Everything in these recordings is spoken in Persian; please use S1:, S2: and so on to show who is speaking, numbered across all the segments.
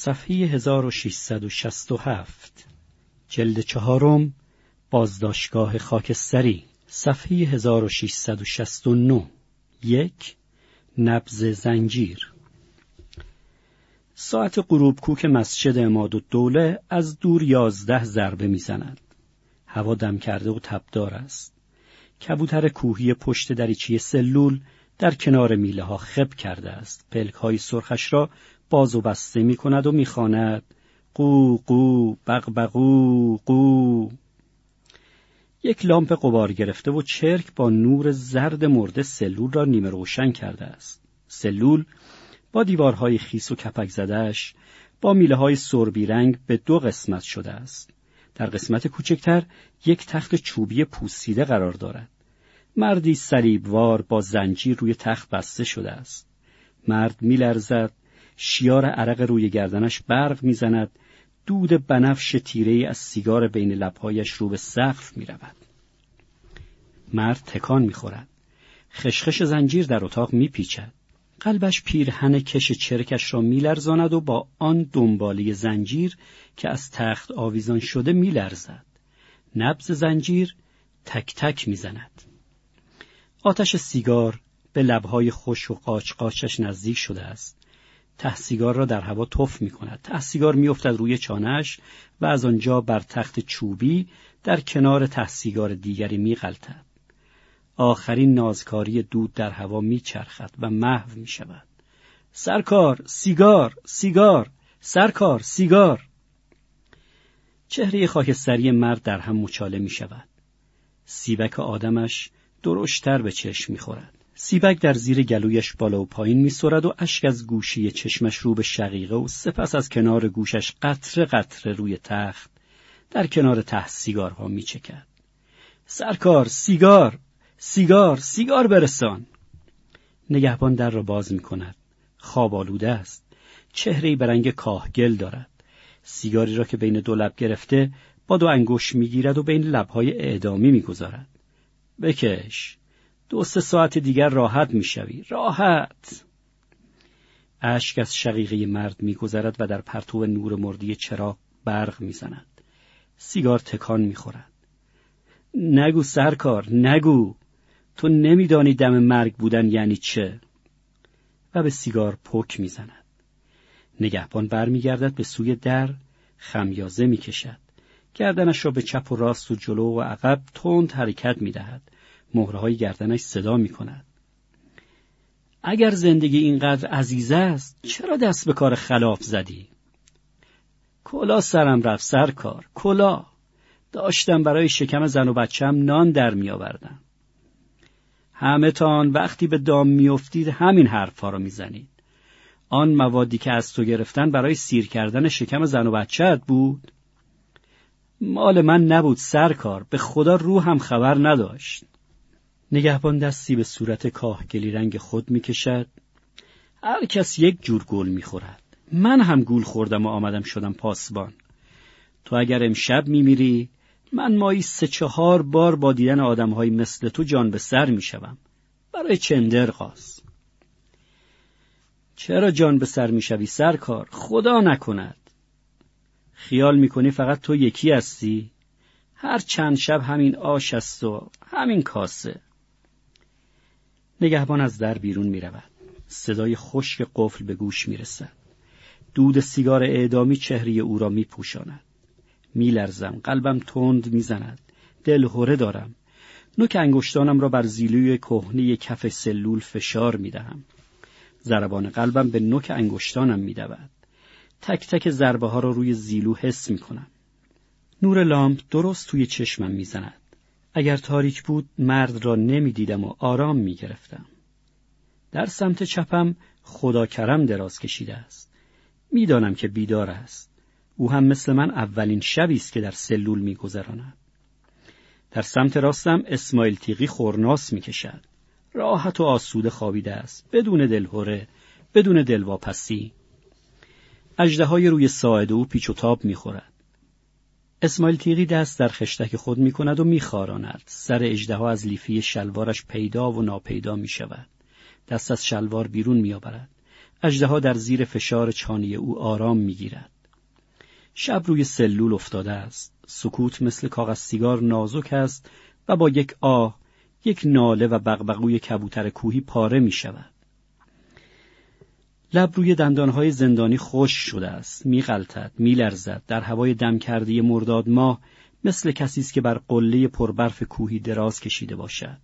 S1: صفحه 1667 جلد چهارم بازداشتگاه خاکستری صفحه 1669 یک نبز زنجیر ساعت غروب کوک مسجد اماد و دوله از دور یازده ضربه می‌زند. هوا دم کرده و تبدار است. کبوتر کوهی پشت دریچی سلول در کنار میله ها خب کرده است. پلک های سرخش را باز و بسته می کند و می‌خواند قو قو بغبغو قو یک لامپ قبار گرفته و چرک با نور زرد مرده سلول را نیمه روشن کرده است. سلول با دیوارهای خیس و کپک زدهش با میله های سربی رنگ به دو قسمت شده است. در قسمت کوچکتر یک تخت چوبی پوسیده قرار دارد. مردی سریبوار با زنجیر روی تخت بسته شده است. مرد میلرزد، شیار عرق روی گردنش برق می‌زند، دود بنفش تیره از سیگار بین لبهایش رو به سقف می رود. مرد تکان می خورد. خشخش زنجیر در اتاق می پیچد. قلبش پیرهن کش چرکش را میلرزاند و با آن دنبالی زنجیر که از تخت آویزان شده میلرزد. نبز زنجیر تک تک می‌زند. آتش سیگار به لبهای خوش و قاچ قاچش نزدیک شده است. ته سیگار را در هوا تف می کند. ته سیگار می افتد روی چانهش و از آنجا بر تخت چوبی در کنار ته سیگار دیگری می غلطد. آخرین نازکاری دود در هوا می چرخد و محو می شود. سرکار، سیگار، سیگار، سرکار، سیگار. چهره خاکستری مرد در هم مچاله می شود. سیبک آدمش درشتر به چشم می خورد. سیبک در زیر گلویش بالا و پایین میسرد و اشک از گوشی چشمش رو به شقیقه و سپس از کنار گوشش قطره قطره روی تخت در کنار ته سیگارها میچکد. سرکار سیگار سیگار سیگار برسان! نگهبان در را باز می کند خواب آلوده است. چهره به رنگ کاهگل دارد. سیگاری را که بین دو لب گرفته با دو انگوش می‌گیرد و بین لبهای اعدامی می‌گذارد. بکش! دو سه ساعت دیگر راحت می‌شوی. راحت. اشک از شقیقه مرد میگذرد و در پرتو نور مردی چراغ برق می‌زند. سیگار تکان می‌خورد. نگو سرکار نگو. تو نمیدانی دم مرگ بودن یعنی چه. و به سیگار پک می‌زند. نگهبان برمیگردد به سوی در خمیازه می‌کشد. گردنش را به چپ و راست و جلو و عقب تند حرکت می‌دهد. مهرهای گردنش صدا می کند. اگر زندگی اینقدر عزیز است چرا دست به کار خلاف زدی؟ کلا سرم رفت سر کار. کلا. داشتم برای شکم زن و بچم نان در می آوردم همه تان وقتی به دام میافتید همین حرفها را می‌زنید. آن موادی که از تو گرفتن برای سیر کردن شکم زن و بچهت بود؟ مال من نبود سرکار به خدا روحم خبر نداشت. نگهبان دستی به صورت کاهگلی رنگ خود می‌کشد. هر کس یک جور گل می‌خورد. من هم گول خوردم و آمدم شدم پاسبان. تو اگر امشب میمیری من مایی سه چهار بار با دیدن آدمهایی مثل تو جان به سر می‌شوم. برای چندر قاس چرا جان به سر می‌شوی سرکار؟ خدا نکند. خیال می‌کنی فقط تو یکی هستی؟ هر چند شب همین آش است و همین کاسه. نگهبان از در بیرون می رود. صدای خشک قفل به گوش می رسد. دود سیگار اعدامی چهره او را می پوشاند. می لرزم. قلبم تند می زند. دلهوره دارم. نوک انگشتانم را بر زیلوی کهنه کف سلول فشار می دهم. ضربان قلبم به نوک انگشتانم می دود. تک تک ضربه ها را روی زیلو حس می کنم. نور لامپ درست توی چشمم می زند. اگر تاریک بود مرد را نمی‌دیدم و آرام می گرفتم. در سمت چپم خدا کرم دراز کشیده است. می‌دانم که بیدار است. او هم مثل من اولین شبی است که در سلول میگذراند. در سمت راستم اسماعیل تیغی خورناس می‌کشد. راحت و آسوده خوابیده است. بدون دلهوره، بدون دلواپسی. اجده های روی ساعد او پیچ و تاب می‌خورد. اسماعیل تیغی دست در خشتک خود می کند و می خاراند. سر اجده از لیفی شلوارش پیدا و ناپیدا می شود. دست از شلوار بیرون می آورد. اژدها در زیر فشار چانی او آرام می‌گیرد شب روی سلول افتاده است سکوت مثل کاغذ سیگار نازک است و با یک آه یک ناله و بغبغوی کبوتر کوهی پاره می شود. لب روی دندانهای زندانی خوش شده است. میغلطد میلرزد. در هوای دم کرده مرداد ماه مثل کسی است که بر قله پربرف کوهی دراز کشیده باشد.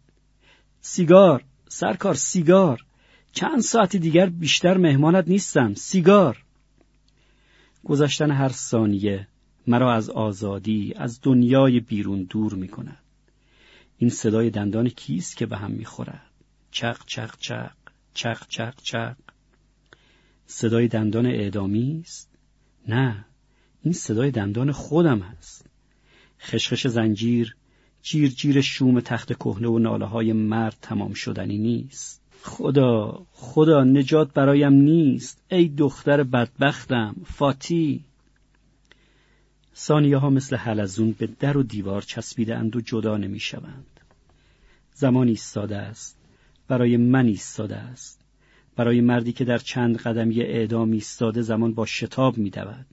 S1: سیگار سرکار سیگار. چند ساعت دیگر بیشتر مهمانت نیستم. سیگار. گذشتن هر ثانیه مرا از آزادی از دنیای بیرون دور می کند این صدای دندان کیست که به هم می‌خورد؟ چق چق چق. چق چق چق. صدای دندان اعدامی است؟ نه این صدای دندان خودم است. خشخش زنجیر جیر جیر شوم تخت کهنه و ناله های مرد تمام شدنی نیست. خدا خدا نجات برایم نیست. ای دختر بدبختم فاتی. ثانیه ها مثل حلزون به در و دیوار چسبیده اند و جدا نمی شوند. زمان ایستاده است. برای من ایستاده است. برای مردی که در چند قدمی اعدام ایستاده زمان با شتاب می دود.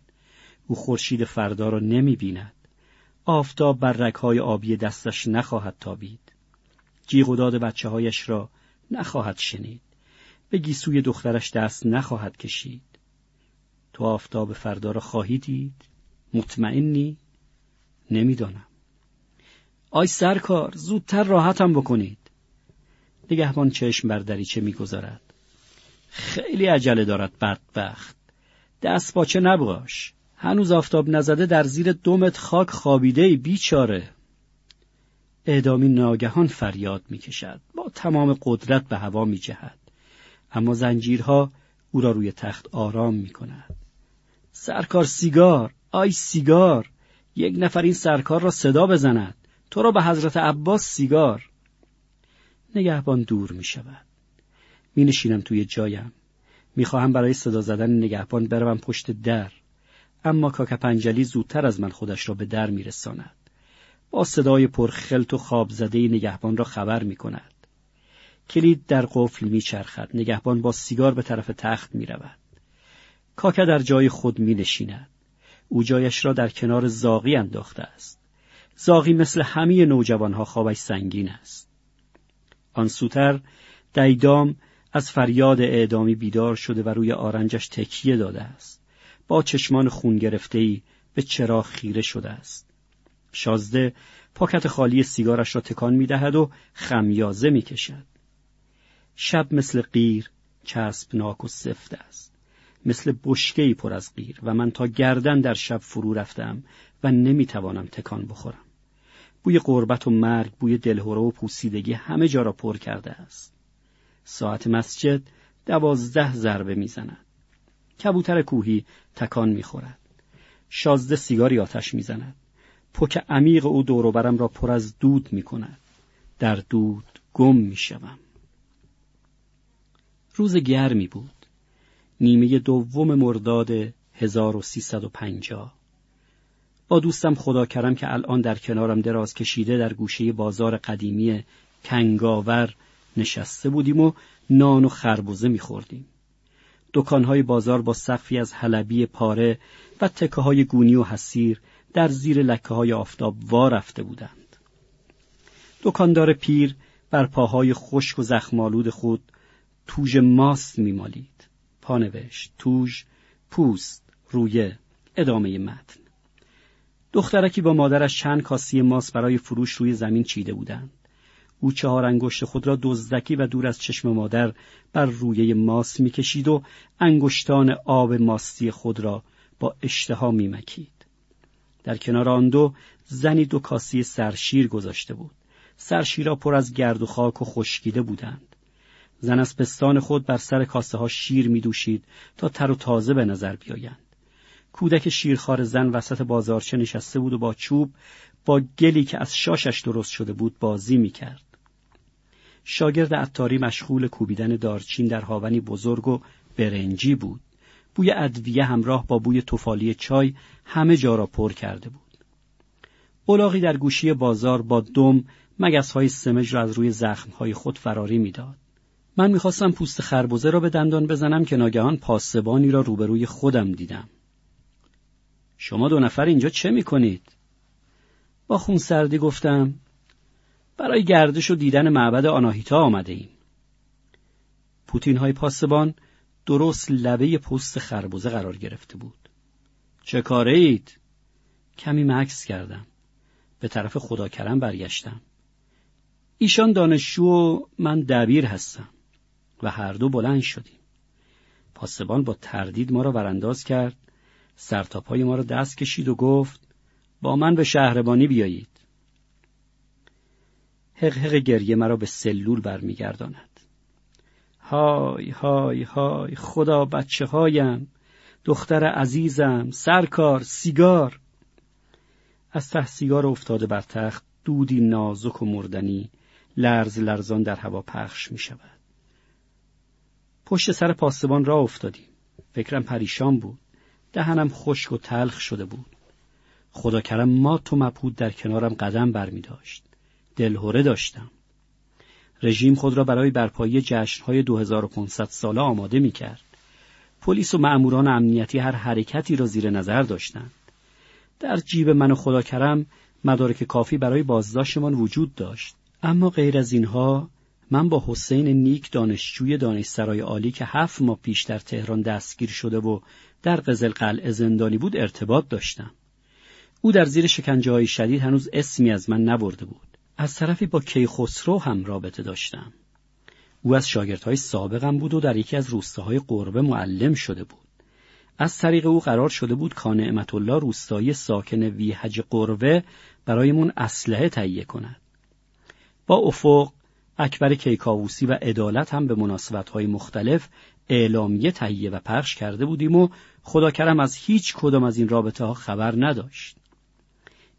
S1: او خورشید فردا را نمی بیند. آفتاب بر رگهای آبی دستش نخواهد تابید. جیغ و داد بچه هایش را نخواهد شنید. به گیسوی دخترش دست نخواهد کشید. تو آفتاب فردا را خواهی دید؟ مطمئنی؟ نمی‌دانم. آی سرکار زودتر راحتم بکنید. نگهبان چشم بر دریچه می‌گذارد. خیلی عجله دارد بدبخت. دست باچه نباش. هنوز آفتاب نزده در زیر دومت خاک خوابیده ای بیچاره. اعدامی ناگهان فریاد می‌کشد. با تمام قدرت به هوا میجهد. اما زنجیرها او را روی تخت آرام می‌کند. سرکار سیگار آی سیگار یک نفر این سرکار را صدا بزند. تو را به حضرت عباس سیگار. نگهبان دور می شود می نشینم توی جایم می خواهم برای صدا زدن نگهبان بروم پشت در اما کاکا پنجلی زودتر از من خودش را به در می رساند. با صدای پرخلط و خواب زده نگهبان را خبر می کند. کلید در قفل می چرخد. نگهبان با سیگار به طرف تخت می رود. کاکا در جای خود می نشیند. او جایش را در کنار زاغی انداخته است. زاغی مثل همه نوجوانها خوابش سنگین است. آن سوتر دیدام از فریاد اعدامی بیدار شده و روی آرنجش تکیه داده است. با چشمان خون گرفته ای به چرا خیره شده است. شازده پاکت خالی سیگارش را تکان می دهد و خمیازه می کشد. شب مثل قیر چسبناک و سفت است. مثل بشکه پر از قیر و من تا گردن در شب فرو رفتم و نمی توانم تکان بخورم. بوی قربت و مرگ، بوی دلهوره و پوسیدگی همه جا را پر کرده است. ساعت مسجد دوازده ضربه می‌زند. کبوتر کوهی تکان می‌خورد. شازده سیگاری آتش می‌زند. پک عمیق او دوروبرم را پر از دود می‌کند. در دود گم می‌شوم. روز گرمی بود. نیمه دوم مرداد 1350 با دوستم خدا کرم که الان در کنارم دراز کشیده در گوشه بازار قدیمی کنگاور نشسته بودیم و نان و خربوزه میخوردیم. دکانهای بازار با سقفی از حلبی پاره و تکه های گونی و حسیر در زیر لکه های آفتاب وا رفته بودند. دکاندار پیر بر پاهای خشک و زخمالود خود توژ ماست میمالید. پانوشت، توژ، پوست، رویه، ادامه متن. دخترکی با مادرش چند کاسی ماست برای فروش روی زمین چیده بودند. او چهار انگشت خود را دزدکی و دور از چشم مادر بر رویه ماست می‌کشید و انگشتان آب ماستی خود را با اشتها میمکید. در کنار آن دو زنی دو کاسی سرشیر گذاشته بود. سرشیرا پر از گرد و خاک و خشکیده بودند. زن از پستان خود بر سر کاسه ها شیر می دوشید تا تر و تازه به نظر بیایند. کودک شیرخوار زن وسط بازارچه نشسته بود و با چوب با گلی که از شاشش درست شده بود بازی می کرد. شاگرد عطاری مشغول کوبیدن دارچین در هاونی بزرگ و برنجی بود. بوی ادویه همراه با بوی توفالی چای همه جا را پر کرده بود. اولاغی در گوشی بازار با دم مگس های سمج را از روی زخم های خود فراری می‌داد. من می‌خواستم پوست خربوزه را به دندان بزنم که ناگهان پاسبانی را روبروی خودم دیدم. شما دو نفر اینجا چه می‌کنید؟ با خون سردی گفتم برای گردش و دیدن معبد آناهیتا آمده ایم. پوتین های پاسبان درست لبه پست خربوزه قرار گرفته بود. چه کاره اید؟ کمی مکس کردم. به طرف خدا کرم برگشتم. ایشان دانشجو و من دبیر هستم و هر دو بلند شدیم. پاسبان با تردید ما را برانداز کرد، سرتاپای ما را دست کشید و گفت با من به شهربانی بیایید. حق حق گریه مرا به سلول برمیگرداند. های های های خدا بچه هایم دختر عزیزم سرکار سیگار از ته سیگار افتاده بر تخت دودی نازک و مردنی لرز لرزان در هوا پخش می شود. پشت سر پاسبان را افتادیم. فکرم پریشان بود. دهنم خشک و تلخ شده بود. خدا کرم ما تو مبهود در کنارم قدم بر می داشت. دلهوره داشتم. رژیم خود را برای برپایی جشنهای 2500 ساله آماده می کرد. پلیس و مأموران امنیتی هر حرکتی را زیر نظر داشتند. در جیب من و خدا کرم مدارک کافی برای بازداشتمان وجود داشت. اما غیر از اینها من با حسین نیک دانشجوی دانشسرای عالی که هفت ماه پیش در تهران دستگیر شده و در قزل قلعه زندانی بود ارتباط داشتم. او در زیر شکنجه های شدید هنوز اسمی از من نبرده بود. از طرفی با کیخسرو هم رابطه داشتم. او از شاگردهای سابقم بود و در یکی از روستاهای قربه معلم شده بود. از طریق او قرار شده بود کان نعمت الله روستایی ساکن ویهج قربه برایمون اسلحه تهیه کند. با افق اکبر کیکاووسی و عدالت هم به مناسبتهای مختلف اعلامیه تهیه و پخش کرده بودیم و خدا کرم از هیچ کدام از این رابطه ها خبر نداشت.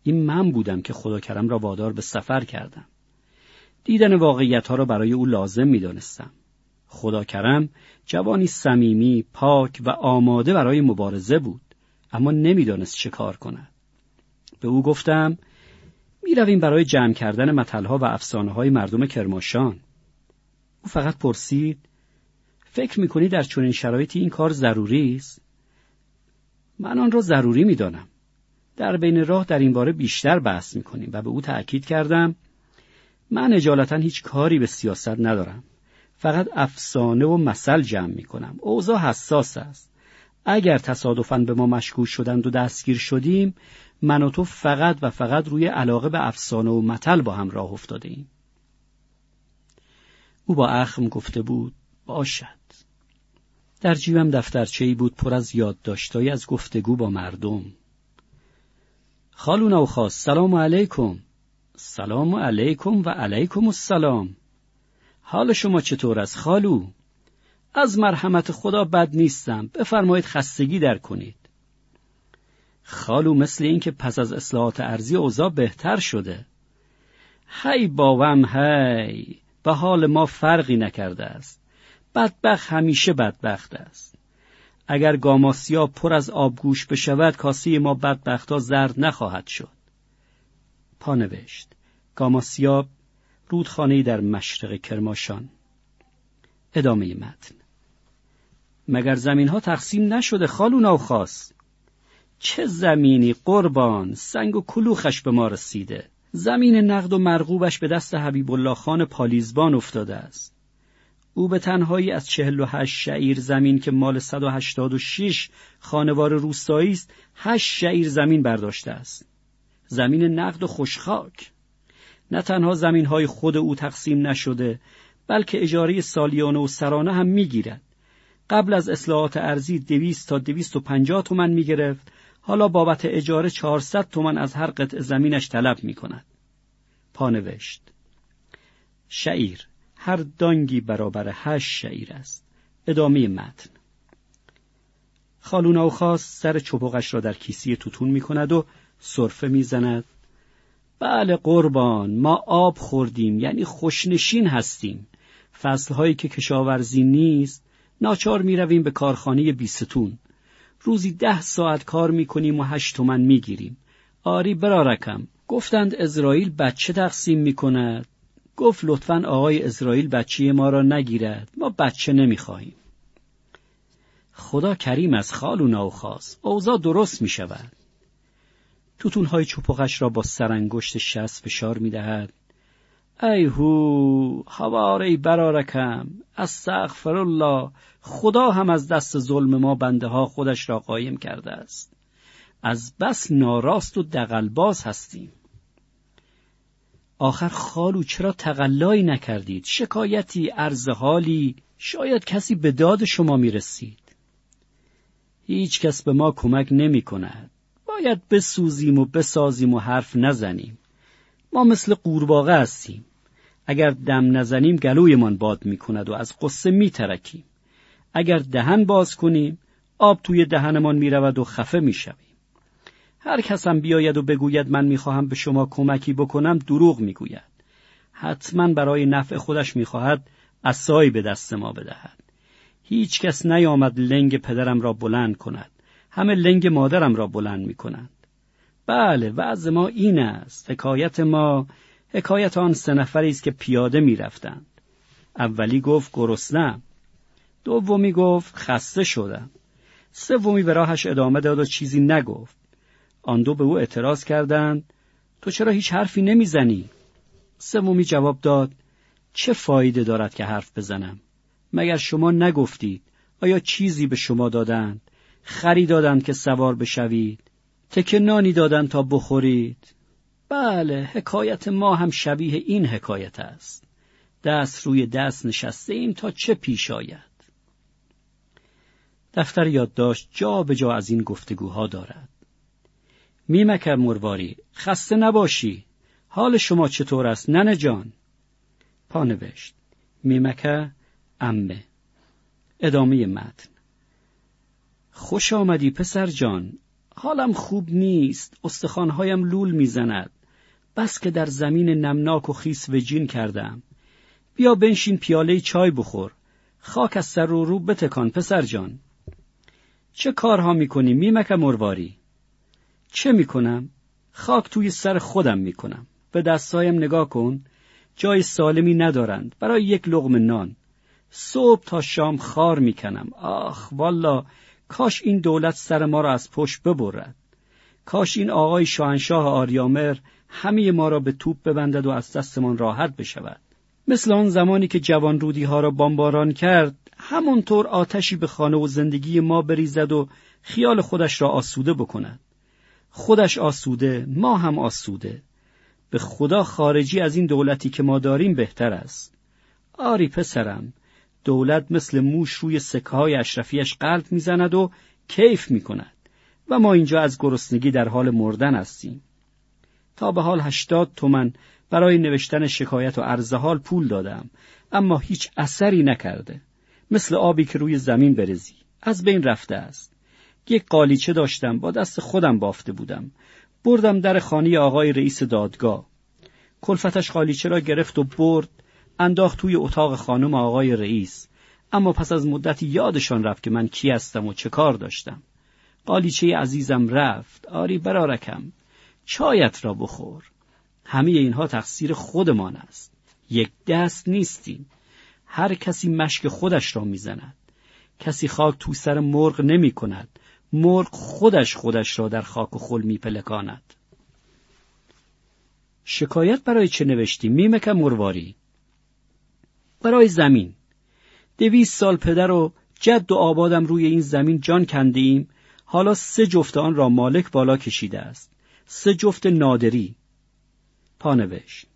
S1: این من بودم که خدا کرم را وادار به سفر کردم. دیدن واقعیت ها را برای او لازم می دانستم. خدا کرم جوانی صمیمی، پاک و آماده برای مبارزه بود اما نمی‌دانست چه کار کند. به او گفتم می رویم برای جمع کردن متلها و افسانه های مردم کرماشان. او فقط پرسید فکر می کنی در چنین شرایطی این کار ضروری است؟ من آن را ضروری می دانم. در بین راه در این باره بیشتر بحث می کنیم و به او تأکید کردم من اجالتا هیچ کاری به سیاست ندارم. فقط افسانه و مثل جمع می کنم. اوضاع حساس است. اگر تصادفاً به ما مشکوک شدند و دستگیر شدیم من و تو فقط و فقط روی علاقه به افسانه و متل با هم راه افتاده ایم. او با اخم گفته بود باشد. در جیبم دفترچه ای بود پر از یادداشتهایی از گفتگو با مردم. خالونا و خاص. سلام علیکم. سلام علیکم و علیکم السلام. حال شما چطور است خالو؟ از مرحمت خدا بد نیستم. بفرمایید خستگی در کنید. خالو مثل اینکه پس از اصلاحات ارزی اوضاع بهتر شده. هی باوم هی. به حال ما فرقی نکرده است. بدبخت همیشه بدبخت است. اگر گاماسیا پر از آبگوش بشود کاسه ما بدبختا زرد نخواهد شد. پانوشت گاماسیاب رودخانه در مشرق کرماشان. ادامه متن. مگر زمین ها تقسیم نشده خالو خاص؟ چه زمینی قربان سنگ و کلوخش به ما رسیده؟ زمین نقد و مرغوبش به دست حبیب الله خان پالیزبان افتاده است. او به تنهایی از چهل و هشت شعیر زمین که مال صد و هشتاد و شیش خانوار روستایی است هشت شعیر زمین برداشته است. زمین نقد و خوشخاک. نه تنها زمین های خود او تقسیم نشده بلکه اجاره سالیانه و سرانه هم می‌گیرد. قبل از اصلاحات ارزی دویست تا دویست و پنجاه تومن می‌گرفت. حالا بابت اجاره چهارصد تومن از هر قطع زمینش طلب می کند. پانوشت شعیر هر دانگی برابر هشت شعیر است. ادامه متن. خالونا و سر چپقش را در کیسی توتون می کند و صرفه می زند. بله قربان ما آب خوردیم یعنی خوشنشین هستیم. فصلهایی که کشاورزی نیست ناچار می رویم به کارخانه بیستون. روزی ده ساعت کار می کنیم و هشت تومن می گیریم. آری برارکم گفتند اسرائیل بچه تقسیم می کند. گفت لطفا آقای اسرائیل بچه ما را نگیرد. ما بچه نمی‌خواهیم. خدا کریم از خالونا و خاص اوضاع درست می شود توتونهای چپقش را با سرانگشت شست فشار می دهد ای هو هواره برارکم. استغفر الله خدا هم از دست ظلم ما بنده ها خودش را قایم کرده است. از بس ناراست و دقلباز هستیم. آخر خالو چرا تقلایی نکردید؟ شکایتی عرض حالی شاید کسی به داد شما می رسید هیچ کس به ما کمک نمی کند باید بسوزیم و بسازیم و حرف نزنیم. ما مثل قورباغه هستیم. اگر دم نزنیم گلویمان باد می کند و از قصه می ترکیم. اگر دهن باز کنیم آب توی دهنمان می رود و خفه می شویم. هر کسم بیاید و بگوید من می‌خواهم به شما کمکی بکنم دروغ می‌گوید. حتما برای نفع خودش می‌خواهد اسایی به دست ما بدهد. هیچ کس نیامد لنگ پدرم را بلند کند. همه لنگ مادرم را بلند می‌کنند. بله وضع ما این است. حکایت ما حکایت آن سه نفری است که پیاده می‌رفتند. اولی گفت گرسنم. دومی گفت خسته شدم. سومی به راهش ادامه داد و چیزی نگفت. آن دو به او اعتراض کردند تو چرا هیچ حرفی نمی‌زنی؟ سومی جواب داد چه فایده دارد که حرف بزنم؟ مگر شما نگفتید آیا چیزی به شما دادند؟ خری دادند که سوار بشوید؟ تکه نانی دادند تا بخورید؟ بله حکایت ما هم شبیه این حکایت است دست روی دست نشسته ایم تا چه پیش آید دفتر یادداشت جا به جا از این گفتگوها دارد میمکر مرواری خسته نباشی. حال شما چطور است ننه جان؟ پانوشت. میمکه امه. ادامه متن. خوش آمدی پسر جان. حالم خوب نیست استخوانهایم لول می‌زند. بس که در زمین نمناک و خیس وجین کردم. بیا بنشین پیاله چای بخور. خاک از سر و رو بتکان پسر جان. چه کارها می‌کنی میمک مرواری؟ چه می‌کنم؟ خاک توی سر خودم می‌کنم. به دستایم نگاه کن. جای سالمی ندارند. برای یک لغم نان. صبح تا شام خار می‌کنم. آخ والا کاش این دولت سر ما را از پشت ببرد. کاش این آقای شاهنشاه آریامر همه ما را به توپ ببندد و از دستمان راحت بشود. مثل آن زمانی که جوان رودی ها را بامباران کرد همانطور آتشی به خانه و زندگی ما بریزد و خیال خودش را آسوده بکند. خودش آسوده ما هم آسوده. به خدا خارجی از این دولتی که ما داریم بهتر است. آری پسرم دولت مثل موش روی سکه های اشرفیش قلب می‌زند و کیف می‌کند و ما اینجا از گرسنگی در حال مردن هستیم. تا به حال هشتاد تومن برای نوشتن شکایت و عرض پول دادم اما هیچ اثری نکرده. مثل آبی که روی زمین برزی از بین رفته است. یک قالیچه داشتم با دست خودم بافته بودم. بردم در خانه آقای رئیس دادگاه. کلفتش قالیچه را گرفت و برد انداخت توی اتاق خانم آقای رئیس. اما پس از مدتی یادشان رفت که من کی هستم و چه کار داشتم. قالیچه عزیزم رفت. آری برارکم چایت را بخور. همه اینها تقصیر خودمان است. یک دست نیستیم هر کسی مشک خودش را می‌زند. کسی خاک تو سر مرغ نمی کند مرغ خودش خودش را در خاک و خل میپلکاند. شکایت برای چه نوشتی میمک مرواری؟ برای زمین. دویست سال پدر و جد و آبادم روی این زمین جان کنده ایم حالا سه جفت آن را مالک بالا کشیده است. سه جفت نادری. پانوشت.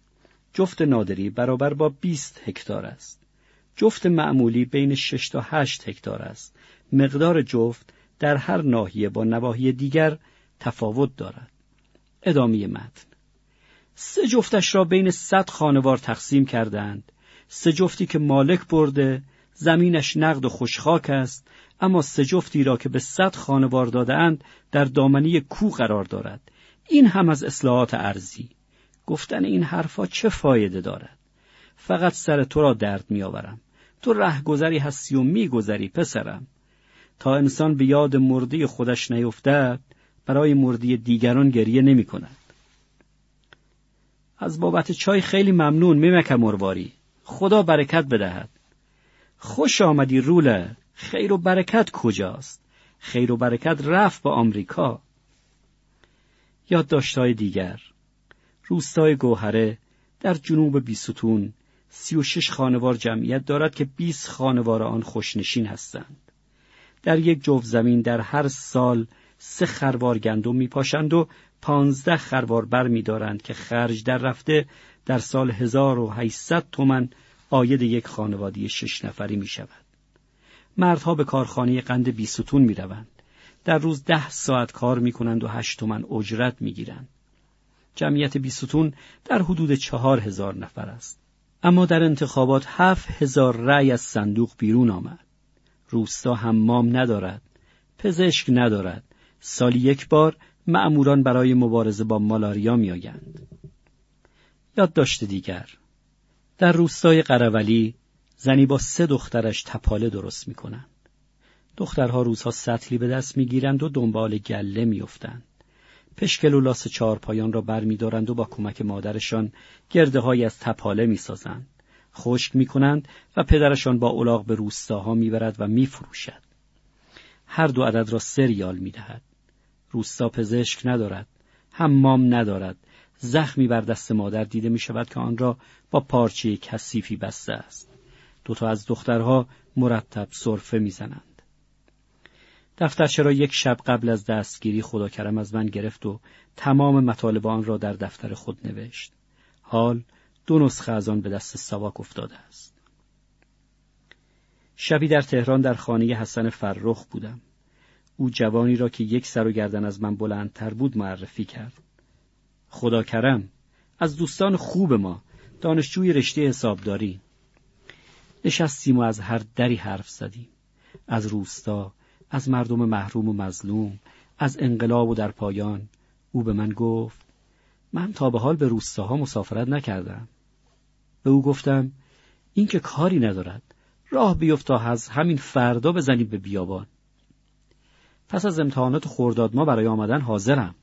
S1: جفت نادری برابر با 20 هکتار است. جفت معمولی بین 6 تا 8 هکتار است. مقدار جفت در هر ناحیه با نواحی دیگر تفاوت دارد. ادامه متن. سه جفتش را بین صد خانوار تقسیم کردند. سه جفتی که مالک برده زمینش نقد و خوشخاک است اما سه جفتی را که به صد خانوار دادهاند در دامنی کو قرار دارد. این هم از اصلاحات ارزی گفتن این حرفا چه فایده دارد؟ فقط سر تو را درد میآورم. تو رهگذری هستی و میگذری پسرم. تا انسان به یاد مرده خودش نیفتد برای مرده دیگران گریه نمی کند. از بابت چای خیلی ممنون میمک مرواری. خدا برکت بدهد. خوش آمدی روله. خیر و برکت کجاست؟ خیر و برکت رفت به آمریکا. یادداشتهای دیگر. روستای گوهره در جنوب بیستون سی و شش خانوار جمعیت دارد که 20 خانوار آن خوشنشین هستند. در یک جوف زمین در هر سال سه خروار گندم میپاشند و پانزده خروار بر میدارند که خرج در رفته در سال 1800 تومن آید یک خانوادی شش نفری می شود. مردها به کارخانه قند بیستون می روند. در روز ده ساعت کار می کنند و هشت تومن اجرت می گیرند. جمعیت بیستون در حدود چهار هزار نفر است. اما در انتخابات هفت هزار رأی از صندوق بیرون آمد. روستا حمام ندارد. پزشک ندارد. سالی یک بار معموران برای مبارزه با مالاریا میآیند. یادداشت دیگر در روستای قرولی زنی با سه دخترش تپاله درست می کنند. دخترها روزها سطلی به دست می‌گیرند و دنبال گله میافتند. پشکل و لاس چهارپایان را برمیدارند و با کمک مادرشان گرده های از تپاله می‌سازند. خشک می‌کنند و پدرشان با الاغ به روستاها می‌برد و میفروشد. هر دو عدد را سه ریال می‌دهد. روستا پزشک ندارد. حمام ندارد. زخمی بر دست مادر دیده می شود که آن را با پارچه کثیفی بسته است. دوتا از دخترها مرتب صرفه می‌زنند. دفترچه را یک شب قبل از دستگیری خدا کرم از من گرفت و تمام مطالب آن را در دفتر خود نوشت. حال دو نسخه از آن به دست سواک افتاده است. شبی در تهران در خانه حسن فرخ بودم. او جوانی را که یک سر و گردن از من بلندتر بود معرفی کرد. خدا کرم از دوستان خوب ما دانشجوی رشته حسابداری نشستیم و از هر دری حرف زدیم از روستا از مردم محروم و مظلوم از انقلاب و در پایان او به من گفت من تا به حال به روستاها مسافرت نکردم به او گفتم این که کاری ندارد. راه بیفت تا از همین فردا بزنید به بیابان. پس از امتحانات خورداد ما برای آمدن حاضرم.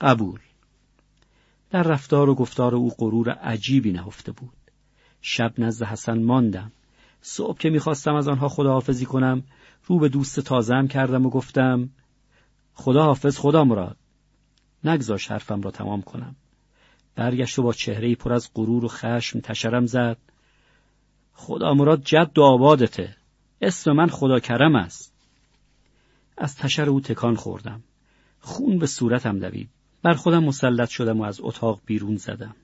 S1: قبول. در رفتار و گفتار او غرور عجیبی نهفته بود. شب نزد حسن ماندم. صبح که می‌خواستم از آنها خداحافظی کنم رو به دوست تازم کردم و گفتم خدا حافظ خدا مراد. نگذاش حرفم را تمام کنم. برگشت و با چهره پر از غرور و خشم تشرم زد خدا مراد جد و آبادته اسم من خدا کرم است از تشر او تکان خوردم خون به صورتم دوید بر خودم مسلط شدم و از اتاق بیرون زدم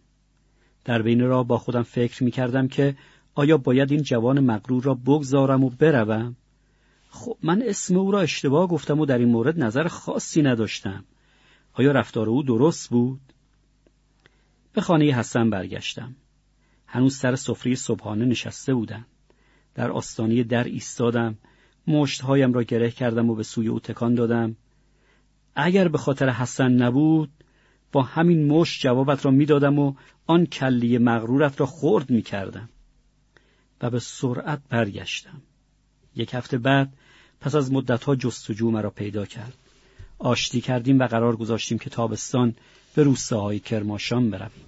S1: در بین راه با خودم فکر می کردم که آیا باید این جوان مغرور را بگذارم و بروم؟ خب من اسم او را اشتباه گفتم و در این مورد نظر خاصی نداشتم. آیا رفتار او درست بود؟ به خانه حسن برگشتم. هنوز سر سفره صبحانه نشسته بودم. در آستانه در ایستادم، مشتهایم را گره کردم و به سوی او تکان دادم. اگر به خاطر حسن نبود، با همین مشت جوابت را می‌دادم و آن کلی مغرورت را خرد می کردم. و به سرعت برگشتم. یک هفته بعد پس از مدتها جستجو مرا پیدا کرد. آشتی کردیم و قرار گذاشتیم که تابستان به روستاهای کرماشان برویم.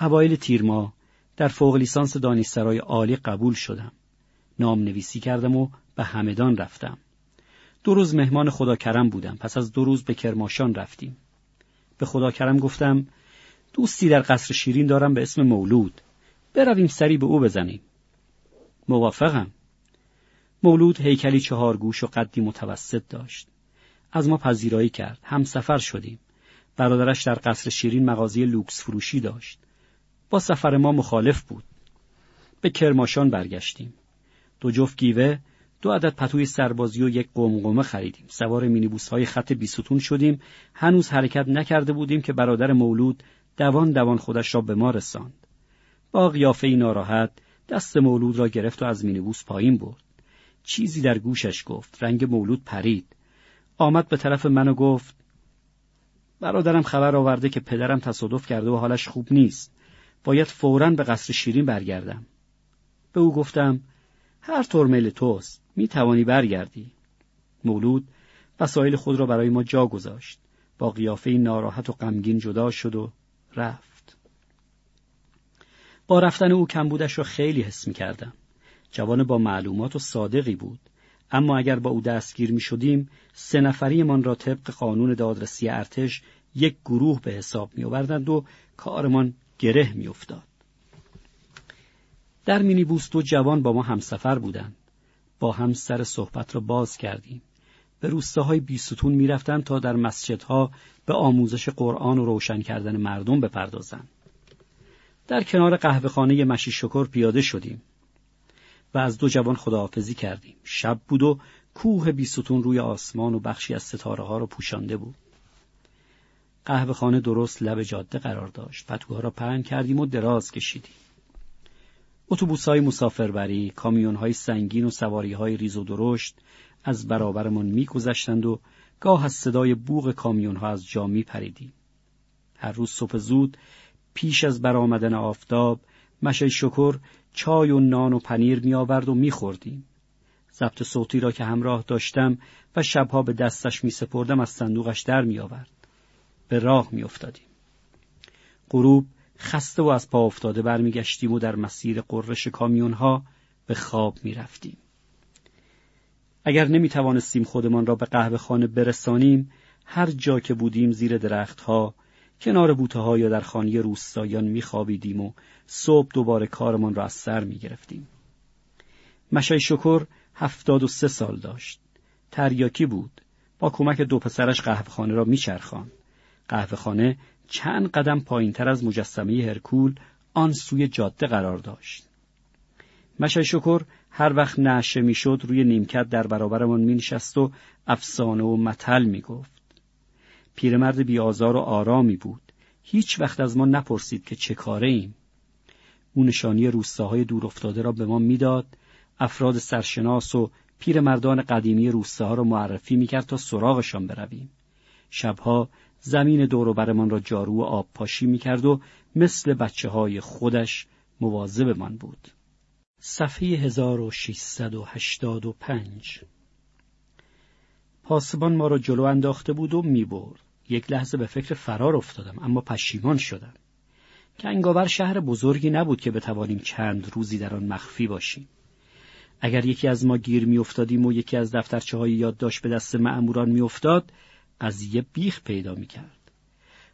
S1: اوایل تیرما در فوق لیسانس دانشسرای عالی قبول شدم. نام نویسی کردم و به همدان رفتم. دو روز مهمان خدا کرم بودم. پس از دو روز به کرماشان رفتیم. به خدا کرم گفتم دوستی در قصر شیرین دارم به اسم مولود. برویم سری به او بزنیم. موافقم. مولود هیکلی چهار گوش و قدی متوسط داشت. از ما پذیرایی کرد. هم سفر شدیم. برادرش در قصر شیرین مغازه لوکس فروشی داشت. با سفر ما مخالف بود. به کرماشان برگشتیم. دو جفت گیوه، دو عدد پتوی سربازی و یک قمقمه خریدیم. سوار مینیبوس های خط بیستون شدیم. هنوز حرکت نکرده بودیم که برادر مولود دوان دوان خودش را به ما رساند. با قیافه ناراحت دست مولود را گرفت و از مینیبوس پایین برد. چیزی در گوشش گفت. رنگ مولود پرید. آمد به طرف من و گفت برادرم خبر آورده که پدرم تصادف کرده و حالش خوب نیست. باید فوراً به قصر شیرین برگردم. به او گفتم هر طور میل توست. می توانی برگردی. مولود وسایل خود را برای ما جا گذاشت. با قیافه ناراحت و غمگین جدا شد و رفت. با رفتن او کمبودش را خیلی حس می کردم. جوان با معلومات و صادقی بود. اما اگر با او دستگیر می شدیم، سه نفریمان را طبق قانون دادرسی ارتش یک گروه به حساب می آوردند و کارمان گره می افتاد. در مینیبوس دو جوان با ما همسفر بودند. با هم سر صحبت را باز کردیم. به روستاهای بیستون می رفتند تا در مسجدها به آموزش قرآن و روشن کردن مردم بپردازند. در کنار قهوه خانه مشی شکر پیاده شدیم و از دو جوان خداحافظی کردیم. شب بود و کوه بیستون روی آسمان و بخشی از ستاره ها را پوشانده بود. قهوه خانه درست لب جاده قرار داشت. پتوها را پهن کردیم و دراز کشیدیم. اتوبوس های مسافربری، کامیون های سنگین و سواری های ریز و درشت از برابرمان میگذشتند و گاه از صدای بوغ کامیون ها از جا می پریدیم. هر روز صبح زود پیش از برآمدن آفتاب مشه شکر چای و نان و پنیر می آورد و می خوردیم. ضبط صوتی را که همراه داشتم و شبها به دستش می سپردم از صندوقش در می آورد. به راه می افتادیم. غروب خسته و از پا افتاده برمیگشتیم و در مسیر قررش کامیون ها به خواب می رفتیم. اگر نمی توانستیم خودمان را به قهوه خانه برسانیم هر جا که بودیم زیر درختها کنار بوته یا در خانه روستایان می خوابیدیم و صبح دوباره کارمان را از سر می گرفتیم. مشای شکر هفتاد و سه سال داشت. تریاکی بود. با کمک دو پسرش قهوه خانه را میچرخان. قهوه خانه چند قدم پایین تر از مجسمه هرکول آن سوی جاده قرار داشت. مشای شکر هر وقت نشه می‌شد روی نیمکت در برابرمان مینشست و افسانه و متل می‌گفت. پیرمرد بیازار و آرامی بود. هیچ وقت از ما نپرسید که چه کاره ایم. او نشانی روستاهای دور افتاده را به ما می‌داد، افراد سرشناس و پیرمردان قدیمی روستاها را معرفی می‌کرد تا سراغشان برویم. شبها زمین دوروبرمان را جارو و آب پاشی می‌کرد و مثل بچه های خودش مواظبمان بود. صفحه 1685 پاسبان ما را جلو انداخته بود و می‌برد. یک لحظه به فکر فرار افتادم اما پشیمان شدم. که انگاور شهر بزرگی نبود که بتوانیم چند روزی در آن مخفی باشیم. اگر یکی از ما گیر میافتادیم و یکی از دفترچه های یادداشت به دست معموران میافتاد قضیه بیخ پیدا می‌کرد.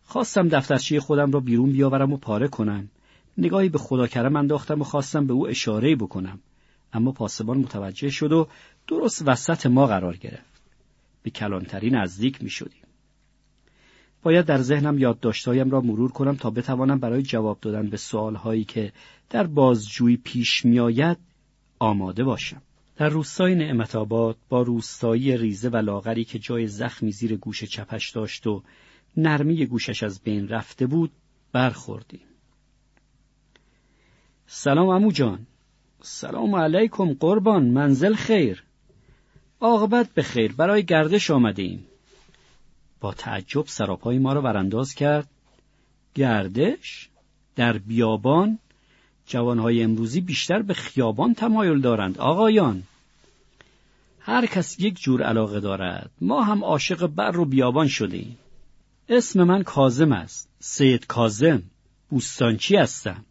S1: خواستم دفترچه خودم را بیرون بیاورم و پاره کنم. نگاهی به خدا کرم انداختم و خواستم به او اشاره بکنم. اما پاسبان متوجه شد و درست وسط ما قرار گرفت. به کلانتری نزدیک می شدیم. باید در ذهنم یادداشتهایم را مرور کنم تا بتوانم برای جواب دادن به سوالهایی که در بازجویی پیش میآید آماده باشم. در روستای نعمت آباد با روستایی ریزه و لاغری که جای زخمی زیر گوش چپش داشت و نرمی گوشش از بین رفته بود برخوردیم. سلام امو جان. سلام علیکم قربان منزل خیر. عاقبت به خیر برای گردش آمده ایم. با تعجب سراپای ما را ورانداز کرد. گردش؟ در بیابان؟ جوانهای امروزی بیشتر به خیابان تمایل دارند آقایان هر کس یک جور علاقه دارد ما هم عاشق بر و بیابان شده ایم. اسم من کازم است سید کازم بوستانچی هستم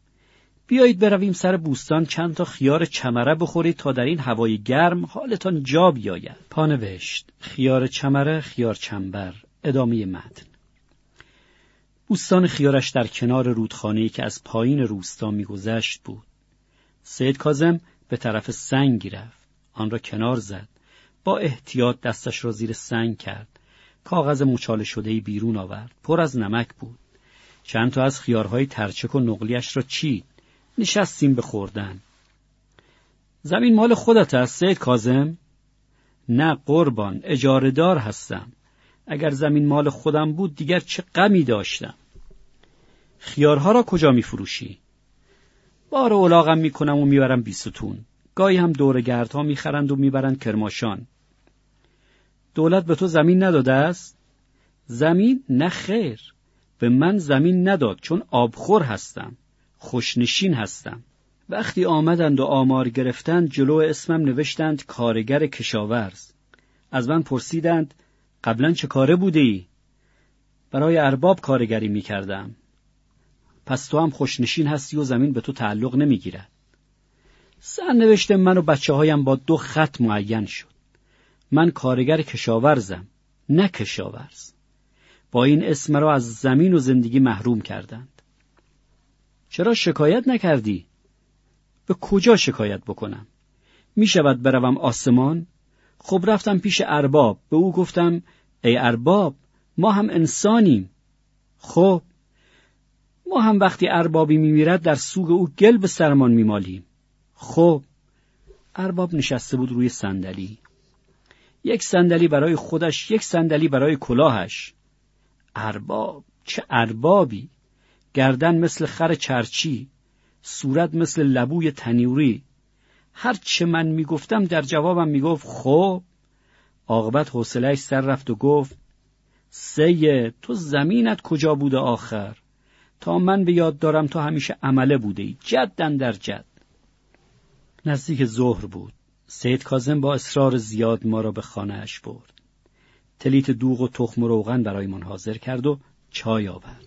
S1: بیایید برویم سر بوستان چند تا خیار چمره بخورید تا در این هوای گرم حالتان جا بیاید پانوشت خیار چمره خیار چنبر ادامه متن بوستان خیارش در کنار رودخانه‌ای که از پایین روستا میگذشت بود. سید کازم به طرف سنگی رفت. آن را کنار زد. با احتیاط دستش را زیر سنگ کرد. کاغذ مچاله شده بیرون آورد. پر از نمک بود. چند تا از خیارهای ترچک و نقلیش را چید. نشستیم به خوردن. زمین مال خودت است سید کازم؟ نه قربان اجاره دار هستم. اگر زمین مال خودم بود دیگر چه غمی داشتم؟ خیارها را کجا می فروشی؟ بار اولاغم می کنم و می‌برم بیستون. گاهی هم دور گردها می‌خرند و می‌برند کرماشان. دولت به تو زمین نداده است؟ زمین؟ نه خیر. به من زمین نداد چون آبخور هستم. خوشنشین هستم. وقتی آمدند و آمار گرفتند جلو اسمم نوشتند کارگر کشاورز. از من پرسیدند قبلا چه کاره بوده ای؟ برای ارباب کارگری می کردم. پس تو هم خوشنشین هستی و زمین به تو تعلق نمی‌گیرد سرنوشت من و بچه هایم با دو خط معین شد من کارگر کشاورزم نه کشاورز با این اسم را از زمین و زندگی محروم کردند چرا شکایت نکردی؟ به کجا شکایت بکنم؟ می شود بروم آسمان؟ خب رفتم پیش ارباب به او گفتم ای ارباب ما هم انسانیم. خب ما هم وقتی اربابی میمیرد در سوگ او گل به سرمان میمالیم. خب ارباب نشسته بود روی صندلی. یک صندلی برای خودش یک صندلی برای کلاهش. ارباب چه اربابی؟ گردن مثل خر چرچی صورت مثل لبوی تنیوری هر چه من می‌گفتم در جوابم می‌گفت خب عاقبت حوصلهش سر رفت و گفت سید تو زمینت کجا بوده آخر؟ تا من به یاد دارم تو همیشه عمله بوده ای جدن در جد. نزدیک ظهر بود. سید کازم با اصرار زیاد ما را به خانهاش برد. تلیت دوغ و تخم و روغن برایمان حاضر کرد و چای آورد.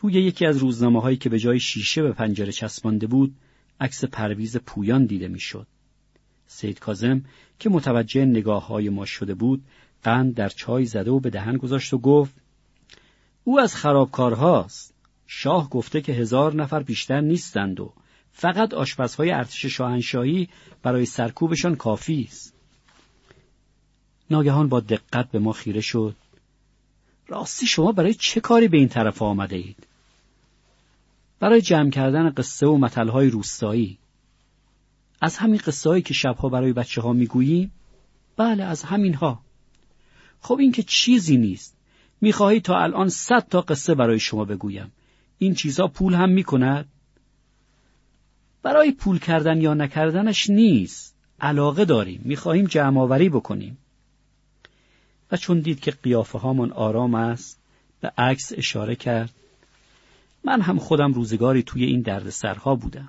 S1: روی یکی از روزنامه هایی که به جای شیشه به پنجره چسبانده بود عکس پرویز پویان دیده می‌شد. سید کازم که متوجه نگاه های ما شده بود قند در چای زده و به دهن گذاشت و گفت او از خرابکارهاست. شاه گفته که هزار نفر بیشتر نیستند و فقط آشپزهای ارتش شاهنشاهی برای سرکوبشان کافی است. ناگهان با دقت به ما خیره شد. راستی شما برای چه کاری به این طرف آمده اید؟ برای جمع کردن قصه و متلهای روستایی. از همین قصه که شبها برای بچه ها می‌گوییم بله از همین ها خب این که چیزی نیست. می‌خواهی تا الان صد تا قصه برای شما بگویم. این چیزها پول هم می‌کند؟ برای پول کردن یا نکردنش نیست. علاقه داریم. می‌خواهیم جمع آوری بکنیم. و چون دید که قیافه هامان آرام است به عکس اشاره کرد. من هم خودم روزگاری توی این دردسرها بودم.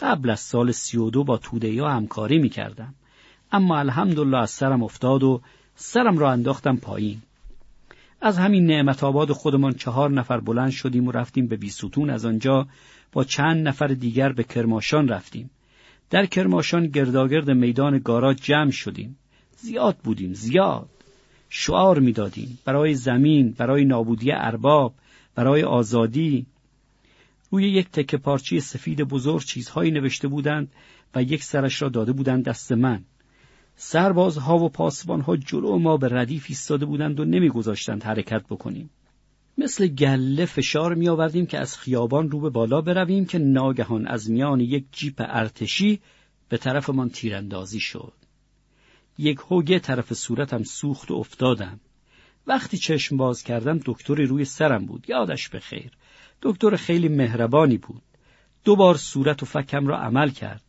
S1: قبل از سال سی و دو با توده همکاری می کردم. اما الحمدلله از سرم افتاد و سرم را انداختم پایین. از همین نعمت آباد خودمان چهار نفر بلند شدیم و رفتیم به بیستون. از آنجا با چند نفر دیگر به کرماشان رفتیم. در کرماشان گرداگرد میدان گاراج جمع شدیم. زیاد بودیم زیاد. شعار می‌دادیم. برای زمین برای نابودی ارباب برای آزادی. روی یک تکه پارچی سفید بزرگ چیزهایی نوشته بودند و یک سرش را داده بودند دست من. سربازها و پاسبانها جلو ما به ردیف ایستاده بودند و نمیگذاشتند حرکت بکنیم. مثل گله فشار می آوردیم که از خیابان رو به بالا برویم که ناگهان از میان یک جیپ ارتشی به طرفمان تیراندازی شد. یک هوگه طرف صورتم سوخت و افتادم. وقتی چشم باز کردم دکتری روی سرم بود. یادش به خیر دکتر خیلی مهربانی بود دو بار صورت و فکم را عمل کرد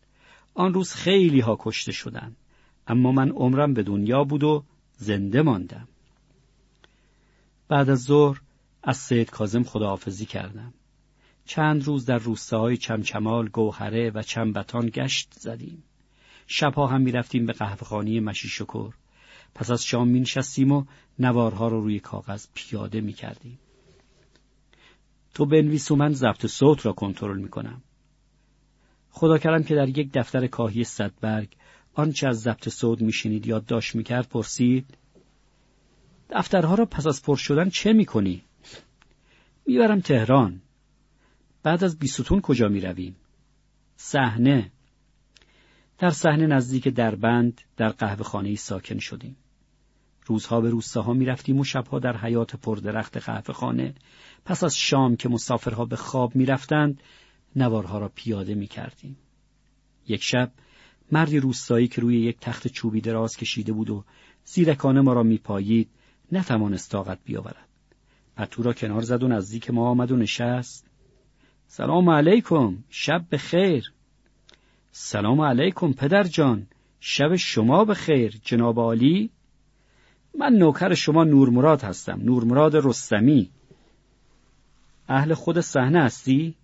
S1: آن روز خیلی ها کشته شدند اما من عمرم به دنیا بود و زنده ماندم بعد از ظهر از سید کازم خداحافظی کردم چند روز در روستاهای چمچمال، گوهره و چمبتان گشت زدیم. شبها هم می‌رفتیم به قهوهخانه مشی شکر. پس از شام می و نوارها رو روی کاغذ پیاده می کردیم. تو بنویس و من ضبط صوت را کنترل می کنم. خدا کردم که در یک دفتر کاهی صدبرگ آنچه از ضبط صوت میشنید یادداشت می‌کرد پرسید دفترها را پس از پر شدن چه می‌کنی؟ می‌برم تهران بعد از بیستون کجا می‌رویم؟ صحنه در صحنه نزدیک دربند در قهوه خانه ساکن شدیم. روزها به روستاها می رفتیم و شبها در حیات پردرخت قهوه خانه. پس از شام که مسافرها به خواب می رفتند نوارها را پیاده می کردیم. یک شب مردی روستایی که روی یک تخت چوبی دراز کشیده بود و زیرکانه ما را میپایید نتوانست طاقت بیاورد. پتو را کنار زد و نزدیک ما آمد و نشست. سلام علیکم شب به خیر سلام علیکم پدر جان شب شما به خیر جناب عالی. من نوکر شما نورمراد هستم. نورمراد رستمی. اهل خود صحنه هستی؟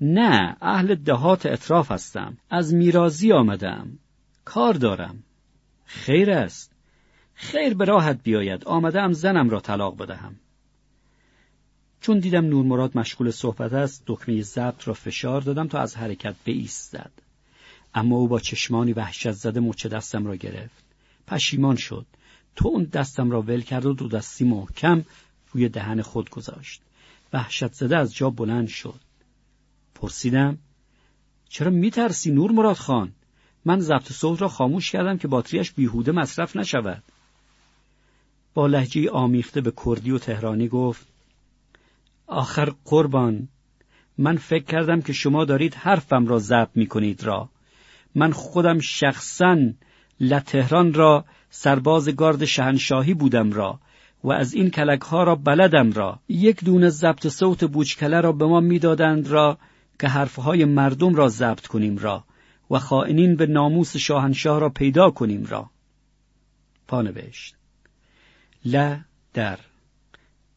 S1: نه اهل دهات اطراف هستم. از میرازی آمدم. کار دارم. خیر است. خیر به راحت بیاید. آمدم زنم را طلاق بدهم. چون دیدم نور مراد مشغول صحبت است دکمه ضبط را فشار دادم تا از حرکت بایستد. اما او با چشمانی وحشت زده مچ دستم را گرفت. پشیمان شد. تو اون دستم را ول کرد و دو دستی محکم روی دهن خود گذاشت. وحشت زده از جا بلند شد. پرسیدم چرا میترسی نور مراد خان؟ من ضبط صوت را خاموش کردم که باتریش بیهوده مصرف نشود. با لحجه آمیخته به کردی و تهرانی گفت آخر قربان من فکر کردم که شما دارید حرفم را ضبط می کنید را. من خودم شخصا لتهران را سرباز گارد شهنشاهی بودم را و از این کلک ها را بلدم را. یک دونه ضبط صوت بوچکله را به ما می‌دادند را که حرفهای مردم را ضبط کنیم را و خائنین به ناموس شاهنشاه را پیدا کنیم را. پانوشت. ل در.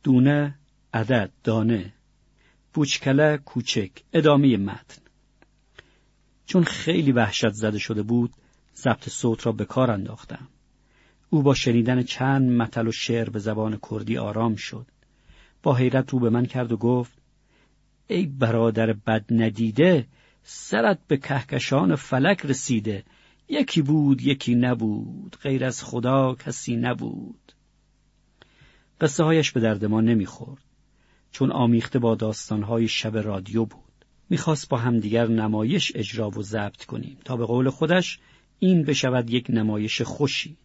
S1: دونه عدد دانه. بوچکله کوچک ادامه متن. چون خیلی وحشت زده شده بود ضبط صوت را به کار انداختم. او با شنیدن چند متل و شعر به زبان کردی آرام شد. با حیرت رو به من کرد و گفت ای برادر بد ندیده سرت به کهکشان فلک رسیده. یکی بود یکی نبود غیر از خدا کسی نبود. قصه هایش به درد ما نمی‌خورد چون آمیخته با داستانهای شب رادیو بود. می‌خواست با همدیگر نمایش اجرا و ضبط کنیم تا به قول خودش این بشود یک نمایش خوشی.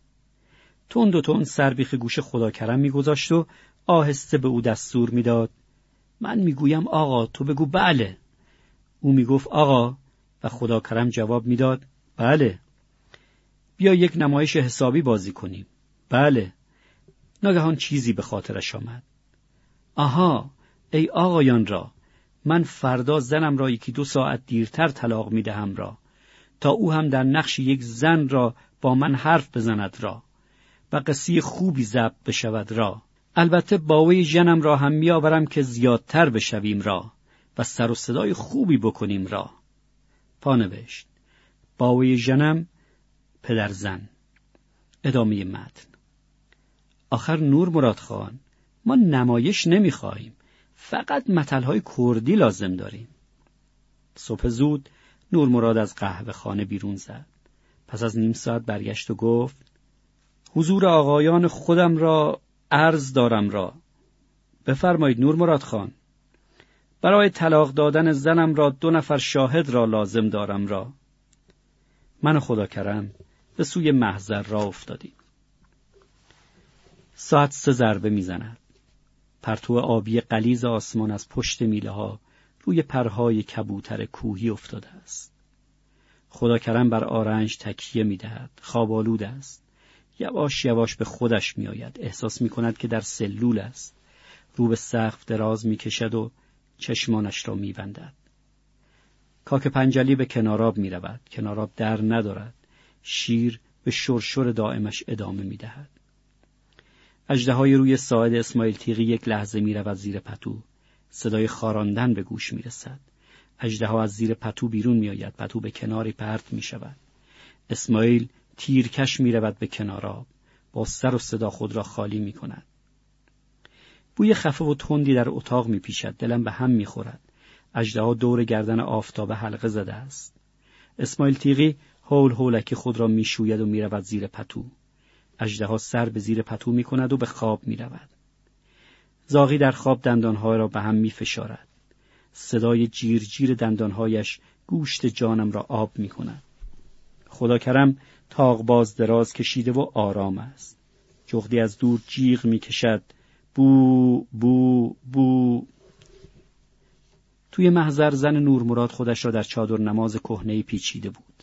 S1: تند و تند سربیخ گوش خدا کرم میگذاشت و آهسته به او دستور می‌داد. من می‌گویم آقا تو بگو بله. او می‌گفت آقا و خدا کرم جواب می‌داد بله. بیا یک نمایش حسابی بازی کنیم. بله. ناگهان چیزی به خاطرش آمد. آها ای آقایان را من فردا زنم را یکی دو ساعت دیرتر طلاق می‌دهم را تا او هم در نقش یک زن را با من حرف بزند را. و قصی خوبی ضبط بشود را. البته باوی جنم را هم میآورم که زیادتر بشویم را و سر و صدای خوبی بکنیم را. پانوشت. باوی جنم پدر زن. ادامه متن. آخر نور مراد خان. ما نمایش نمی‌خواهیم. فقط متلهای کردی لازم داریم. صبح زود نور مراد از قهوه خانه بیرون زد. پس از نیم ساعت برگشت و گفت حضور آقایان خودم را عرض دارم را. بفرمایید نور مراد خان. برای طلاق دادن زنم را دو نفر شاهد را لازم دارم را. من خدا کرم به سوی محضر را افتادیم. ساعت سه ضربه می‌زند. پرتو آبی قلیز آسمان از پشت میله ها روی پرهای کبوتر کوهی افتاده است. خدا کرم بر آرنج تکیه می‌دهد. خواب است. یواش یواش به خودش میآید احساس می کند که در سلول است رو به سقف دراز می کشد و چشمانش را می بندد. کاک پنجلی به کناراب می رود. کناراب در ندارد. شیر به شرشر دائمش ادامه می دهد. اجده های روی ساعد اسماعیل تیغی یک لحظه می رود زیر پتو. صدای خاراندن به گوش می رسد. اجده ها از زیر پتو بیرون می آید. پتو به کناری پرت می شود. اسماعیل تیرکش می رود به کناراب. با سر و صدا خود را خالی می کند. بوی خفه و تندی در اتاق می پیشد. دلم به هم می خورد. اجده دور گردن آفتاب حلقه زده است. اسماعیل تیغی هول هولکی خود را می شوید و می رود زیر پتو. اجده سر به زیر پتو می کند و به خواب می رود. زاغی در خواب دندانهای را به هم می فشارد. صدای جیر جیر دندانهایش گوشت جانم را آب می کند. خدا کرم تاق باز دراز کشیده و آرام است. جغدی از دور جیغ می کشد. بو بو بو توی محضر زن نور مراد خودش را در چادر نماز کهنه پیچیده بود.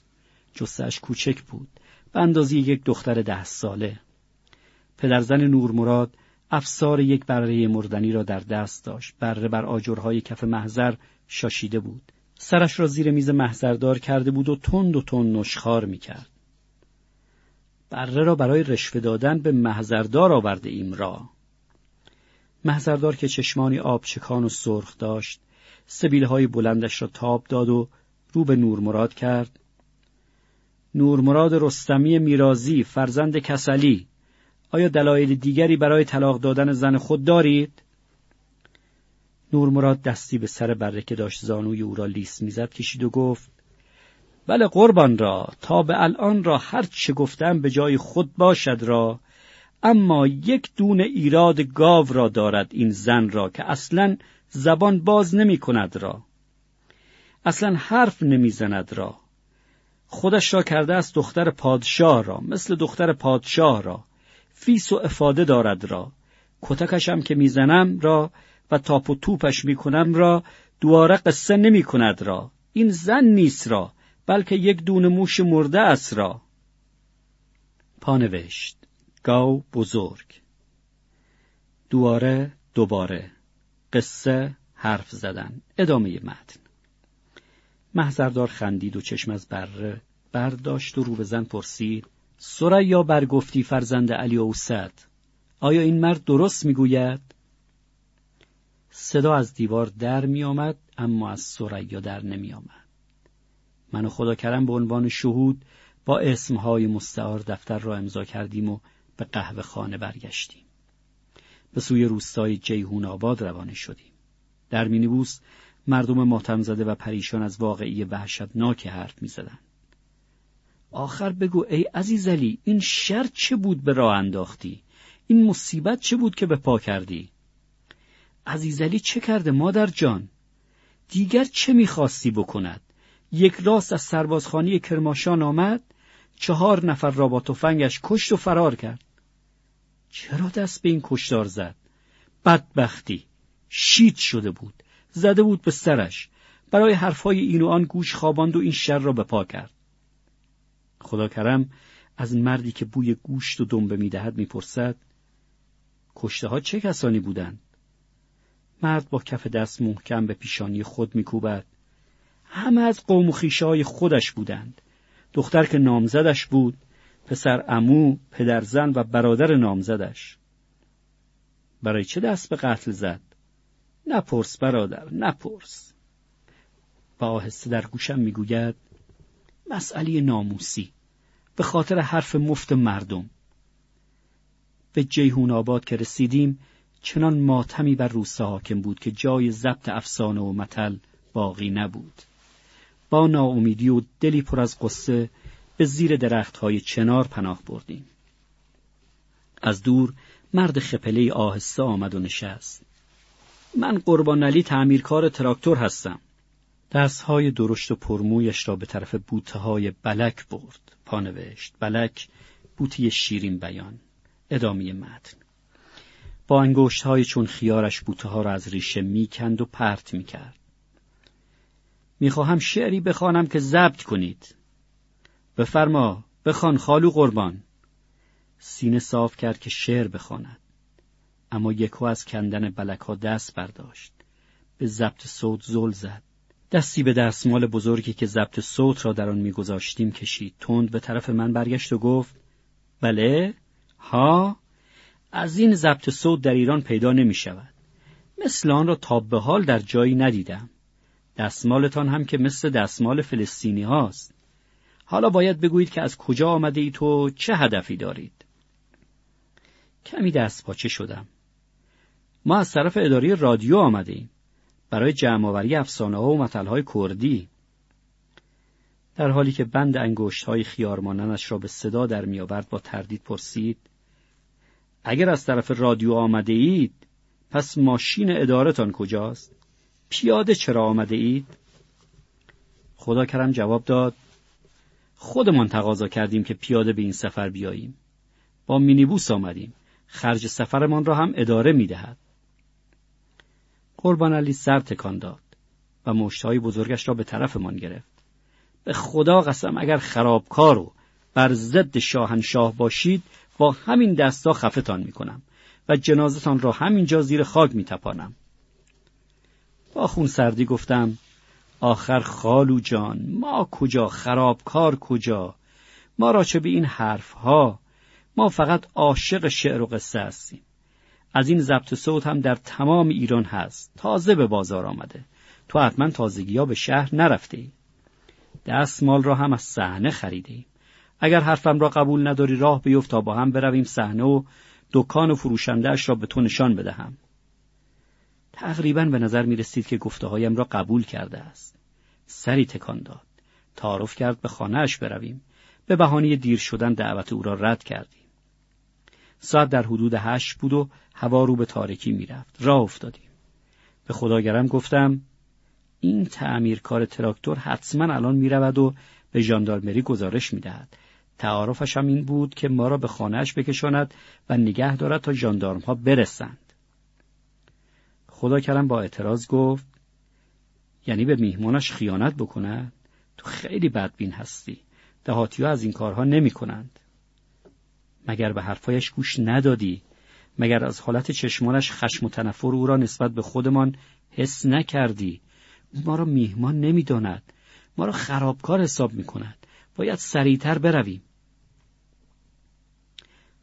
S1: جستش کوچک بود. به اندازی یک دختر ده ساله. پدرزن نور مراد افسار یک بره مردنی را در دست داشت. بره بر آجرهای کف محضر شاشیده بود. سرش را زیر میز محضردار کرده بود و تند و تند نشخار می‌کرد. بره را برای رشوه دادن به محضردار آورده ایم را. محضردار که چشمانی آبچکان و سرخ داشت سبیل های بلندش را تاب داد و رو به نور مراد کرد نور مراد رستمی میرازی فرزند کسلی آیا دلایل دیگری برای طلاق دادن زن خود دارید؟ نورمراد دستی به سر بره که داشت زانوی او را لیس می‌زد کشید و گفت بله قربان را تا به الان را هر چه گفتم به جای خود باشد را اما یک دون ایراد گاو را دارد این زن را که اصلا زبان باز نمی کند را. اصلا حرف نمی‌زند را. خودش را کرده است دختر پادشاه را مثل دختر پادشاه را. فیس و افاده دارد را. کتکش هم که می‌زنم را و تاپ و توپش می‌کنم را دوباره قصه نمی کند را. این زن نیست را. بلکه یک دونه موش مرده است را. پانوشت. گاو بزرگ. دواره دوباره. قصه حرف زدن. ادامه متن. محضردار خندید و چشم از بره برداشت و رو به زن پرسید سریا برگفتی فرزند علی اوسد آیا این مرد درست می‌گوید؟ صدا از دیوار در میآمد اما از سریا در نمیآمد. من و خدا کرم به عنوان شهود با اسمهای مستعار دفتر را امضا کردیم و به قهوه خانه برگشتیم. به سوی روستای جیهون آباد روانه شدیم. در مینیبوس مردم ماتم زده و پریشان از واقعی وحشتناک حرف می زدن. آخر بگو ای عزیزلی این شر چه بود به راه انداختی؟ این مصیبت چه بود که به پا کردی؟ عزیزلی چه کرده مادر جان؟ دیگر چه می‌خواستی بکند؟ یک راست از سربازخانی کرماشان آمد چهار نفر را با تفنگش کشت و فرار کرد. چرا دست به این کشتار زد؟ بدبختی شید شده بود زده بود به سرش. برای حرفهای این و آن گوش خواباند و این شر را به پا کرد. خدا کرم از مردی که بوی گوشت و دنبه می‌دهد می‌پرسد کشته ها چه کسانی بودند؟ مرد با کف دست محکم به پیشانی خود میکوبد. همه از قوم های خودش بودند. دختر که نامزدش بود پسر امو، پدرزن و برادر نامزدش. برای چه دست به قتل زد؟ نپرس برادر نپرس. و آهسته در گوشم می‌گوید مسئله ناموسی به خاطر حرف مفت مردم. به جیهون آباد که رسیدیم چنان ماتمی بر روسا حاکم بود که جای ضبط افسانه و متل باقی نبود. با ناامیدی و دلی پر از قصه به زیر درختهای چنار پناه بردیم. از دور مرد خپله آهسته آمد و نشست. من قربان علی تعمیرکار تراکتور هستم. دستهای درشت و پرمویش را به طرف بوته های بلک برد. پانوشت بلک بوتی شیرین بیان. ادامه متن. با انگشت های چون خیارش بوته ها را از ریشه می‌کند و پرت می‌کرد. می‌خواهم شعری بخوانم که ضبط کنید. بفرما بخوان خالو قربان. سینه صاف کرد که شعر بخواند. اما یکو از کندن بلک ها دست برداشت. به ضبط صوت زل زد. دستی به دستمال بزرگی که ضبط صوت را در آن میگذاشتیم کشید. تند به طرف من برگشت و گفت بله ها از این ضبط صوت در ایران پیدا نمی شود مثل آن را تا به حال در جایی ندیدم. دستمالتان هم که مثل دستمال فلسطینی هاست. حالا باید بگویید که از کجا آمده ای تو چه هدفی دارید. کمی دست پاچه شدم. ما از طرف اداره رادیو آمده ایم. برای جمعآوری افسانه ها و مطلع های کردی. در حالی که بند انگشت های خیارماننش را به صدا در میآورد با تردید پرسید اگر از طرف رادیو آمده اید پس ماشین ادارتان کجاست؟ پیاده چرا آمده اید؟ خدا کرم جواب داد خودمان تقاضا کردیم که پیاده به این سفر بیاییم. با مینیبوس آمدیم. خرج سفرمان را هم اداره می‌دهد. قربان علی سر تکان داد و مشتهای بزرگش را به طرفمان گرفت. به خدا قسم اگر خرابکار و بر ضد شاهنشاه باشید با همین دستا خفتان می‌کنم و جنازتان را همینجا زیر خاک میتپانم. با خون سردی گفتم آخر خالو جان ما کجا خرابکار کجا؟ ما را چه به این حرف ها ما فقط عاشق شعر و قصه هستیم. از این ضبط صوت هم در تمام ایران هست. تازه به بازار آمده. تو حتما تازگی ها به شهر نرفته ای. دستمال را هم از صحنه خریده اگر حرفم را قبول نداری راه بیفت تا با هم برویم صحنه و دکان و فروشندهاش را به تو نشان بدهم. تقریبا به نظر می رسید که گفته هایم را قبول کرده است. سری تکان داد. تعارف کرد به خانهاش برویم. به بهانه دیر شدن دعوت او را رد کردیم. ساعت در حدود هشت بود و هوا رو به تاریکی می‌رفت. راه افتادیم. به خداگرم گفتم این تعمیرکار تراکتور حتما الان می‌رود و به ژاندارمری گزارش می‌دهد. تعارفش هم این بود که ما را به خانهاش بکشاند و نگه دارد تا ژاندارم ها برسند. خدا کرم با اعتراض گفت یعنی به میهمانش خیانت بکند؟ تو خیلی بدبین هستی. دهاتی ها از این کارها نمی کنند مگر به حرفایش گوش ندادی؟ مگر از حالت چشمانش خشم و تنفر او را نسبت به خودمان حس نکردی؟ او ما را میهمان نمی‌داند. ما را خرابکار حساب می کند باید سریعتر برویم.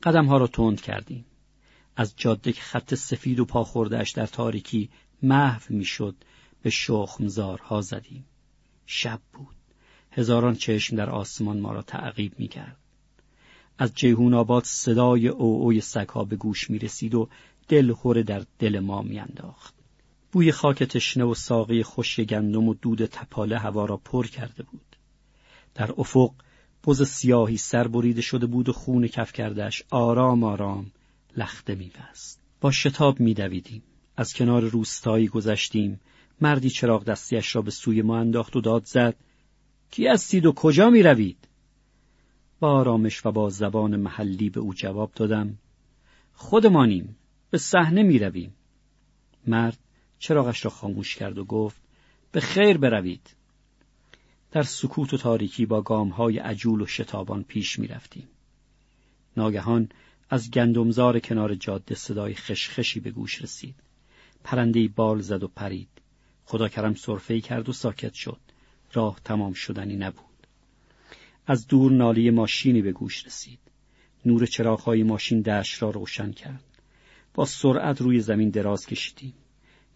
S1: قدم ها را تند کردیم. از جاده که خط سفید و پاخوردهاش در تاریکی محو می‌شد به شخمزارها زدیم شب بود هزاران چشم در آسمان ما را تعقیب می‌کرد از جیهون آباد صدای او اوی سگها به گوش می رسید و دل خور در دل ما میانداخت. بوی خاک تشنه و ساقی خوش گندم و دود تپاله هوا را پر کرده بود. در افق بز سیاهی سر بریده شده بود و خون کف کردش آرام آرام لخته میبست. با شتاب میدویدیم. از کنار روستایی گذشتیم. مردی چراغ دستیش را به سوی ما انداخت و داد زد. کی هستید و کجا می روید؟ با آرامش و با زبان محلی به او جواب دادم. خودمانیم. به صحنه می رویم. مرد چراغش را خاموش کرد و گفت به خیر بروید. در سکوت و تاریکی با گامهای عجول و شتابان پیش می رفتیم. ناگهان از گندمزار کنار جاده صدای خشخشی به گوش رسید. پرندهی بال زد و پرید. خدا کرم صرفه کرد و ساکت شد. راه تمام شدنی نبود. از دور نالی ماشینی به گوش رسید. نور چراغهای ماشین دشت را روشن کرد. با سرعت روی زمین دراز کشیدیم.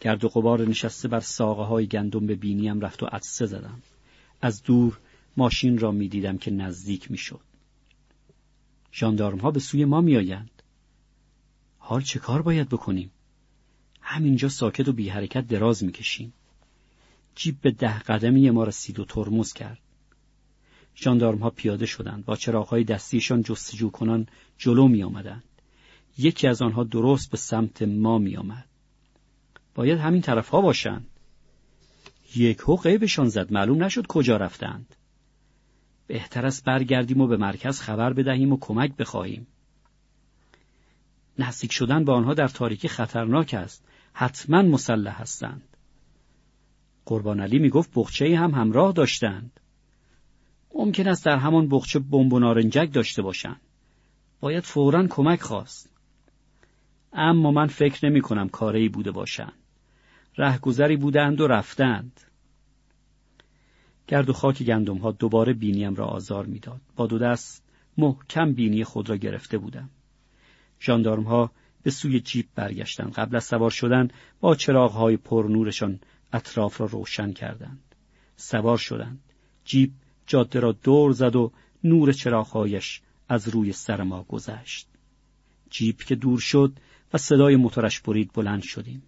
S1: گرد و غبار نشسته بر ساقه های گندم به بینیم رفت و عدسه زدم. از دور ماشین را می‌دیدم که نزدیک می‌شد. ژاندارم ها به سوی ما میآیند. حال چه کار باید بکنیم؟ همینجا ساکت و بی حرکت دراز می‌کشیم. جیب به ده قدمی ما رسید و ترمز کرد. ژاندارم ها پیاده شدند با چراغهای دستیشان جستجو کنان جلو می آمدند. یکی از آنها درست به سمت ما می آمد. باید همین طرف ها باشند. یک هو قیبشان زد معلوم نشد کجا رفتند. بهتر است برگردیم و به مرکز خبر بدهیم و کمک بخواهیم. نزدیک شدن به آنها در تاریکی خطرناک است. حتما مسلح هستند. قربان علی می گفت بخچه هم همراه داشتند. ممکن است در همان بخچه بمب و نارنجک داشته باشند. باید فورا کمک خواست. اما من فکر نمی کنم کاری بوده باشند. رهگذری بودند و رفتند. گرد و خاک گندم ها دوباره بینیم را آزار می‌داد. با دو دست محکم بینی خود را گرفته بودم. جاندارم ها به سوی جیب برگشتند. قبل از سوار شدن با چراغ های پرنورشان اطراف را روشن کردند. سوار شدند. جیب جاده را دور زد و نور چراغهایش از روی سر ما گذشت. جیب که دور شد و صدای موتورش برید بلند شدیم.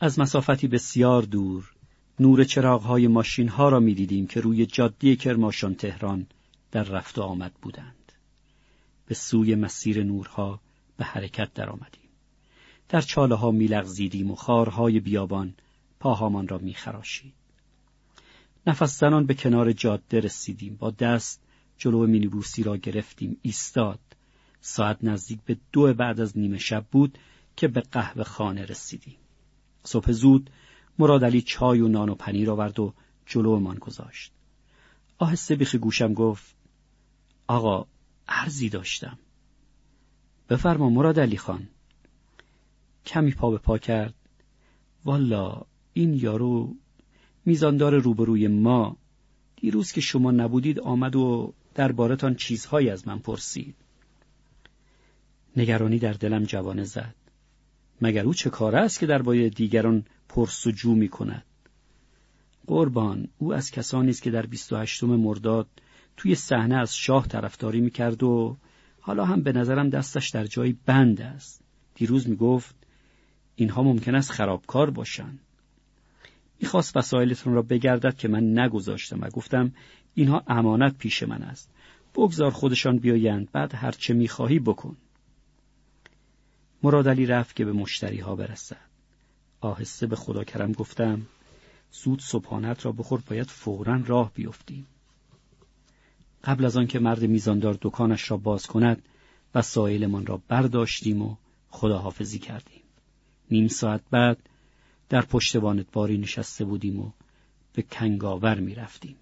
S1: از مسافتی بسیار دور نور چراغهای ماشین ها را می دیدیم که روی جاده کرماشان تهران در رفت و آمد بودند. به سوی مسیر نورها به حرکت در آمدیم. در چاله ها می لغزیدیم و خارهای بیابان پاهامان را می خراشید. نفس زنان به کنار جاده رسیدیم با دست جلو مینیبوسی را گرفتیم ایستاد ساعت نزدیک به دو بعد از نیمه شب بود که به قهوه خانه رسیدیم صبح زود مراد علی چای و نان و پنیر آورد و جلومان گذاشت. آهسته بیخ گوشم گفت آقا عرضی داشتم. بفرما مراد علی خان. کمی پا به پا کرد. والا این یارو میزاندار روبروی ما. دیروز که شما نبودید آمد و دربارتان چیزهایی از من پرسید. نگرانی در دلم جوانه زد. مگر او چه کار است که درباره دیگران پرس و جو می کند قربان او از کسانی است که در 28 مرداد توی صحنه از شاه طرفداری می‌کرد و حالا هم به نظرم دستش در جایی بند است دیروز می‌گفت اینها ممکن است خرابکار باشند. می‌خواست وسایلتون را بگردد که من نگذاشتم و گفتم اینها امانت پیش من است. بگذار خودشان بیایند بعد هرچه می‌خواهی بکن. مرادلی رفت که به مشتری ها برسد. آهسته به خدا کرم گفتم زود صبحانت را بخور باید فورا راه بیفتیم. قبل از آنکه مرد میزاندار دکانش را باز کند وسایلمان را برداشتیم و خداحافظی کردیم. نیم ساعت بعد در پشت باری نشسته بودیم و به کنگاور می رفتیم.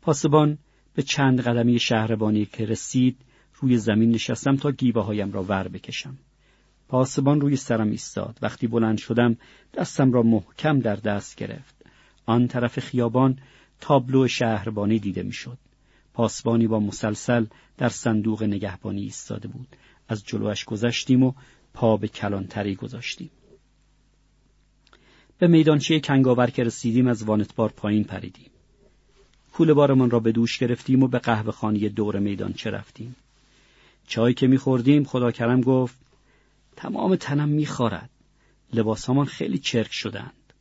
S1: پاسبان به چند قدمی شهربانی که رسید روی زمین نشستم تا گیبه هایم را ور بکشم. پاسبان روی سرم ایستاد. وقتی بلند شدم دستم را محکم در دست گرفت. آن طرف خیابان تابلو شهربانی دیده می‌شد. پاسبانی با مسلسل در صندوق نگهبانی ایستاده بود. از جلوش گذشتیم و پا به کلانتری گذاشتیم. به میدانچه کنگاور که رسیدیم از وانتبار پایین پریدیم. کول بارمان را به دوش گرفتیم و به قهوه خانی دور میدانچه رفتیم. چای که میخوردیم خدا کرم گفت تمام تنم میخارد. لباسهامان خیلی چرک شدند.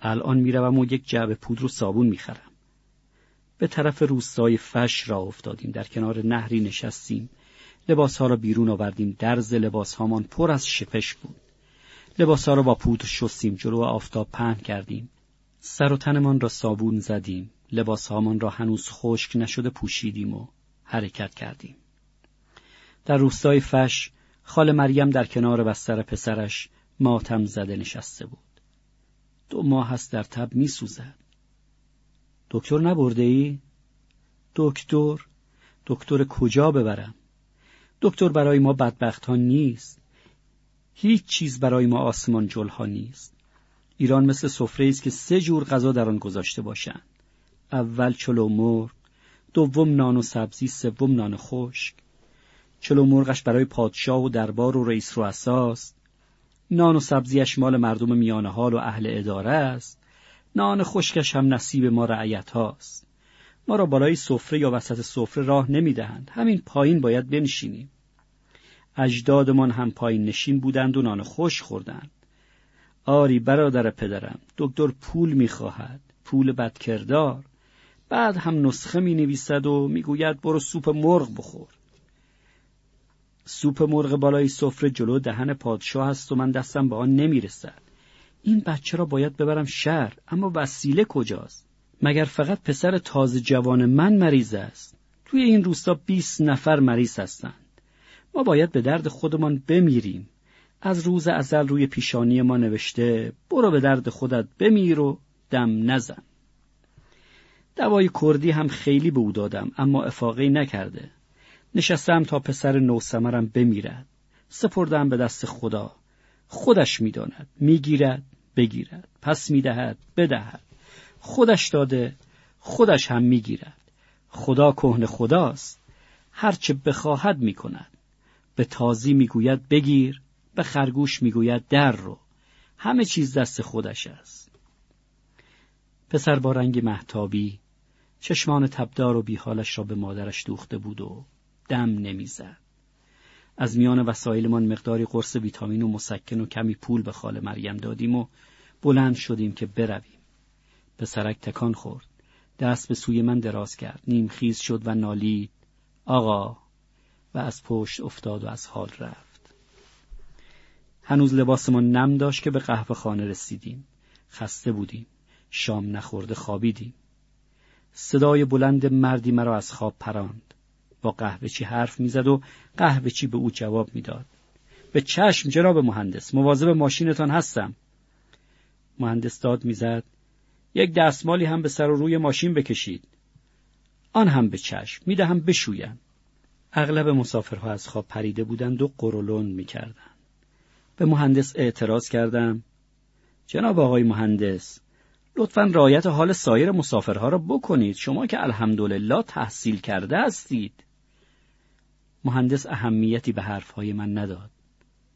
S1: الان می‌روم و یک جعبه پودر و صابون می‌خرم. به طرف روستای فش را افتادیم. در کنار نهری نشستیم. لباسها را بیرون آوردیم. درز لباسهامان پر از شپش بود. لباسها را با پودر شستیم. جلو آفتاب پهن کردیم. سر و تنمان را صابون زدیم. لباسهامان را هنوز خشک نشده پوشیدیم و حرکت کردیم. در روستای فش خال مریم در کنار بستر پسرش ماتم زده نشسته بود. دو ماه هست در تب می سوزد دکتر نبرده ای؟ دکتر دکتر کجا ببرم؟ دکتر برای ما بدبخت ها نیست. هیچ چیز برای ما آسمان جل ها نیست. ایران مثل سفره است که سه جور غذا در آن گذاشته باشند. اول چلو مرغ دوم نان و سبزی سوم نان خشک. چلو مرغش برای پادشاه و دربار و رئیس رو اساس نان و سبزیش مال مردم میانه حال و اهل اداره است. نان خشکش هم نصیب ما رعیت هاست. ما را بالای سفره یا وسط سفره راه نمی‌دهند. همین پایین باید بنشینیم. اجدادمان هم پایین نشین بودند و نان خوش خوردند. آری برادر پدرم دکتر پول می‌خواهد. پول بدکردار. بعد هم نسخه می نویسد و می‌گوید برو سوپ مرغ بخور. سوپ مرغ بالای سفره جلو دهن پادشاه است و من دستم به آن نمی‌رسد. این بچه را باید ببرم شهر اما وسیله کجاست؟ مگر فقط پسر تازه جوان من مریض است؟ توی این روستا 20 نفر مریض هستند. ما باید به درد خودمان بمیریم. از روز ازل روی پیشانی ما نوشته برو به درد خودت بمیر و دم نزن. دوای کردی هم خیلی به او دادم اما افاقی نکرده. نشستم تا پسر نوسمرم بمیرد. سپردم به دست خدا. خودش می‌داند. می‌گیرد بگیرد. پس می‌دهد بدهد. خودش داده خودش هم می‌گیرد. خدا کهن خداست. هرچه بخواهد می‌کند. به تازی می‌گوید بگیر به خرگوش می‌گوید در رو. همه چیز دست خودش است. پسر با رنگ محتابی چشمان تبدار و بیحالش را به مادرش دوخته بود و دم نمی‌زد. از میان وسایلمان مقداری قرص ویتامین و مسکن و کمی پول به خاله مریم دادیم و بلند شدیم که برویم. پسرک تکان خورد. دست به سوی من دراز کرد. نیم خیز شد و نالید. آقا و از پشت افتاد و از حال رفت. هنوز لباسمان نم داشت که به قهوه خانه رسیدیم. خسته بودیم. شام نخورده خوابیدیم. صدای بلند مردی مرا از خواب پراند. با قهوه چی حرف می‌زد و قهوه چی به او جواب می‌داد. به چشم جناب مهندس مواظب ماشینتان هستم. مهندس داد می‌زد یک دستمالی هم به سر و روی ماشین بکشید. آن هم به چشم می‌دهم بشویم. اغلب مسافرها از خواب پریده بودند و قرولون می‌کردند. به مهندس اعتراض کردم. جناب آقای مهندس لطفا رایت حال سایر مسافرها را بکنید. شما که الحمدلله تحصیل کرده هستید. مهندس اهمیتی به حرفهای من نداد.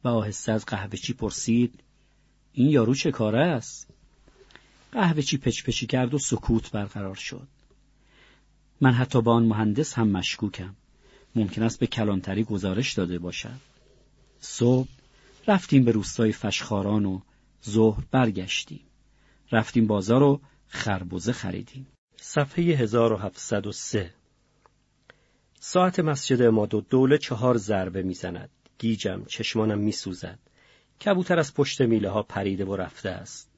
S1: و آهسته از قهوه چی پرسید؟ این یارو چه کاره است؟ قهوه چی پچ پچی کرد و سکوت برقرار شد. من حتی با آن مهندس هم مشکوکم. ممکن است به کلانتری گزارش داده باشد. صبح رفتیم به روستای فشخاران و ظهر برگشتیم. رفتیم بازار و خربوزه خریدیم. صفحه 1703 ساعت مسجد اماد و دوله چهار ضربه می‌زند. گیجم چشمانم میسوزد. کبوتر از پشت میله ها پریده و رفته است.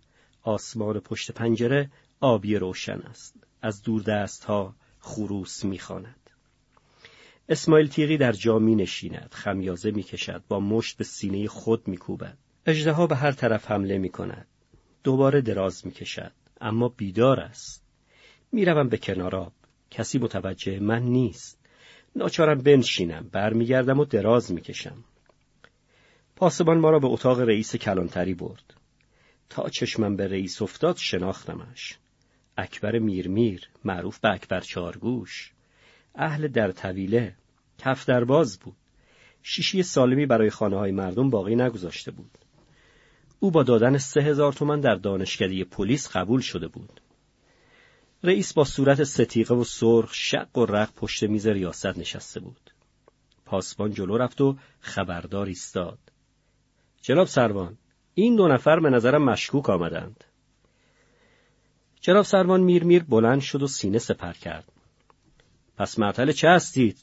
S1: آسمان پشت پنجره آبی روشن است. از دور دست ها خروس می‌خواند. اسماعیل تیغی در جا می نشیند خمیازه می کشد با مشت به سینه خود می کوبد اجده به هر طرف حمله می کند دوباره دراز می کشد اما بیدار است. می‌روم به کناراب کسی متوجه من نیست. ناچارم بنشینم برمیگردم و دراز می‌کشم. پاسبان ما را به اتاق رئیس کلانتری برد. تا چشمم به رئیس افتاد شناختمش. اکبر میرمیر معروف به اکبر چارگوش. اهل در طویله کف درباز بود. شیشی سالمی برای خانه های مردم باقی نگذاشته بود. او با دادن سه هزار تومن در دانشکده پلیس قبول شده بود. رئیس با صورت ستیقه و سرخ شق و رق پشت میز ریاست نشسته بود. پاسبان جلو رفت و خبردار ایستاد. جناب سروان، این دو نفر به نظرم مشکوک آمدند. جناب سروان میر میر بلند شد و سینه سپر کرد. پس معطل چه هستید؟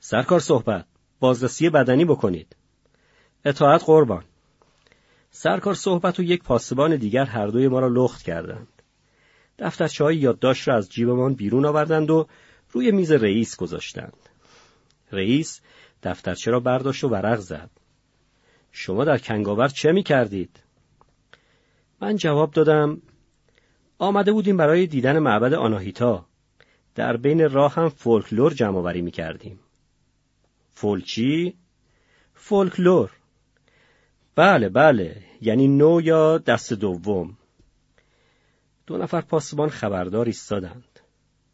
S1: سرکار صحبت، بازرسی بدنی بکنید. اطاعت قربان. سرکار صحبت و یک پاسبان دیگر هر دوی ما را لخت کردند. دفترچه های یادداشت را از جیبمان بیرون آوردند و روی میز رئیس گذاشتند. رئیس دفترچه را برداشت و ورق زد. شما در کنگاور چه می کردید؟ من جواب دادم آمده بودیم برای دیدن معبد آناهیتا. در بین راه هم فولکلور جمع آوری می کردیم. فولچی؟ فولکلور. بله بله یعنی نو یا دست دوم. دو نفر پاسبان خبردار ایستادند.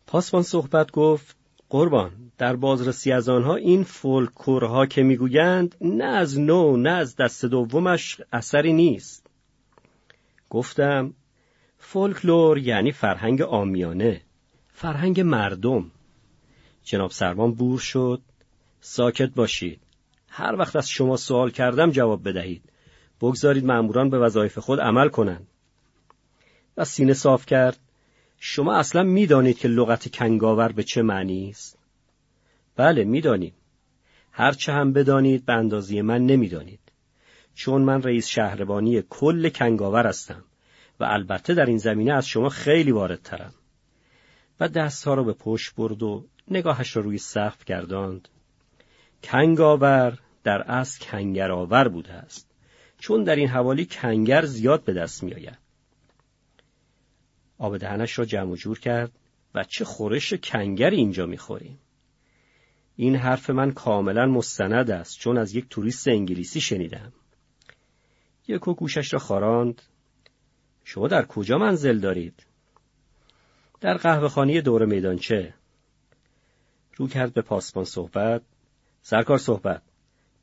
S1: پاسبان صحبت گفت قربان در بازرسی از آنها این فولکورها که می‌گویند نه از نو نه از دست دومش اثری نیست. گفتم فولکلور یعنی فرهنگ آمیانه فرهنگ مردم. جناب سروان بور شد. ساکت باشید. هر وقت از شما سوال کردم جواب بدهید. بگذارید مأموران به وظایف خود عمل کنند. و سینه صاف کرد شما اصلا می‌دانید که لغت کنگاور به چه معنی است؟ بله می‌دانید. هرچه هم بدانید به اندازی من نمی‌دانید. چون من رئیس شهربانی کل کنگاور هستم و البته در این زمینه از شما خیلی واردترم. و دستها را به پشت برد و نگاهش را روی سقف گرداند. کنگاور در اصل کنگرآور بوده است. چون در این حوالی کنگر زیاد به دست می آید. آب دهنش را جمع جور کرد و چه خورش کنگر اینجا می‌خوریم. این حرف من کاملا مستند است چون از یک توریست انگلیسی شنیدم. یکو گوشش را خاراند. شما در کجا منزل دارید؟ در قهوه خانی دور میدانچه. رو کرد به پاسبان صحبت. سرکار صحبت.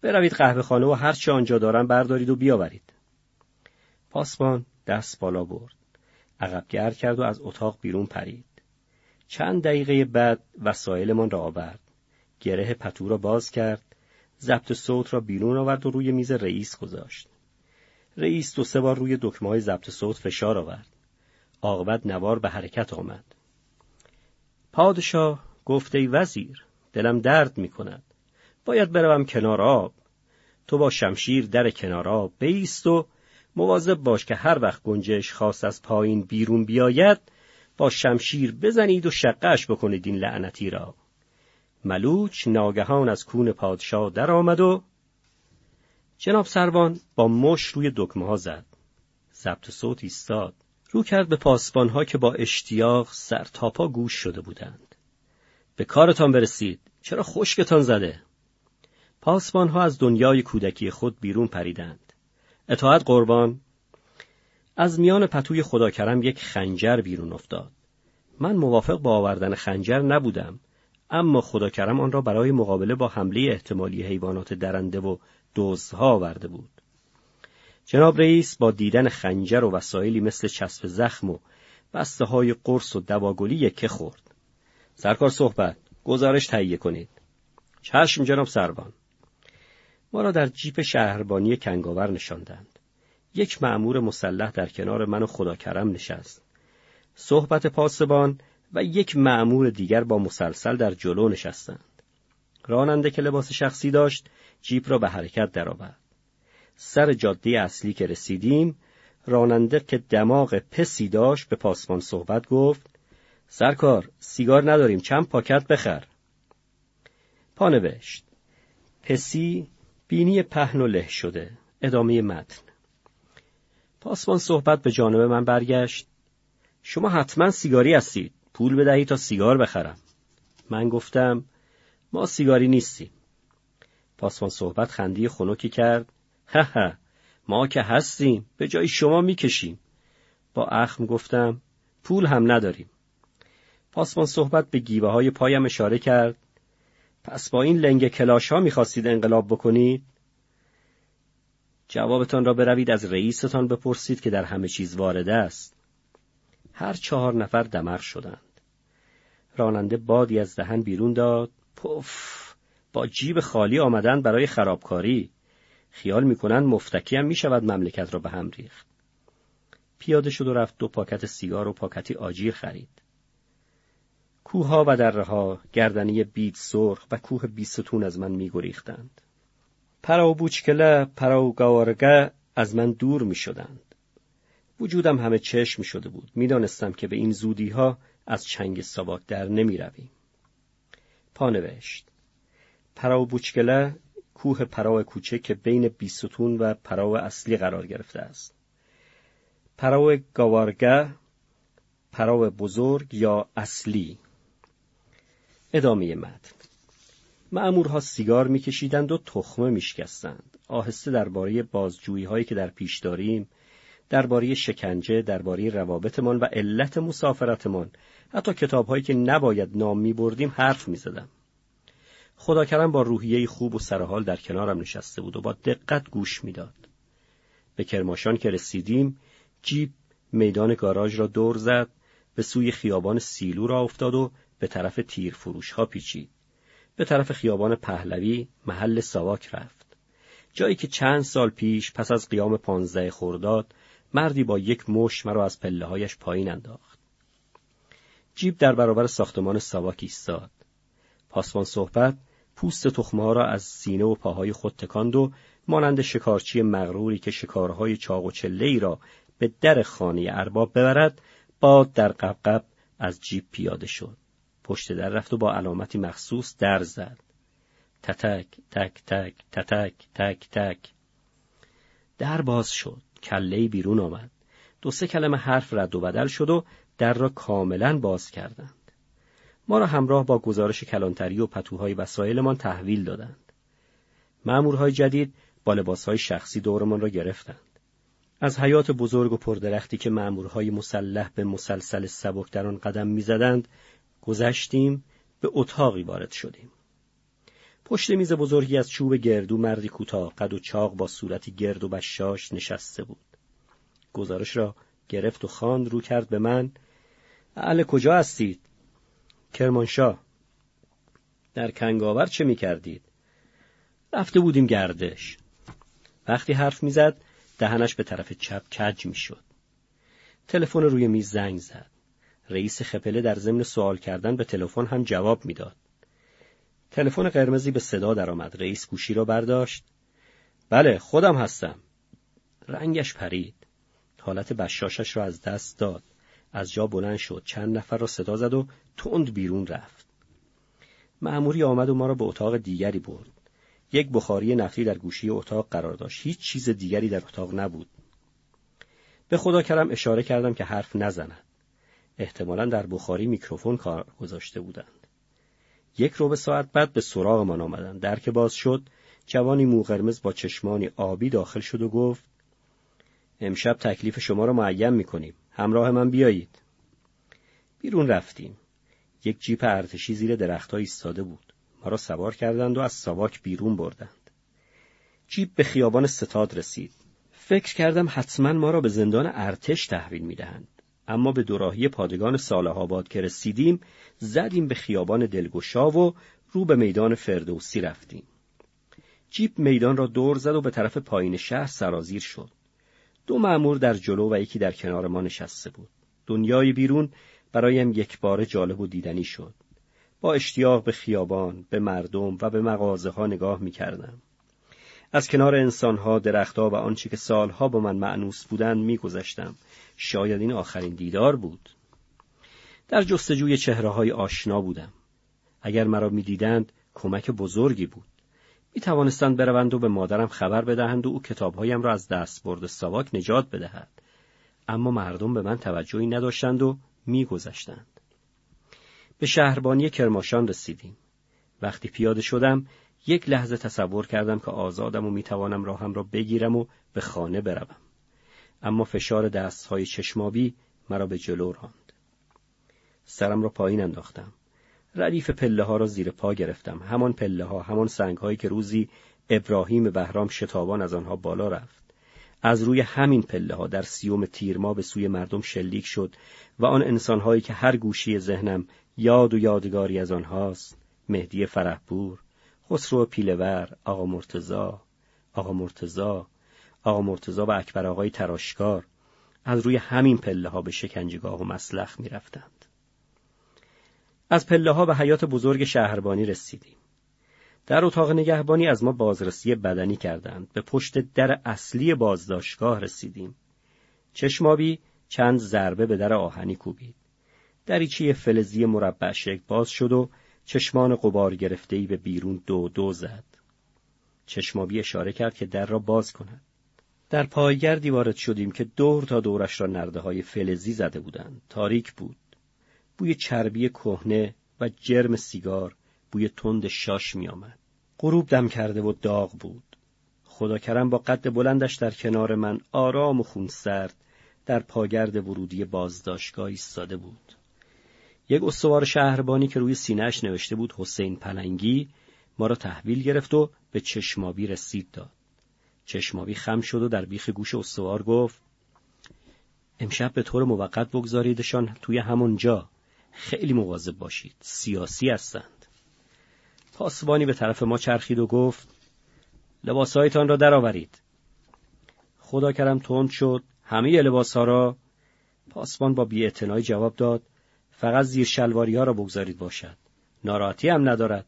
S1: بروید قهوه خانه و هر آنجا دارم بردارید و بیاورید. پاسبان دست بالا برد. عقبگر کرد و از اتاق بیرون پرید. چند دقیقه بعد وسایلمان را آورد. گره پتو را باز کرد. ضبط صوت را بیرون آورد و روی میز رئیس گذاشت. رئیس دو سه بار روی دکمه های ضبط صوت فشار آورد. عاقبت نوار به حرکت آمد. پادشاه گفته ای وزیر دلم درد می کند. باید بروم کنار آب. تو با شمشیر در کنار آب بیست و مواظب باش که هر وقت گنجش خواست از پایین بیرون بیاید با شمشیر بزنید و شقش بکنید این لعنتی را. ملوچ ناگهان از کون پادشاه در آمد و جناب سروان با مش روی دکمه ها زد. ضبط صوت ایستاد. رو کرد به پاسبان ها که با اشتیاق سر تاپا گوش شده بودند. به کارتان برسید. چرا خشکتان زده؟ پاسبان ها از دنیای کودکی خود بیرون پریدند. اطاعت قربان. از میان پتوی خدا کرم یک خنجر بیرون افتاد. من موافق با آوردن خنجر نبودم اما خدا کرم آن را برای مقابله با حمله احتمالی حیوانات درنده و دزدها آورده بود. جناب رئیس با دیدن خنجر و وسایلی مثل چسب زخم و بسته های قرص و دواگلی یکه خورد. سرکار صحبت گزارش تهیه کنید. چشم جناب سروان. ما را در جیپ شهربانی کنگاور نشاندند. یک مأمور مسلح در کنار من و خدا کرم نشست. صحبت پاسبان و یک مأمور دیگر با مسلسل در جلو نشستند. راننده که لباس شخصی داشت جیپ را به حرکت درآورد. سر جاده اصلی که رسیدیم راننده که دماغ پسی داشت به پاسبان صحبت گفت سرکار سیگار نداریم چند پاکت بخر پانوشت پسی بینی پهن و له شده. ادامه متن. پاسبان صحبت به جانب من برگشت. شما حتما سیگاری هستید. پول بدهید تا سیگار بخرم. من گفتم ما سیگاری نیستیم. پاسبان صحبت خندی خنکی کرد. هه ما که هستیم. به جای شما می‌کشیم. با اخم گفتم پول هم نداریم. پاسبان صحبت به گیوه های پایم اشاره کرد. پس با این لنگ کلاش ها می‌خواستید انقلاب بکنید؟ جوابتان را بروید از رئیستان بپرسید که در همه چیز وارده است. هر چهار نفر دمر شدند. راننده بادی از دهن بیرون داد. پف با جیب خالی آمدن برای خرابکاری. خیال می‌کنند مفتکی هم می‌شود مملکت را به هم ریخت. پیاده شد و رفت دو پاکت سیگار و پاکتی آجیر خرید. کوهها و درها گردنی بید سرخ و کوه بیستون از من میگریختند پراو بوچکله پراو گاورگه از من دور می شدند. وجودم همه چشم شده بود. می‌دانستم که به این زودی ها از چنگ ساواک در نمی رویم. پانوشت پراو بوچکله کوه پراو کوچک که بین بیستون و پراو اصلی قرار گرفته است. پراو گاوارگه پراو بزرگ یا اصلی ادامه متن معمورها سیگار میکشیدند و تخمه میشکستند آهسته درباره بازجویی هایی که در پیش داریم درباره شکنجه درباره روابطمان و علت مسافرتمان حتی کتابهایی که نباید نام می بردیم حرف می زدم. خدا کرم با روحیه خوب و سرحال در کنارم نشسته بود و با دقت گوش می‌داد. به کرماشان که رسیدیم جیب میدان گاراژ را دور زد به سوی خیابان سیلو را افتاد و به طرف تیر فروش ها پیچید. به طرف خیابان پهلوی محل ساواک رفت. جایی که چند سال پیش پس از قیام پانزده خرداد مردی با یک مش مرا از پله هایش پایین انداخت. جیب در برابر ساختمان ساواک ایستاد. پاسبان صحبت پوست تخمه را از سینه و پاهای خود تکاند و مانند شکارچی مغروری که شکارهای چاق و چله را به در خانه ارباب ببرد باد در قبقب از جیب پیاده شد. پشت در رفت و با علامتی مخصوص در زد. تتک تک تک تتک تک تک در باز شد. کله بیرون آمد. دو سه کلمه حرف رد و بدل شد و در را کاملا باز کردند. ما را همراه با گزارش کلانتری و پتوهای وسایلمان تحویل دادند. مأمورهای جدید با لباسهای شخصی دورمان را گرفتند. از حیات بزرگ و پردرختی که مأمورهای مسلح به مسلسل سبک در آن قدم می‌زدند گذشتیم به اتاقی وارد شدیم. پشت میز بزرگی از چوب گردو مردی کوتاه قد و چاق با صورتی گرد و بشاش نشسته بود. گزارش را گرفت و خواند رو کرد به من اهل کجا هستید؟ کرمانشاه در کنگاور چه می کردید؟ رفته بودیم گردش. وقتی حرف می‌زد دهنش به طرف چپ کج می‌شد. تلفن روی میز زنگ زد. رئیس خپله در ضمن سوال کردن به تلفن هم جواب می‌داد. تلفن قرمزی به صدا درآمد. رئیس گوشی را برداشت. بله خودم هستم. رنگش پرید. حالت بشاشش را از دست داد. از جا بلند شد. چند نفر را صدا زد و تند بیرون رفت. معموری آمد و ما را به اتاق دیگری برد. یک بخاری نفتی در گوشی اتاق قرار داشت. هیچ چیز دیگری در اتاق نبود. به خدا کردم اشاره کردم که حرف نزند. احتمالا در بخاری میکروفون کار گذاشته بودند. یک رو به ساعت بعد به سراغمان آمدند. در که باز شد جوانی مو قرمز با چشمانی آبی داخل شد و گفت امشب تکلیف شما را معین می‌کنیم. همراه من بیایید. بیرون رفتیم. یک جیپ ارتشی زیر درختها ایستاده بود. ما را سوار کردند و از ساواک بیرون بردند. جیپ به خیابان ستاد رسید. فکر کردم حتما ما را به زندان ارتش تحویل می‌دهند. اما به دوراهی پادگان صالح آباد که رسیدیم زدیم به خیابان دلگشا و رو به میدان فردوسی رفتیم. جیب میدان را دور زد و به طرف پایین شهر سرازیر شد. دو مأمور در جلو و یکی در کنار ما نشسته بود. دنیای بیرون برایم یک بار جالب و دیدنی شد. با اشتیاق به خیابان، به مردم و به مغازه ها نگاه می کردم. از کنار انسانها، درختها و آنچه که سالها با من معنوس بودند میگذشتم. شاید این آخرین دیدار بود. در جستجوی چهره های آشنا بودم. اگر مرا می‌دیدند کمک بزرگی بود. می توانستند بروند و به مادرم خبر بدهند و او کتابهایم را از دست برد سواک نجات بدهد. اما مردم به من توجهی نداشتند و میگذشتند. به شهربانی کرماشان رسیدیم. وقتی پیاده شدم یک لحظه تصور کردم که آزادم و می‌توانم راهم را بگیرم و به خانه بروم. اما فشار دستهای چشمابی مرا به جلو راند. سرم را پایین انداختم. ردیف پله ها را زیر پا گرفتم. همان پله ها، همان سنگ هایی که روزی ابراهیم بهرام شتابان از آنها بالا رفت. از روی همین پله ها در سیوم تیرما به سوی مردم شلیک شد و آن انسانهایی که هر گوشی ذهنم یاد و یادگاری از آنهاست مهدی فرحپور خسرو پیلور آقا مرتزا آقا مرتزا آقا مرتزا و اکبر آقای تراشکار از روی همین پله ها به شکنجگاه و مسلخ می رفتند. از پله ها به حیات بزرگ شهربانی رسیدیم. در اتاق نگهبانی از ما بازرسی بدنی کردند. به پشت در اصلی بازداشتگاه رسیدیم. چشمابی چند ضربه به در آهنی کوبید. دریچه فلزی مربع شکل باز شد و چشمان قبار گرفتهی به بیرون دو دو زد. چشمابی اشاره کرد که در را باز کند. در پایگردی وارد شدیم که دور تا دورش را نرده های فلزی زده بودند. تاریک بود. بوی چربی کهنه و جرم سیگار بوی تند شاش می آمد. غروب دم کرده و داغ بود. خدا کرم با قد بلندش در کنار من آرام و خونسرد در پاگرد ورودی بازداشتگاه ایستاده بود. یک استوار شهربانی که روی سینهش نوشته بود حسین پلنگی ما را تحویل گرفت و به چشمابی رسید داد. چشمابی خم شد و در بیخ گوش استوار گفت امشب به طور موقت بگذاریدشان توی همون جا خیلی مواظب باشید سیاسی هستند. پاسبانی به طرف ما چرخید و گفت لباسهایتان را درآورید. خدا کرم تند شد همه لباسها را. پاسبان با بیاعتنایی جواب داد فقط زیر شلواری ها را بگذارید باشد. ناراحتی هم ندارد.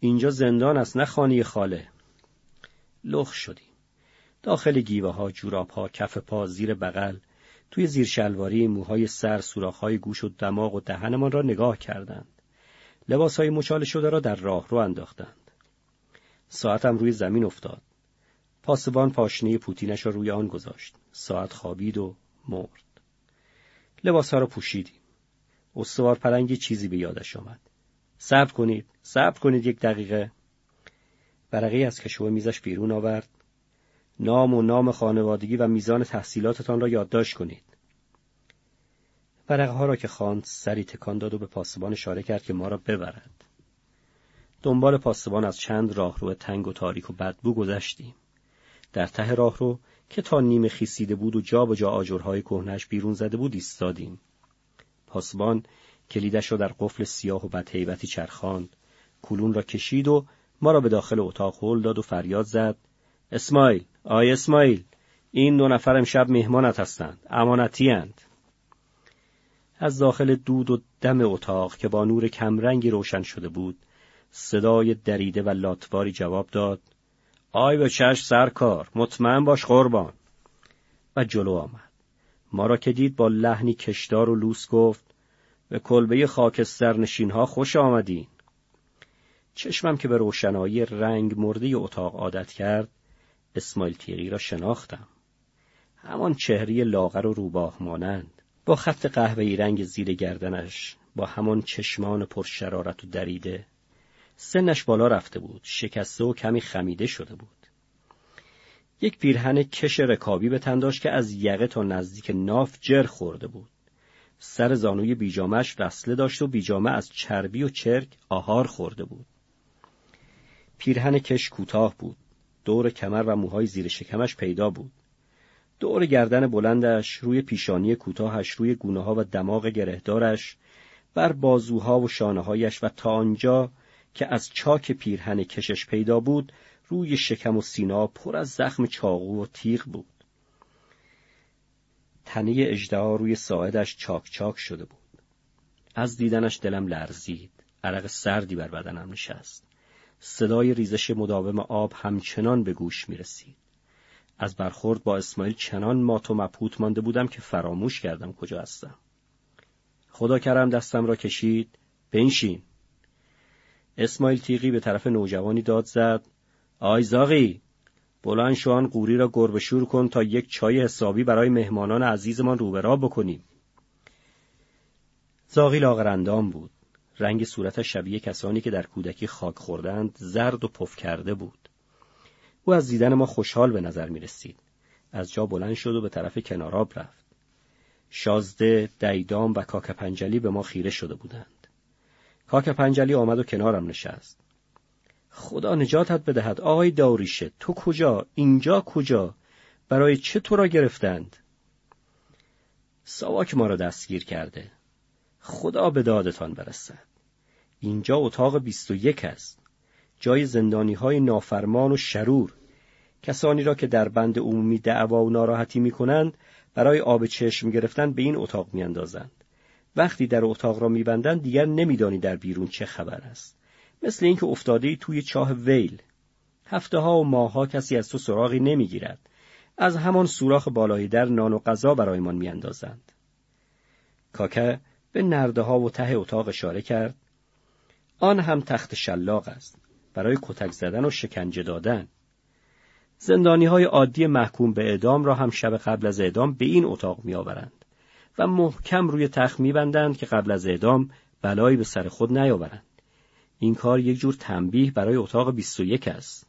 S1: اینجا زندان است نه خانه خاله. لخ شدیم. داخل گیوه ها جوراب ها کف پا زیر بغل توی زیر شلواری موهای سر سوراخ های گوش و دماغ و دهنمان را نگاه کردند. لباس های مچال شده را در راه رو انداختند. ساعتم روی زمین افتاد. پاسبان پاشنه پوتینش را روی آن گذاشت. ساعت خوابید و مرد. لباس ها را پوشیدیم. استوار پلنگی چیزی به یادش آمد. صبر کنید صبر کنید یک دقیقه. برقی از کشو میزش بیرون آورد. نام و نام خانوادگی و میزان تحصیلاتتان را یادداشت کنید. ورقه ها را که خواند سری تکان داد و به پاسبان اشاره کرد که ما را ببرد. دنبال پاسبان از چند راهرو تنگ و تاریک و بدبو گذشتیم. در ته راهرو که تا نیمه خیسیده بود و جا به جا آجرهای کهنش بیرون زده بود ایستادیم. پاسبان کلیدش را در قفل سیاه و بدهیبتی چرخاند. کلون را کشید و ما را به داخل اتاق هل داد و فریاد زد. اسماعیل آی اسماعیل این دو نفر امشب مهمانت هستند امانتی اند. از داخل دود و دم اتاق که با نور کمرنگی روشن شده بود صدای دریده و لاتواری جواب داد. آی به چشم سرکار مطمئن باش قربان. و جلو آمد. ما را که دید با لحنی کشدار و لوس گفت به کلبه خاکستر نشین ها خوش آمدین. چشمم که به روشنایی رنگ مرده اتاق عادت کرد اسماعیل تیغی را شناختم. همان چهره لاغر و روباه مانند با خط قهوه‌ای رنگ زیر گردنش با همان چشمان پرشرارت و دریده سنش بالا رفته بود شکسته و کمی خمیده شده بود. یک پیرهن کش رکابی به تنداش که از یقه تا نزدیک ناف جر خورده بود. سر زانوی بیجامش وصله داشت و بیجامه از چربی و چرک آهار خورده بود. پیرهن کش کوتاه بود. دور کمر و موهای زیر شکمش پیدا بود. دور گردن بلندش روی پیشانی کوتاهش روی گونه ها و دماغ گرهدارش بر بازوها و شانههایش و تا آنجا که از چاک پیرهن کشش پیدا بود روی شکم و سینا پر از زخم چاقو و تیغ بود. تنه اجدها روی ساعدش چاک چاک شده بود. از دیدنش دلم لرزید. عرق سردی بر بدنم نشست. صدای ریزش مداوم آب همچنان به گوش می رسید. از برخورد با اسماعیل چنان مات و مبهوت مانده بودم که فراموش کردم کجا هستم. خدا کرم دستم را کشید بنشین اسماعیل تیغی به طرف نوجوانی داد زد آی زاغی بلند شوان قوری را گربه شور کن تا یک چای حسابی برای مهمانان عزیزمان روبرا بکنیم زاغی لاغرندام بود رنگ صورتش شبیه کسانی که در کودکی خاک خوردند زرد و پف کرده بود او از دیدن ما خوشحال به نظر می رسید. از جا بلند شد و به طرف کناراب رفت. شازده، دیدام و کاک پنجلی به ما خیره شده بودند. کاک پنجلی آمد و کنارم نشست. خدا نجاتت بدهد. آقای داوریشه تو کجا؟ اینجا کجا؟ برای چه تو را گرفتند؟ ساواک ما را دستگیر کرده. خدا به دادتان برسد. اینجا اتاق بیست و یک است. جای زندانی های نافرمان و شرور. کسانی را که در بند عمومی دعوا و ناراحتی می کنند برای آب چشم گرفتن به این اتاق میاندازند. وقتی در اتاق را میبندند دیگر نمیدانی در بیرون چه خبر است. مثل اینکه افتاده توی چاه ویل. هفته ها و ماهها کسی از تو سراغی نمی‌گیرد. از همان سوراخ بالای در نان و غذا برایمان میاندازند. کاکه به نرده ها و ته اتاق اشاره کرد. آن هم تخت شلاق است. برای کتک زدن و شکنجه دادن. زندانی های عادی محکوم به اعدام را هم شب قبل از اعدام به این اتاق میآورند و محکم روی تخت میبندند که قبل از اعدام بلایی به سر خود نیاورند. این کار یک جور تنبیه برای اتاق 21 است.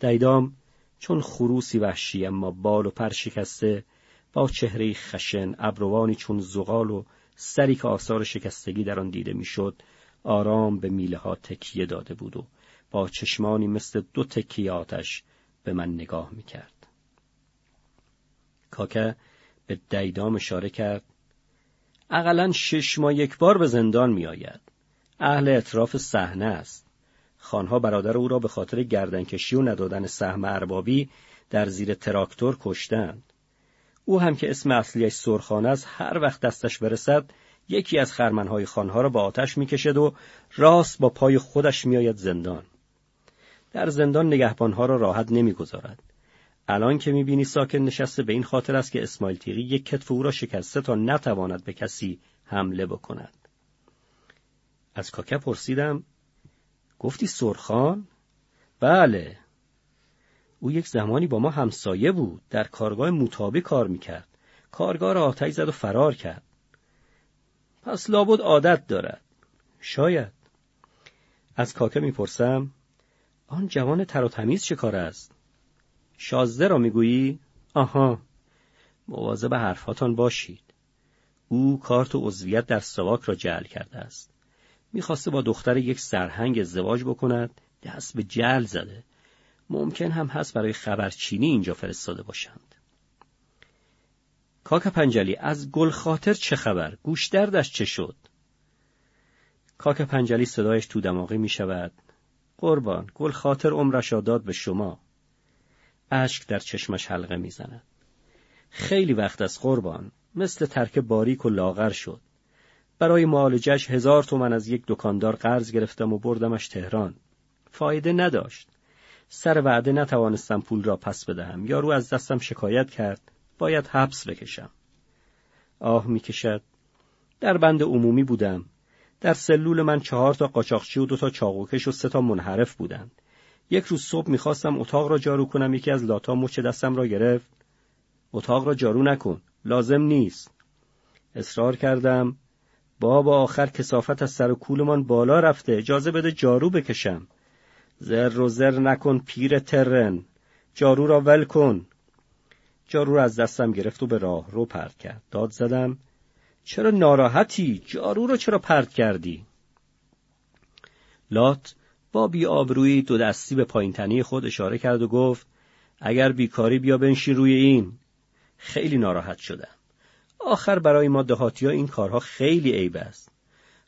S1: دیدام چون خروسی وحشی اما بال و پر شکسته با چهره خشن ابروانی چون زغال و سری که آثار شکستگی در آن دیده می‌شد آرام به میله ها تکیه داده بود و با چشمانی مثل دو تکیه آتش به من نگاه می‌کرد. کاکه به دیدام اشاره کرد اقلا شش ماه یک بار به زندان میآید. اهل اطراف صحنه است. خانها برادر او را به خاطر گردنکشی و ندادن سهم اربابی در زیر تراکتور کشتند. او هم که اسم اصلیش سرخانه است هر وقت دستش برسد یکی از خرمنهای خانها را با آتش می‌کشد و راست با پای خودش میآید زندان. در زندان نگهبانها را راحت نمی‌گذارد. الان که می‌بینی ساکن نشسته به این خاطر است که اسماعیل تیغی یک کتف او را شکسته تا نتواند به کسی حمله بکند. از کاکه پرسیدم گفتی سرخان؟ بله. او یک زمانی با ما همسایه بود. در کارگاه موتابی کار می‌کرد. کارگاه را آتش زد و فرار کرد. پس لابد عادت دارد. شاید. از کاکه می‌پرسم آن جوان تر و تمیز چه کار است؟ شازده را می‌گویی؟ آها مواظب حرفاتان باشید او کارت و عضویت در سواک را جعل کرده است می‌خواسته با دختر یک سرهنگ ازدواج بکند دست به جل زده. ممکن هم هست برای خبرچینی اینجا فرستاده باشند. کاک پنجلی از گل خاطر چه خبر؟ گوش دردش چه شد؟ کاک پنجلی صدایش تو دماغی می شود قربان گل خاطر عمرش داد به شما. اشک در چشمش حلقه می‌زند. خیلی وقت از قربان. مثل ترک باریک و لاغر شد. برای معالجش هزار تومن از یک دکاندار قرض گرفتم و بردمش تهران فایده نداشت سر وعده نتوانستم پول را پس بدهم یارو از دستم شکایت کرد باید حبس بکشم آه می‌کشد در بند عمومی بودم در سلول من چهار تا قاچاقچی و دو تا چاقوکش و سه تا منحرف بودند. یک روز صبح می‌خواستم اتاق را جارو کنم یکی از لاتا مچ دستم را گرفت. اتاق را جارو نکن. لازم نیست. اصرار کردم. بابا آخر کسافت از سر و کولمان بالا رفته. اجازه بده جارو بکشم. زر و زر نکن پیر ترن. جارو را ول کن. جارو را از دستم گرفت و به راه رو پرد کرد. داد زدم. چرا ناراحتی؟ جارو رو چرا پرت کردی؟ لات با بی آبرویی دو دستی به پایین تنی خود اشاره کرد و گفت اگر بیکاری بیا بنشین روی این خیلی ناراحت شدم آخر برای ما دهاتی ها این کارها خیلی عیب است.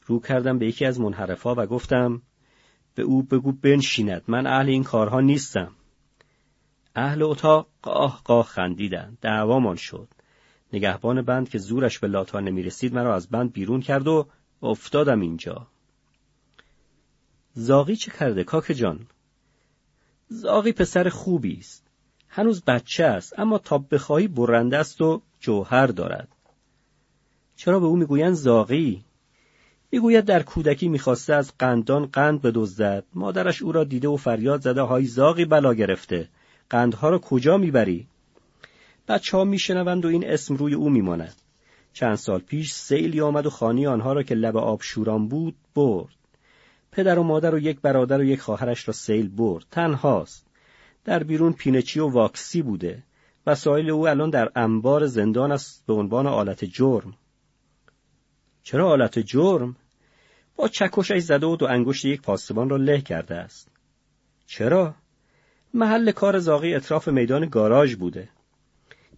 S1: رو کردم به یکی از منحرفا و گفتم
S2: به او بگو بنشیند من اهل این کارها نیستم. اهل اتاق قاه قاه خندیدند دعوامان شد. نگهبان بند که زورش به لاتا نمی رسید مرا از بند بیرون کرد و افتادم اینجا. زاغی چه کرده کاک جان؟ زاغی پسر خوبی است. هنوز بچه است اما تا بخواهی برنده است و جوهر دارد. چرا به او می‌گویند زاغی؟ می‌گوید در کودکی می‌خواسته از قندان قند بدزدد. مادرش او را دیده و فریاد زده های زاغی بلا گرفته. قندها را کجا می‌بری؟ بچه ها میشنوند و این اسم روی او میماند. چند سال پیش سیلی آمد و خانی آنها را که لب آب شوران بود برد. پدر و مادر و یک برادر و یک خواهرش را سیل برد. تنهاست. در بیرون پینچی و واکسی بوده. وسایل او الان در انبار زندان است به عنوان آلت جرم. چرا آلت جرم؟ با چکشش زده و دو انگشت یک پاسبان را له کرده است. چرا؟ محل کار زاغی اطراف میدان گاراژ بوده.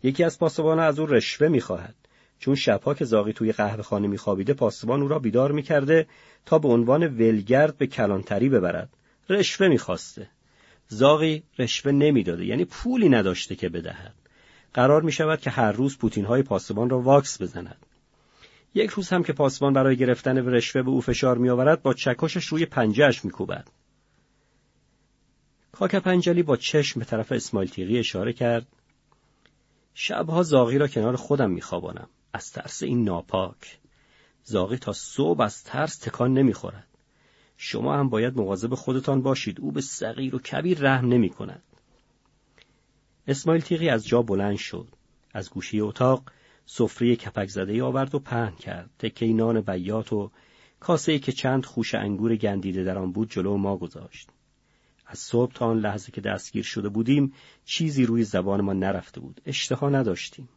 S2: یکی از پاسبان از او رشوه می‌خواهد. چون شبها که زاغی توی قهوه خانه میخوابیده پاسبان او را بیدار می‌کرده تا به عنوان ولگرد به کلانتری ببرد. رشوه می‌خواسته. زاغی رشوه نمی‌داده یعنی پولی نداشته که بدهد. قرار می شود که هر روز پوتین های پاسبان را واکس بزند. یک روز هم که پاسبان برای گرفتن رشوه به او فشار می آورد با چکشش روی پنجهش می کوبد. کاک پنجلی با چشم به طرف اسماعیل تیغی اشاره کرد شبها زاغی را کنار خودم میخوابانم. از ترس این ناپاک. زاغی تا صبح از ترس تکان نمی‌خورد. شما هم باید مواظب خودتان باشید. او به صغیر و کبیر رحم نمی کند. اسماعیل تیغی از جا بلند شد. از گوشی اتاق سفره کپک زده آورد و پهن کرد. تکه نان بیات و کاسه که چند خوش انگور گندیده در آن بود جلو ما گذاشت. از صبح تا آن لحظه که دستگیر شده بودیم چیزی روی زبان ما نرفته بود. اشتها نداشتیم.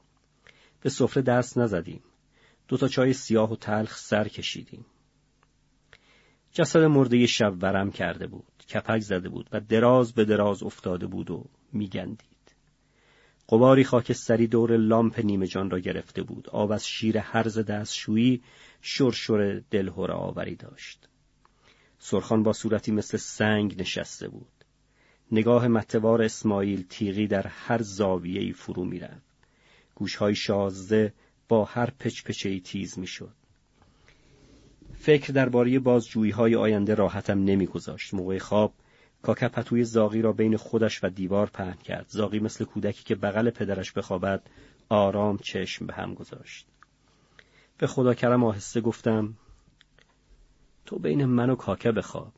S2: به سفره دست نزدیم. دو تا چای سیاه و تلخ سر کشیدیم. جسد مرده شب ورم کرده بود. کپک زده بود و دراز به دراز افتاده بود و میگندید. قباری خاکستری دور لامپ نیمه جان را گرفته بود. آب از شیر هرز دستشویی شرشر دلهور آوری داشت. سرخان با صورتی مثل سنگ نشسته بود. نگاه متوار اسماعیل تیغی در هر زاویه‌ای فرو می‌رفت. گوشهای شازده با هر پچپچهای تیز می‌شد. فکر درباره بازجویی های آینده راحتم نمیگذاشت. موقع خواب کاکا پتوی زاغی را بین خودش و دیوار پهن کرد. زاغی مثل کودکی که بغل پدرش بخوابد آرام چشم به هم گذاشت. به خدا کرم آهسته گفتم تو بین من و کاکه بخواب.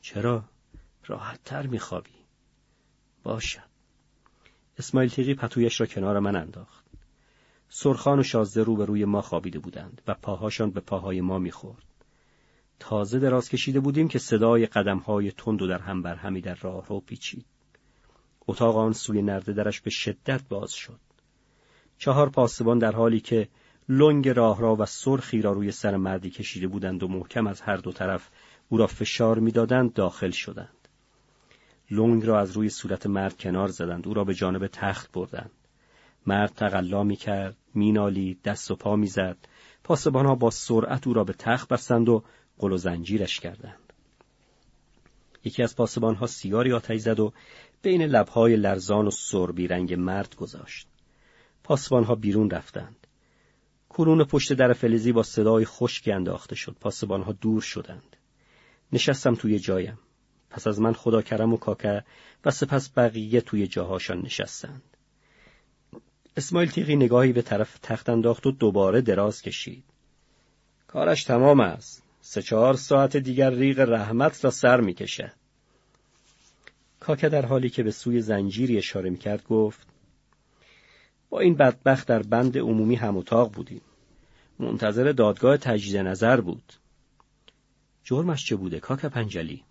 S2: چرا؟ راحت تر میخوابی. باشد اسماعیل تیغی پتویش را کنار من انداخت. سرخان و شازده رو به روی ما خوابیده بودند و پاهاشان به پاهای ما می‌خورد. تازه دراز کشیده بودیم که صدای قدمهای تند و در هم بر همی در راه رو پیچید. اتاق آن سوی نرده درش به شدت باز شد. چهار پاسبان در حالی که لنگ راه را و سرخی را روی سر مردی کشیده بودند و محکم از هر دو طرف او را فشار می‌دادند داخل شدند. لنگ را از روی صورت مرد کنار زدند او را به جانب تخت بردند. مرد تقلا می کرد، مینالی، دست و پا می‌زد. پاسبان ها با سرعت او را به تخت بستند و قل و زنجیرش کردند. یکی از ها سیگاری آتش زد و بین لبهای لرزان و سربی رنگ مرد گذاشت. ها بیرون رفتند. کرون پشت در فلزی با صدای خشکی انداخته شد. ها دور شدند. نشستم توی جایم. پس از من خدا کرم و کاکه و سپس بقیه توی جاهاشان نشستند. اسماعیل تیغی نگاهی به طرف تخت انداخت و دوباره دراز کشید. کارش تمام است. سه چهار ساعت دیگر ریغ رحمت را سر می‌کشد. کاکه در حالی که به سوی زنجیری اشاره می‌کرد گفت با این بدبخت در بند عمومی هم اتاق بودیم. منتظر دادگاه تجدید نظر بود. جرمش چه بوده کاکه پنجلی؟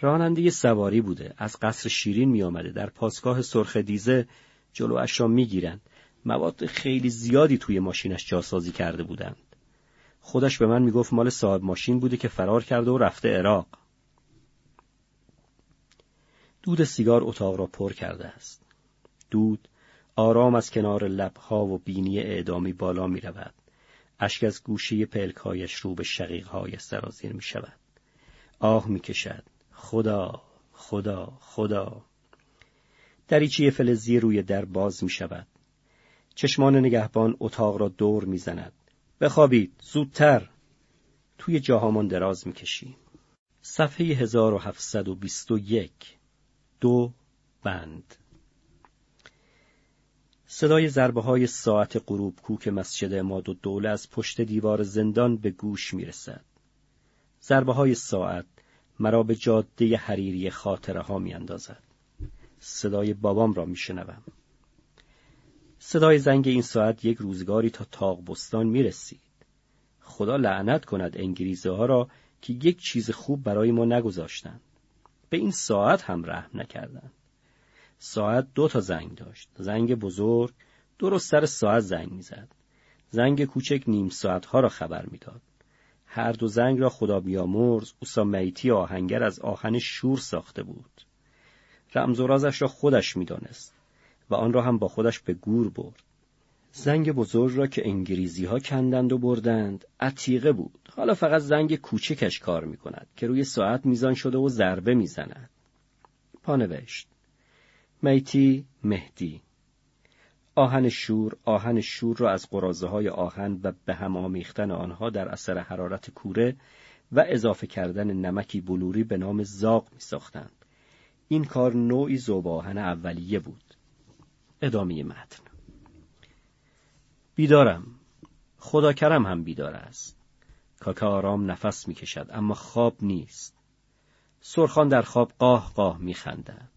S2: راننده سواری بوده از قصر شیرین می آمده در پاسگاه سرخ دیزه جلوش را می گیرند. مواد خیلی زیادی توی ماشینش جاسازی کرده بودند. خودش به من می‌گفت مال صاحب ماشین بوده که فرار کرده و رفته عراق. دود سیگار اتاق را پر کرده است. دود آرام از کنار لبها و بینی اعدامی بالا می رود. اشک از گوشه پلکایش رو به شقیقهای سرازیر می شود. آه می‌کشد خدا خدا خدا دریچه فلزی روی در باز می شود. چشمان نگهبان اتاق را دور می‌زند. بخوابید زودتر توی جاهامان دراز می‌کشیم. صفحه 1721 دو بند صدای ضربه های ساعت غروب کوک مسجد اماد و دوله از پشت دیوار زندان به گوش می رسد. ضربه های ساعت مرا به جاده حریری خاطره ها می. صدای بابام را می شنوم. صدای زنگ این ساعت یک روزگاری تا تاق بستان می رسید. خدا لعنت کند انگلیزه ها را که یک چیز خوب برای ما نگذاشتند. به این ساعت هم رحم نکردند. ساعت دو تا زنگ داشت. زنگ بزرگ درست سر ساعت زنگ می‌زد. زنگ کوچک نیم ساعت ها را خبر می‌داد. هر دو زنگ را خدا بیامرز اوسا میتی آهنگر از آهن شور ساخته بود. رمز و رازش را خودش می‌دانست و آن را هم با خودش به گور برد. زنگ بزرگ را که انگریزی ها کندند و بردند عتیقه بود. حالا فقط زنگ کوچکش کار می کند که روی ساعت میزان شده و ضربه می‌زند. پانوشت میتی مهدی آهن شور آهن شور را از قرازه های آهن و به هم آمیختن آنها در اثر حرارت کوره و اضافه کردن نمکی بلوری به نام زاق می ساختند. این کار نوعی زوب آهن اولیه بود. ادامه متن. بیدارم. خدا کرم هم بیدار است. کاکا آرام نفس می کشد اما خواب نیست. سرخان در خواب قاه قاه می خندد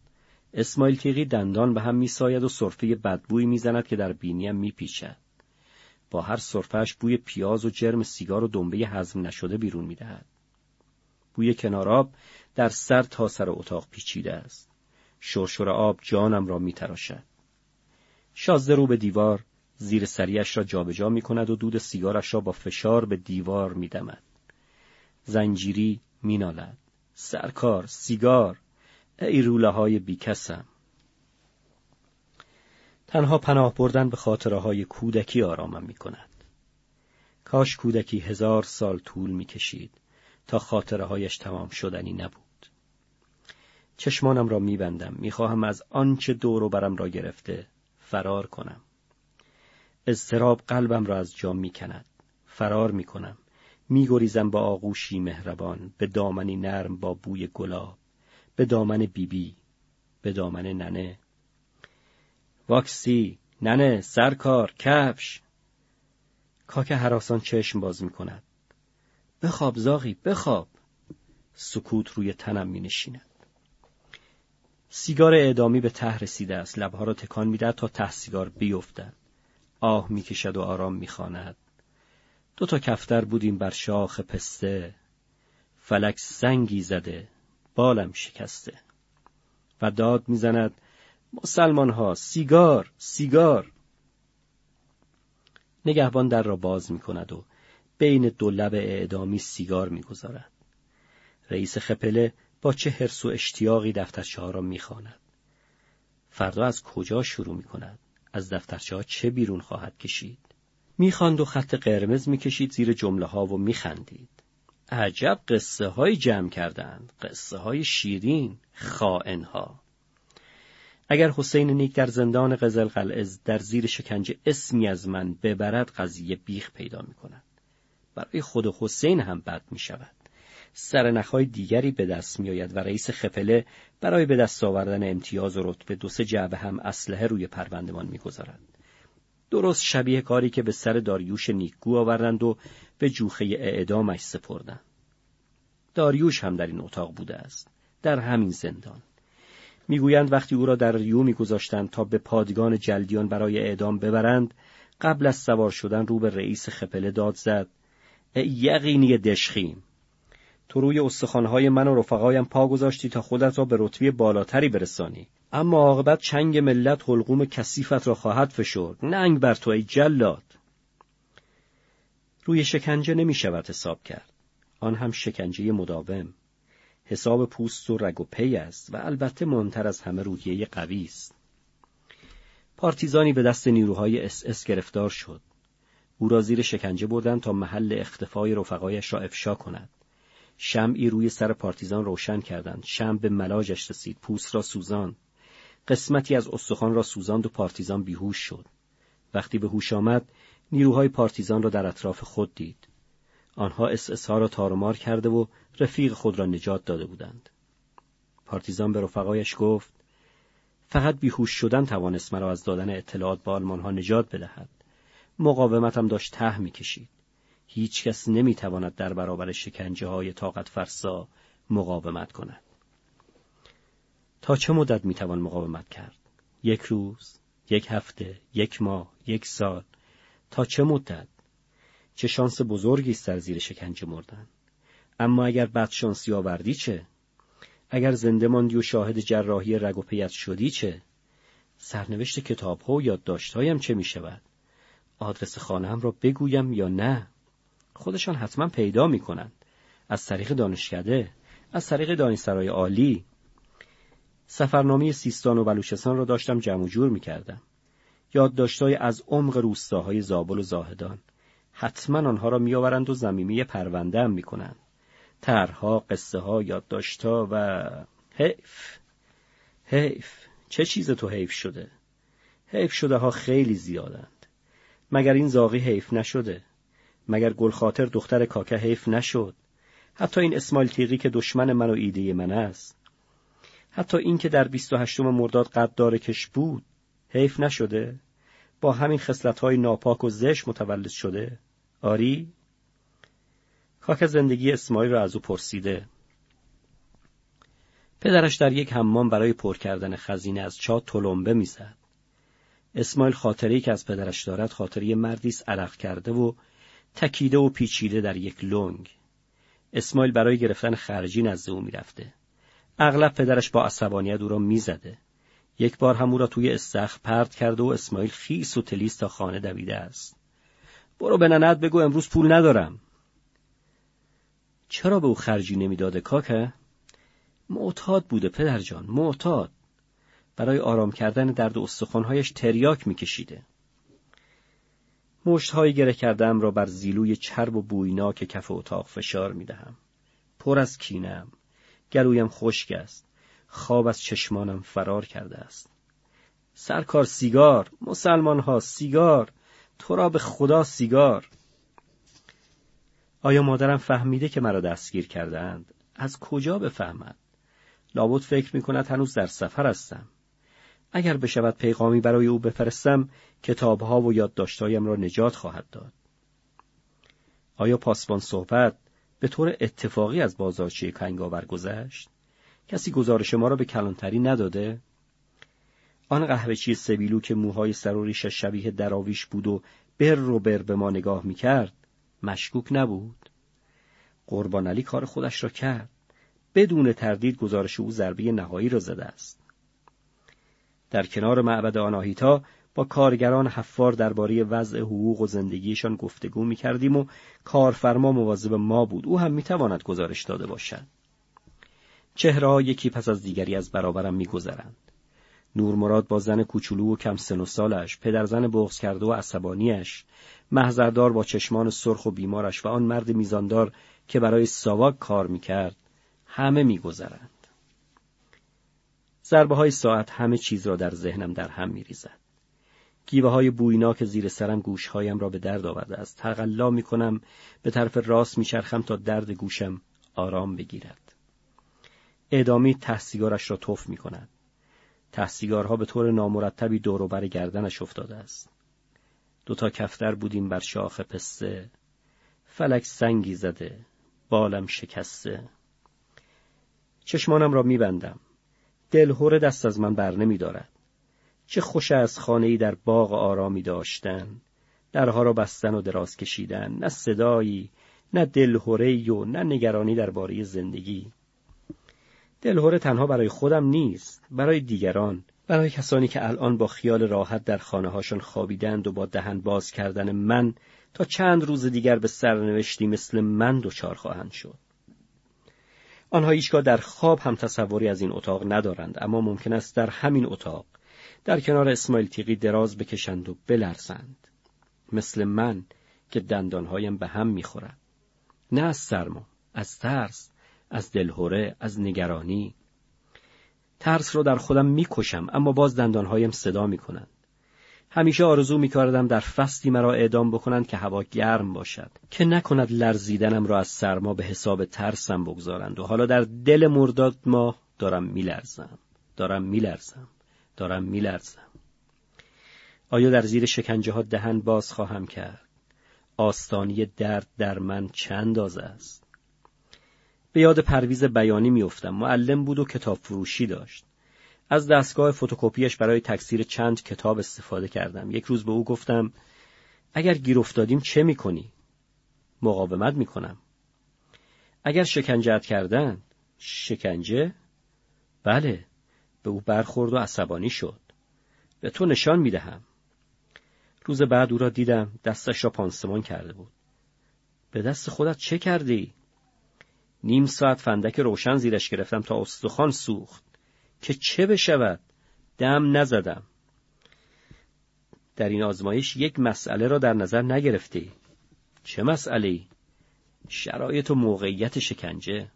S2: اسماعیل تیغی دندان به هم میساید و صرفه بدبویی می‌زند که در بینیم میپیچد. با هر صرفهش بوی پیاز و جرم سیگار و دنبه هضم نشده بیرون می‌دهد. بوی کناراب در سر تا سر اتاق پیچیده است. شرشور آب جانم را میتراشد. شازده رو به دیوار زیر سریش را جابجا می کند و دود سیگارش را با فشار به دیوار می دمد. زنجیری می نالد. سرکار، سیگار، ای روله های بیکسم تنها پناه بردن به خاطره های کودکی آرامم می کند. کاش کودکی هزار سال طول می کشید تا خاطره هایش تمام شدنی نبود. چشمانم را می بندم می خواهم از آنچه دور و برم را گرفته فرار کنم. اضطراب قلبم را از جا می کند. فرار می کنم. می گریزم با آغوشی مهربان. به دامنی نرم با بوی گلاب. به دامن بیبی. بی، به دامن ننه. واکسی. ننه سرکار کفش. کاک حراسان چشم باز می کند بخواب زاغی بخواب. سکوت روی تنم می نشیند سیگار اعدامی به ته رسیده است. لبها را تکان می‌دهد تا ته سیگار بیفتد. آه می‌کشد و آرام می‌خواند. دو تا کفتر بودیم بر شاخ پسته. فلک سنگی زده. بالم شکسته. و داد می‌زند مسلمان ها سیگار سیگار. نگهبان در را باز می کند و بین دو لب اعدامی سیگار می‌گذارد. رئیس خپله با چه حرس و اشتیاقی دفترچه ها را می‌خواند. فردا از کجا شروع می کند از دفترچه ها چه بیرون خواهد کشید؟ می‌خواند و خط قرمز می‌کشید زیر جمله ها و میخندید. عجب قصه های جمع کردند. قصه های شیرین خائن ها اگر حسین نیک در زندان قزل قلعز در زیر شکنجه اسمی از من ببرد قضیه بیخ پیدا می کند. برای خود حسین هم بد می شود. سرنخهای دیگری به دست می آید و رئیس خپله برای به دست آوردن امتیاز و رتبه دو سه جعبه هم اسلحه روی پروندمان می‌گذارد. درست شبیه کاری که به سر داریوش نیکگو آوردند و به جوخه اعدامش سپردند. داریوش هم در این اتاق بوده است. در همین زندان. می‌گویند وقتی او را در ریو میگذاشتند تا به پادگان جلدیان برای اعدام ببرند قبل از سوار شدن رو به رئیس خپله داد زد ای یقینی دشخیم تو روی استخوانهای من و رفقایم پا گذاشتی تا خودت را به رتبه بالاتری برسانی. اما عاقبت چنگ ملت حلقوم کثیفت را خواهد فشرد. ننگ بر تو ای جلاد. روی شکنجه نمی شود حساب کرد. آن هم شکنجه مداوم. حساب پوست و رگ و پی است و البته مهمتر از همه روحیه قوی است. پارتیزانی به دست نیروهای اس اس گرفتار شد. او را زیر شکنجه بردند تا محل اختفای رفقایش را افشا کند. شمعی روی سر پارتیزان روشن کردند. شم به ملاجش رسید. پوست را سوزان قسمتی از استخوان را سوزاند و پارتیزان بیهوش شد. وقتی به هوش آمد نیروهای پارتیزان را در اطراف خود دید. آنها اس ها را تارمار کرده و رفیق خود را نجات داده بودند. پارتیزان به رفقایش گفت فقط بیهوش شدن توانست مرا از دادن اطلاعات به آلمان ها نجات بدهد. مقاومتم داشت ته می‌کشید. هیچ کس نمی‌تواند در برابر شکنجه های طاقت فرسا مقاومت کند. تا چه مدت می‌توان مقاومت کرد؟ یک روز یک هفته یک ماه یک سال؟ تا چه مدت؟ چه شانس بزرگی است در زیر شکنجه مردن؟ اما اگر بد شانسی آوردی چه؟ اگر زنده ماندی و شاهد جراحی رگ و پیت شدی چه؟ سرنوشت کتاب ها و یادداشتهایم چه می شود آدرس خانه را بگویم یا نه؟ خودشان حتما پیدا می کنند از طریق دانشکده از طریق دانشسرای عالی. سفرنامه سیستان و بلوچستان را داشتم جمع جور می کردم یادداشتهای از عمق روستاهای زابل و زاهدان. حتما آنها را میآورند و زمینی پرونده هم می‌کنند. طرحها قصه ها یادداشتها و حیف. حیف. چه چیز تو حیف شده؟ حیف شده ها خیلی زیادند. مگر این زاغی حیف نشده؟ مگر گلخاطر دختر کاکه حیف نشد؟ حتی این اسماعیل تیغی که دشمن من و ایده من است. حتی این که در بیست و هشتم مرداد قدار کش بود حیف نشده؟ با همین های ناپاک و زش متولد شده؟ آری؟ کاک زندگی اسماعیل را از او پرسیده. پدرش در یک حمام برای پر کردن خزینه از چا تلمبه می‌زد. اسماعیل خاطری که از پدرش دارد خاطری مردی است عرق کرده و تکیده و پیچیده در یک لنگ. اسماعیل برای گرفتن خرجی نزد او می‌رفته. اغلب پدرش با عصبانیت او را می‌زده. یک بار هم او را توی استخ پرد کرده و اسماعیل خیس و تلیس تا خانه دویده است. برو به ننت بگو امروز پول ندارم. چرا به او خرجی نمی‌داده کاکه معتاد بوده پدر جان معتاد. برای آرام کردن درد استخوانهایش تریاک میکشیده. مشتهایی گره کردم را بر زیلوی چرب و بویناک کف اتاق فشار می‌دهم. پر از کینم گلویم خشک است. خواب از چشمانم فرار کرده است. سرکار سیگار. مسلمان ها سیگار. تو را به خدا سیگار. آیا مادرم فهمیده که مرا دستگیر کردهاند؟ از کجا بفهمد؟ لابد فکر می کند هنوز در سفر هستم. اگر بشود پیغامی برای او بفرستم کتابها و یادداشتهایم را نجات خواهد داد. آیا پاسبان صحبت به طور اتفاقی از بازارچه کنگاور گذشت؟ کسی گزارش ما را به کلانتری نداده؟ آن قهوهچی سبیلو که موهای سر و ریشش شبیه دراویش بود و بر رو بر به ما نگاه می‌کرد مشکوک نبود. قربان علی کار خودش را کرد. بدون تردید گزارش او ضربه نهایی را زده است. در کنار معبد آناهیتا با کارگران حفار درباره وضع حقوق و زندگیشان گفتگو می کردیم و کارفرما مواظب ما بود. او هم می تواند گزارش داده باشد. چهره یکی پس از دیگری از برابرم میگذرند. نور مراد با زن کوچولو و کم سن و سالش پدرزن بغض کرده و عصبانیش محضردار با چشمان سرخ و بیمارش و آن مرد میزاندار که برای ساواک کار می‌کرد همه میگذرند. ضربه های ساعت همه چیز را در ذهنم در هم میریزد گیوه های بویناک زیر سرم گوشهایم را به درد آورده است تقلا می‌کنم به طرف راست میچرخم تا درد گوشم آرام بگیرد اعدامی تحسیگارش را توف می کند. تحسیگارها به طور نامرتبی دور بر گردنش افتاده است. دوتا کفتر بودیم بر شاخ پسته. فلک سنگی زده. بالم شکسته. چشمانم را میبندم. دلهور دست از من بر نمی دارد. چه خوش از خانه‌ای در باغ آرامی داشتن. درها را بستن و دراز کشیدن. نه صدایی، نه دلهوری و نه نگرانی درباره زندگی. دلهوره تنها برای خودم نیست برای دیگران برای کسانی که الان با خیال راحت در خانه هاشون خوابیدند و با دهن باز کردن من تا چند روز دیگر به سرنوشتی مثل من دچار خواهند شد آنها هیچگاه در خواب هم تصوری از این اتاق ندارند اما ممکن است در همین اتاق در کنار اسماعیل تیغی دراز بکشند و بلرزند. مثل من که دندانهایم به هم می‌خورند نه از سرما از ترس از دلهوره از نگرانی. ترس رو در خودم می‌کشم اما باز دندانهایم صدا می‌کنند. همیشه آرزو می‌کردم در فصلی مرا اعدام بکنند که هوا گرم باشد که نکند لرزیدنم را از سرما به حساب ترسم بگذارند. و حالا در دل مرداد ما دارم میلرزم دارم میلرزم دارم میلرزم. آیا در زیر شکنجه ها دهن باز خواهم کرد؟ آستانی درد در من چند آز است؟ به یاد پرویز بیانی میافتم. معلم بود و کتاب فروشی داشت. از دستگاه فتوکپیش برای تکثیر چند کتاب استفاده کردم. یک روز به او گفتم اگر گیر افتادیم چه می‌کنی؟ مقاومت می‌کنم. اگر شکنجهت کردن شکنجه؟ بله به او برخورد و عصبانی شد. به تو نشان می‌دهم. روز بعد او را دیدم دستش را پانسمان کرده بود. به دست خودت چه کردی؟ نیم ساعت فندک روشن زیرش گرفتم تا استخوان سوخت. که چه بشود دم نزدم. در این آزمایش یک مسئله را در نظر نگرفتی. چه مسئله؟ شرایط و موقعیت شکنجه.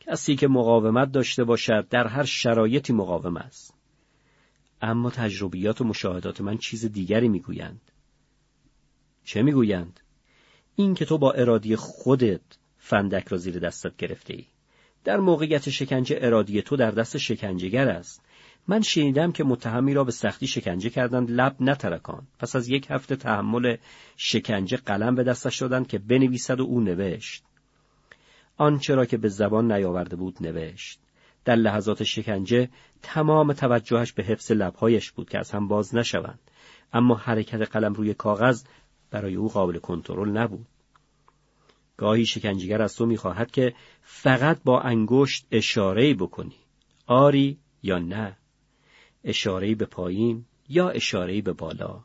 S2: کسی که مقاومت داشته باشد در هر شرایطی مقاوم است. اما تجربیات و مشاهدات من چیز دیگری می‌گویند. چه می‌گویند؟ این که تو با ارادی خودت فندک را زیر دستت گرفته ای در موقعیت شکنجه ارادی تو در دست شکنجهگر است. من شنیدم که متهمی را به سختی شکنجه کردند لب نترکان پس از یک هفته تحمل شکنجه قلم به دستش دادند که بنویسد و او نوشت. آنچه را که به زبان نیاورده بود نوشت. در لحظات شکنجه تمام توجهش به حفظ لبهایش بود که از هم باز نشوند. اما حرکت قلم روی کاغذ برای او قابل کنترل نبود. گاهی شکنجیگر از تو می‌خواهد که فقط با انگشت اشارهی بکنی. آری یا نه؟ اشارهی به پایین یا اشارهی به بالا؟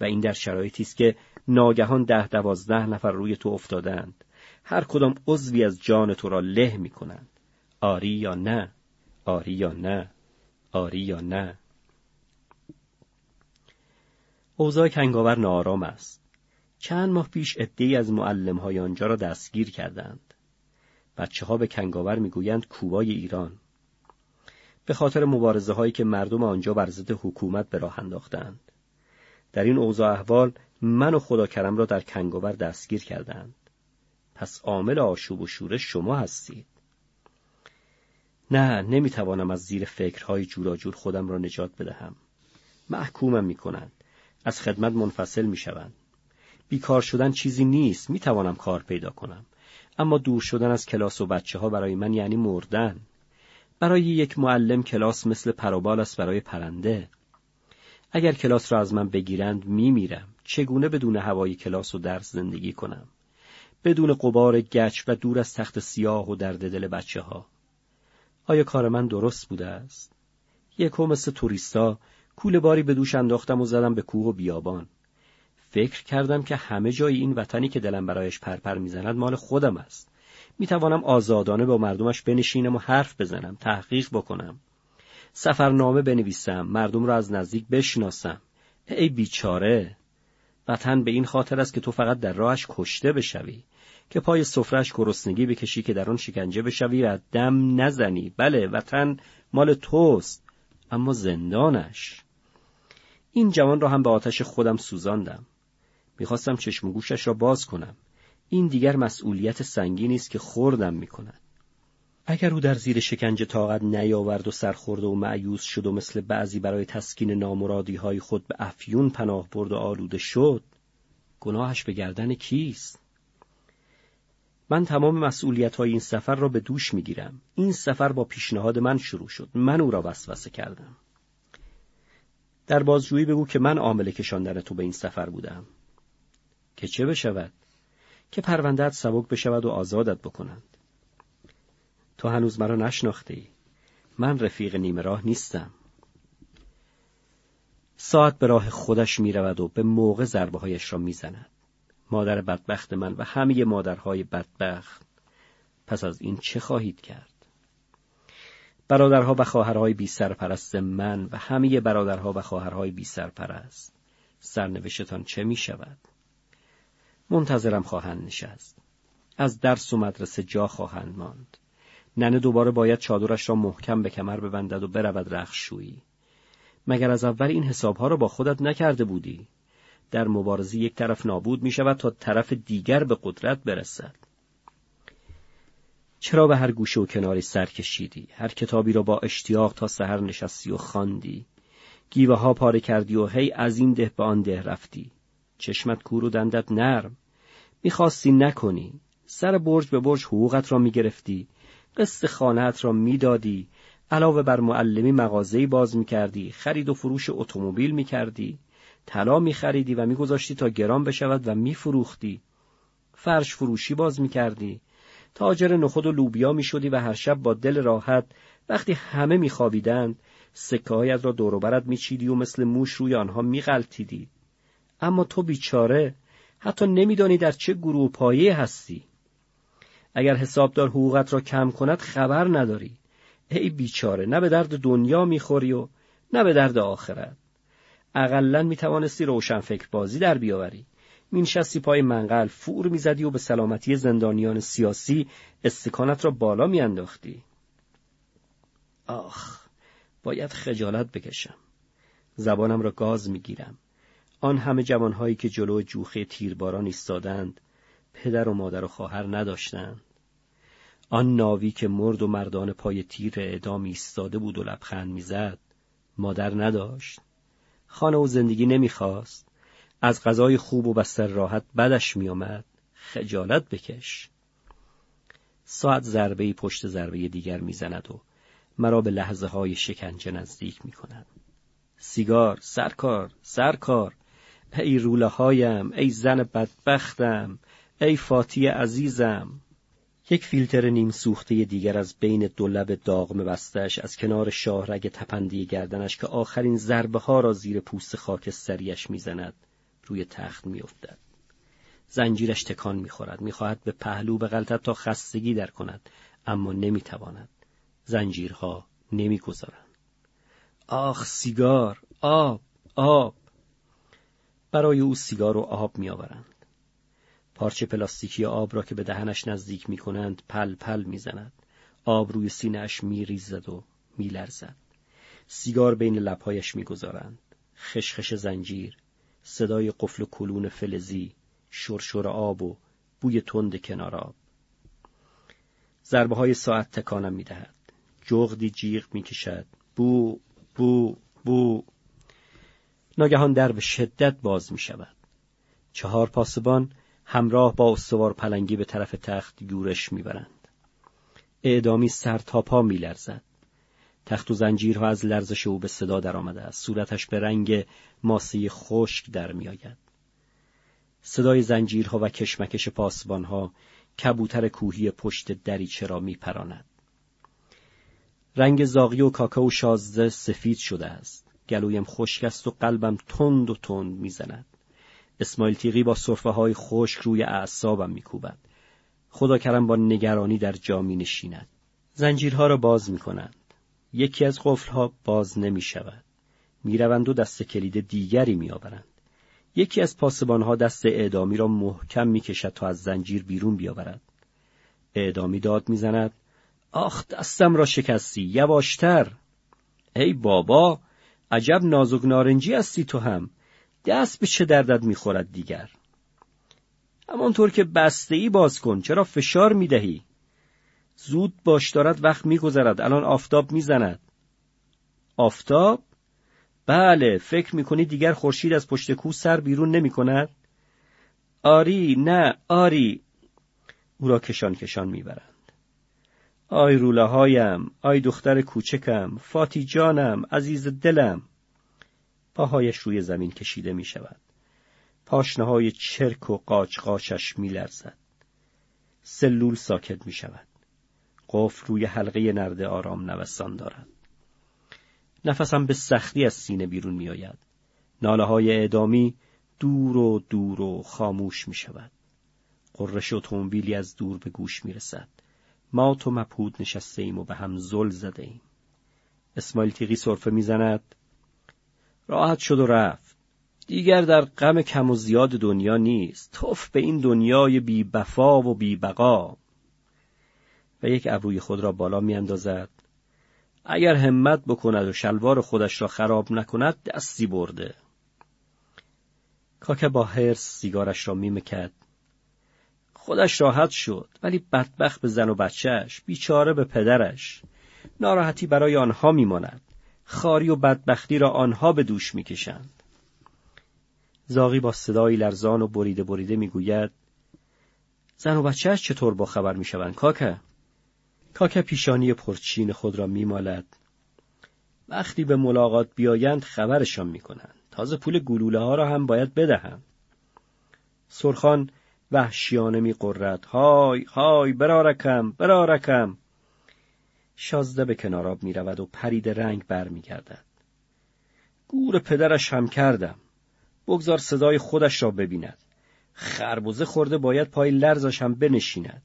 S2: و این در شرایطی است که ناگهان ده دوازده نفر روی تو افتادند. هر کدام عضوی از جان تو را له می کنند آری یا نه؟ آری یا نه؟ آری یا نه؟ اوضاع کنگاور نارام است. چند ماه پیش عدهای از های آنجا را دستگیر کردند. بچه ها به کنگاور می‌گویند کوبای ایران. به خاطر مبارزه هایی که مردم آنجا بر ضد حکومت به راه انداختند. در این اوضاع احوال من و خدا کرم را در کنگاور دستگیر کردند. پس عامل آشوب و شورش شما هستید. نه نمی‌توانم از زیر فکرهای جور خودم را نجات بدهم. محکومم می‌کنند. از خدمت منفصل می‌شوند. بیکار شدن چیزی نیست. می توانم کار پیدا کنم. اما دور شدن از کلاس و بچه ها برای من یعنی مردن. برای یک معلم کلاس مثل پروبال است برای پرنده. اگر کلاس را از من بگیرند می میرم چگونه بدون هوای کلاس و درس زندگی کنم؟ بدون قبار گچ و دور از تخت سیاه و درد دل بچه ها آیا کار من درست بوده است؟ یکو مثل توریستا کول باری به دوش انداختم و زدم به کوه و بیابان. فکر کردم که همه جای این وطنی که دلم برایش پرپر می‌زند مال خودم است. می‌توانم آزادانه با مردمش بنشینم و حرف بزنم، تحقیق بکنم. سفرنامه بنویسم، مردم را از نزدیک بشناسم. ای بیچاره، وطن به این خاطر است که تو فقط در راهش کشته بشوی. که پای سفرش گرسنگی بکشی که در آن شکنجه بشوی و دم نزنی بله وطن مال توست اما زندانش این جوان را هم به آتش خودم سوزاندم می‌خواستم چشم و گوشش را باز کنم. این دیگر مسئولیت سنگینی است که خوردم می‌کند. اگر او در زیر شکنجه طاقت نیاورد و سرخورده و معیوز شد و مثل بعضی برای تسکین نامرادی های خود به افیون پناه برد و آلوده شد گناهش به گردن کیست؟ من تمام مسئولیت های این سفر را به دوش می‌گیرم. این سفر با پیشنهاد من شروع شد. من او را وسوسه کردم. در بازجویی بگو که من عامل کشاندن تو به این سفر بودم. که چه بشود که پروندهت سبک بشود و آزادت بکنند تو هنوز مرا نشناخته من رفیق نیمه راه نیستم ساعت به راه خودش می رود و به موقع ضربه هایش را می زند. مادر بدبخت من و همه مادرهای بدبخت پس از این چه خواهید کرد؟ برادرها و خواهرهای بی سرپرست من و همه برادرها و خواهرهای بی سرپرست سرنوشتان چه می شود؟ منتظرم خواهند نشست. از درس و مدرسه جا خواهند ماند. ننه دوباره باید چادرش را محکم به کمر ببندد و برود رخشویی. مگر از اول این حسابها را با خودت نکرده بودی؟ در مبارزه یک طرف نابود می شود تا طرف دیگر به قدرت برسد. چرا به هر گوشه و کناری سر کشیدی؟ هر کتابی را با اشتیاق تا سحر نشستی و خواندی. گیوه ها پاره کردی و هی از این ده به آن ده رفتی. چشمت کور و دندت نرم. می‌خواستی نکنی. سر برج به برج حقوقت را می‌گرفتی. قسط خانهت را می‌دادی. علاوه بر معلمی مغازه‌ای باز می‌کردی. خرید و فروش اتومبیل می‌کردی. طلا میخریدی و میگذاشتی تا گران بشود و میفروختی. فرش فروشی باز می‌کردی. تاجر نخود و لوبیا می‌شدی و هر شب با دل راحت وقتی همه میخوابیدند سکه را دوروبرت میچیدی و مثل موش روی آنها میغلطیدی اما تو بیچاره حتی نمیدانی در چه گروه پایه هستی. اگر حسابدار حقوقت را کم کند خبر نداری. ای بیچاره نه به درد دنیا می‌خوری و نه به درد آخرت. اقلا می‌توانستی روشن فکر بازی در بیاوری. مینشستی پای منقل فور می‌زدی و به سلامتی زندانیان سیاسی استکانت را بالا میانداختی. آخ باید خجالت بکشم. زبانم را گاز می‌گیرم. آن همه جوانهایی که جلو جوخه تیرباران ایستادند پدر و مادر و خواهر نداشتند. آن ناوی که مرد و مردان پای تیر اعدام ایستاده بود و لبخند می‌زد مادر نداشت. خانه و زندگی نمی‌خواست. از غذای خوب و بستر راحت بدش میآمد. خجالت بکش. ساعت ضربه پشت ضربه دیگر می‌زند و مرا به لحظه های شکنجه نزدیک می کند. سیگار، سرکار، سرکار، ای روله هایم، ای زن بدبختم، ای فاتی عزیزم. یک فیلتر نیم سوخته دیگر از بین دو لب داغم بستش از کنار شاهرگ تپندی گردنش که آخرین ضربه ها را زیر پوست خاکستریش می‌زند روی تخت میافتد. زنجیرش تکان می‌خورد می‌خواهد به پهلو بغلتد تا خستگی در کند اما نمی‌تواند زنجیرها نمی‌گذارند آخ سیگار آب آب برای او سیگار و آب میآورند. پارچه پلاستیکی آب را که به دهنش نزدیک می کنند پل پل می‌زند. آب روی سینهاش میریزد و میلرزد. سیگار بین لبهایش می‌گذارند. خشخش زنجیر صدای قفل کلون فلزی شرشور آب و بوی تند کنار آب. ضربه های ساعت تکانم می‌دهد. جغدی جیغ می‌کشد. بو بو بو. ناگهان در به شدت باز می شود. چهار پاسبان همراه با استوار پلنگی به طرف تخت یورش می‌برند. اعدامی سر تا پا میلرزد. تخت و زنجیرها از لرزش او به صدا درآمده است. صورتش به رنگ ماسه خشک در میآید. صدای زنجیرها و کشمکش پاسبانها کبوتر کوهی پشت دریچه را میپراند. رنگ زاغی و کاکاو شازده سفید شده است. گلویم خشک است و قلبم تند و تند می‌زند. اسماعیل تیغی با صرفه های خشک روی اعصابم میکوبد. خدا کرم با نگرانی در جا می نشیند. زنجیرها را باز می کنند. یکی از قفلها باز نمی شود. می و دست کلید دیگری می آورند. یکی از پاسبانها دست اعدامی را محکم می کشد تا از زنجیر بیرون بیاورد. اعدامی داد می‌زند آخ دستم را شکستی یواشتر ای بابا عجب نازک نارنجی هستی تو هم. دست به چه دردت می‌خورد دیگر؟ همانطور که بسته ای باز کن. چرا فشار می‌دهی؟ زود باش دارد وقت میگذرد. الان آفتاب می‌زند. آفتاب؟ بله فکر می‌کنی دیگر خورشید از پشت کو سر بیرون نمی کند؟ آری نه آری. او را کشان کشان می‌برد آی روله هایم، آی دختر کوچکم، فاتی جانم، عزیز دلم. پاهایش روی زمین کشیده می شود. پاشنه های چرک و قاچ قاچش می لرزد. سلول ساکت می شود. قفل روی حلقه نرده آرام نوستان دارد. نفسم به سختی از سینه بیرون می آید. ناله های اعدامی دور و دور و خاموش می شود. قررش اتومبیلی از دور به گوش می رسد. ما تو مپود نشسته ایم و به هم زل زده ایم. اسماعیل تیغی صرفه می‌زند. راحت شد و رفت. دیگر در غم کم و زیاد دنیا نیست توف به این دنیای بی بفا و بی بقا و یک ابروی خود را بالا میاندازد اگر همت بکند و شلوار خودش را خراب نکند دستی برده کاکه با هرس سیگارش را میمکد خودش راحت شد ولی بدبخت به زن و بچهش بیچاره به پدرش. ناراحتی برای آنها میماند. خاری و بدبختی را آنها به دوش می‌کشند. زاغی با صدایی لرزان و بریده بریده می‌گوید زن و بچهش چطور با خبر می‌شوند کاکه کاکه پیشانی پرچین خود را میمالد. وقتی به ملاقات بیایند خبرشان می‌کنند. تازه پول گلوله ها را هم باید بدهم. سرخان وحشیانه میقرد های های برارکم برارکم شازده به کناراب می رود و پرید رنگ بر می گردد. گور پدرش هم کردم. بگذار صدای خودش را ببیند. خربوزه خورده باید پای لرزش هم بنشیند.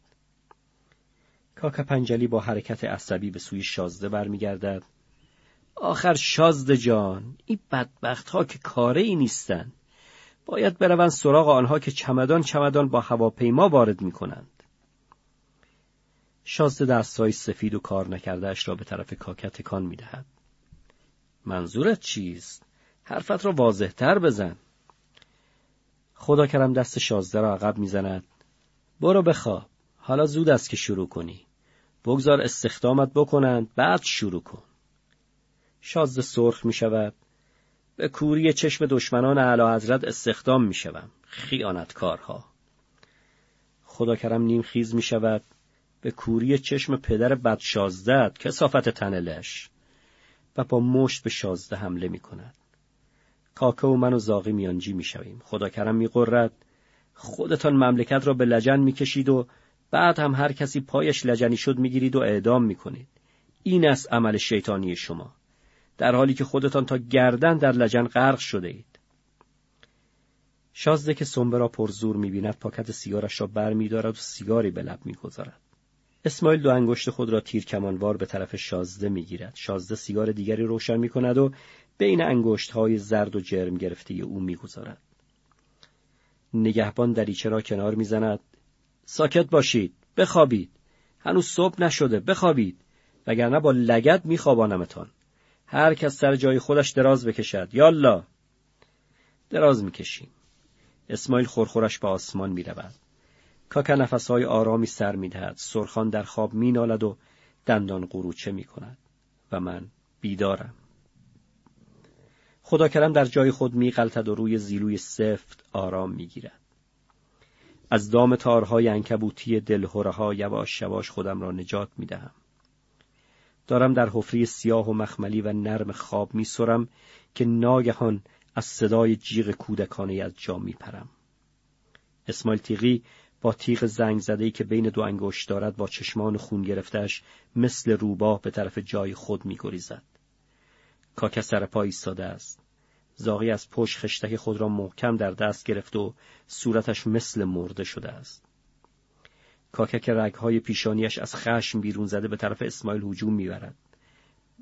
S2: کاکا پنجلی با حرکت عصبی به سوی شازده برمیگردد. آخر شازده جان این بدبخت ها که کاره ای نیستن. باید بروند سراغ آنها که چمدان چمدان با هواپیما وارد می کنند. شازده دستهای سفید و کار نکردهش را به طرف کاکت تکان می دهد. منظورت چیست؟ حرفت را واضح تر بزن. خدا کرم دست شازده را عقب می‌زند. برو بخواب. حالا زود است که شروع کنی. بگذار استخدامت بکنند بعد شروع کن. شازده سرخ می شود. به کوری چشم دشمنان اعلی حضرت استخدام می شوم. خیانتکارها. خدا کرم نیم خیز می شود. به کوری چشم پدر بد شازده کسافت تنلش و با مشت به شازده حمله می کند. کاکه و من و زاغی میانجی می شویم. خدا کرم می قرد. خودتان مملکت را به لجن می کشید و بعد هم هر کسی پایش لجنی شد می گیرید و اعدام می کنید. این است عمل شیطانی شما. در حالی که خودتان تا گردن در لجن غرق شده اید. شازده که سنبه را می بیند پاکت سیگارش را می دارد و سیگاری به لب می گذارد. اسماعیل دو انگشت خود را تیر کمانوار به طرف شازده می‌گیرد. شازده سیگار دیگری روشن می کند و بین انگشت های زرد و جرم گرفته او می‌گذارد. نگهبان دریچه را کنار می‌زند. ساکت باشید. بخوابید. هنوز صبح نشده. بخوابید. وگرنه با لگت میخوابانمتان. هر کس سر جای خودش دراز بکشد. یالا. دراز می‌کشیم. اسماعیل خورخورش به آسمان می‌رود. کاکا نفسهای آرامی سر می‌دهد سرخان در خواب مینالد و دندان قروچه می کند و من بیدارم خدا کرم در جای خود میغلطد و روی زیلوی سفت آرام می‌گیرد از دام تارهای انکبوتی دلهوره ها یواش یواش خودم را نجات می‌دهم دارم در حفری سیاه و مخملی و نرم خواب میسرم که ناگهان از صدای جیغ کودکانه از جا میپرم اسماعیل تیغی با تیغ زنگ زده که بین دو انگشت دارد با چشمان خون گرفتش مثل روباه به طرف جای خود میگریزد. کاکه سر پا ایستاده است. زاغی از پشت خشتک خود را محکم در دست گرفت و صورتش مثل مرده شده است. کاکه که رگهای پیشانیش از خشم بیرون زده به طرف اسماعیل هجوم می‌برد.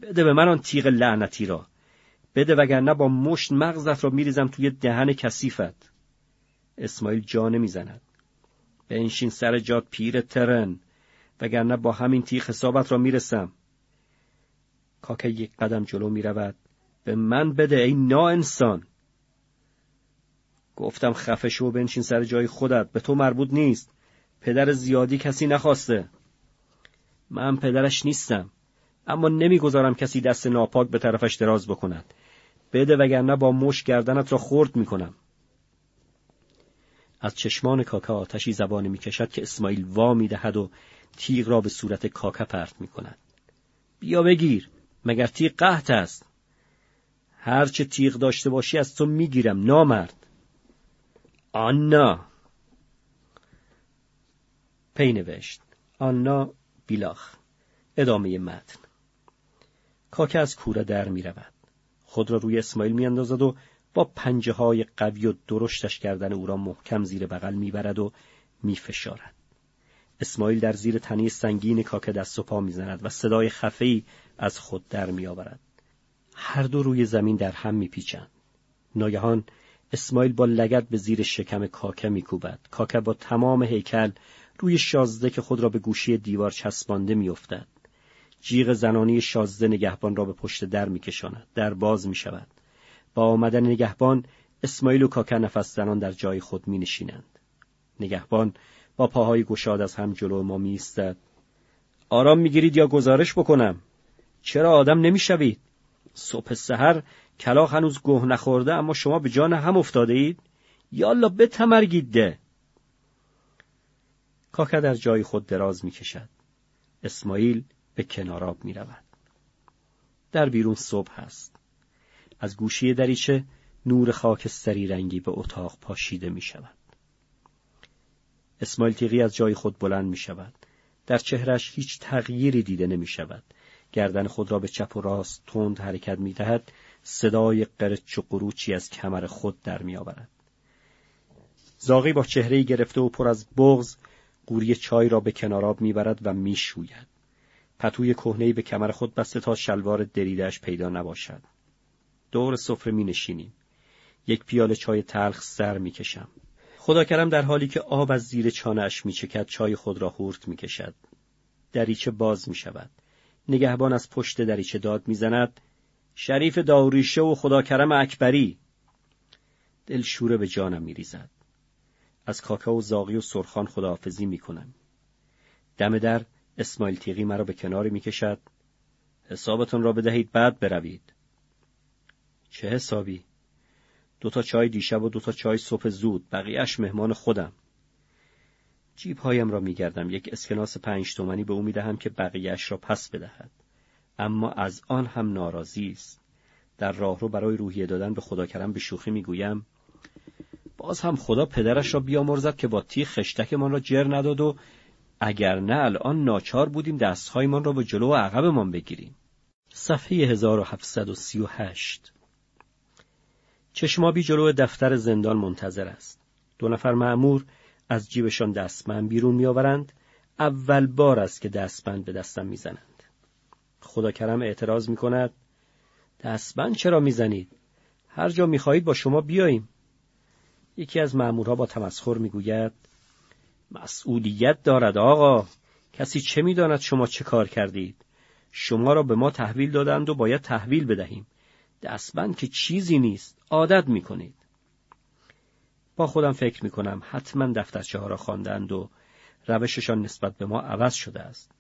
S2: بده به من آن تیغ لعنتی را. بده وگرنه با مشت مغزت را میریزم توی دهن کثیفت. اسماعیل جا نمی‌زند. بنشین سر جاد پیر ترن وگرنه با همین تیغ حسابت را می‌رسم کاکه یک قدم جلو می‌رود به من بده ای نا انسان گفتم خفه شو بنشین سر جای خودت به تو مربوط نیست پدر زیادی کسی نخواسته. من پدرش نیستم اما نمی‌گذارم کسی دست ناپاک به طرفش دراز بکند. بده وگرنه با مش گردنت را خورد می‌کنم. از چشمان کاکا آتشی زبانه می کشد که اسماعیل وا می دهد و تیغ را به صورت کاکا پرت می کند. بیا بگیر مگر تیغ قهت است؟ هرچه تیغ داشته باشی از تو می‌گیرم نامرد. آنا! پی نوشت آنا بیلاخ ادامه متن کاکا از کوره در می رود. خود را روی اسماعیل می اندازد و با پنجه های قوی و درشتش کردن او را محکم زیر بغل می‌برد و میفشارد. اسماعیل در زیر تنی سنگین کاک دست و پا می‌زند و صدای خفهی از خود در میآورد. هر دو روی زمین در هم میپیچند. ناگهان اسماعیل با لگت به زیر شکم کاکه میکوبد کاکه با تمام هیکل روی شازده که خود را به گوشی دیوار چسبانده میافتد. جیغ زنانی شازده نگهبان را به پشت در میکشاند. در باز می‌شود. با آمدن نگهبان اسماعیل و کاکه نفس زنان در جای خود می نشینند. نگهبان با پاهای گشاد از هم جلو ما می آرام می‌گیرید یا گزارش بکنم؟ چرا آدم نمی‌شوید؟ صبح سحر کلاخ هنوز گوه نخورده اما شما به جان هم افتاده اید؟ یالا به تمرگید ده. کاکه در جای خود دراز می کشد. اسماعیل به کناراب می رود. در بیرون صبح است. از گوشی دریچه نور خاکستری رنگی به اتاق پاشیده می شود. اسماعیل تیغی از جای خود بلند می شود. در چهرش هیچ تغییری دیده نمی شود. گردن خود را به چپ و راست تند حرکت می دهد. صدای قرچ و قروچی از کمر خود در می آورد. زاغی با چهره گرفته و پر از بغز قوری چای را به کناراب می‌برد و می‌شوید. پتوی کهنهای به کمر خود بسته تا شلوار دریدهش پیدا نباشد. دور سفره می نشینیم. یک پیاله چای تلخ سر می کشم. خدا کرم در حالی که آب از زیر چانهاش می چکد چای خود را هورت می کشد. دریچه باز می شود. نگهبان از پشت دریچه داد می زند. شریف داوریشه و خدا کرم اکبری. دل شوره به جانم می ریزد. از کاکا و زاغی و سرخان خداحافظی می کنم. دم در اسماعیل تیغی مرا به کناری می کشد. حسابتون را بدهید بعد بروید. چه حسابی؟ دوتا چای دیشب و دوتا چای صبح زود بقیهش مهمان خودم جیب هایم را میگردم یک اسکناس پنج تومنی به او می‌دهم که بقیهش را پس بدهد اما از آن هم ناراضی است در راه رو برای روحیه دادن به خدا کرم به شوخی می‌گویم باز هم خدا پدرش را بیامرزد که با تیغ خشتکمان را جر نداد و اگر نه الان ناچار بودیم دستهایمان را به جلو و عقبمان بگیریم صفحه 1738 چشمابی جلو دفتر زندان منتظر است. دو نفر معمور از جیبشان دستمند بیرون میآورند. اول بار است که دستبند به دستم می‌زنند. خدا کرم اعتراض می کند. دستبند چرا می‌زنید؟ هر جا می‌خواهید با شما بیاییم. یکی از مأمورها با تمسخر می‌گوید مسئولیت دارد آقا. کسی چه می‌داند شما چه کار کردید؟ شما را به ما تحویل دادند و باید تحویل بدهیم. دستبند که چیزی نیست عادت می‌کنید. با خودم فکر می‌کنم حتما دفترچه ها را خواندند و روششان نسبت به ما عوض شده است.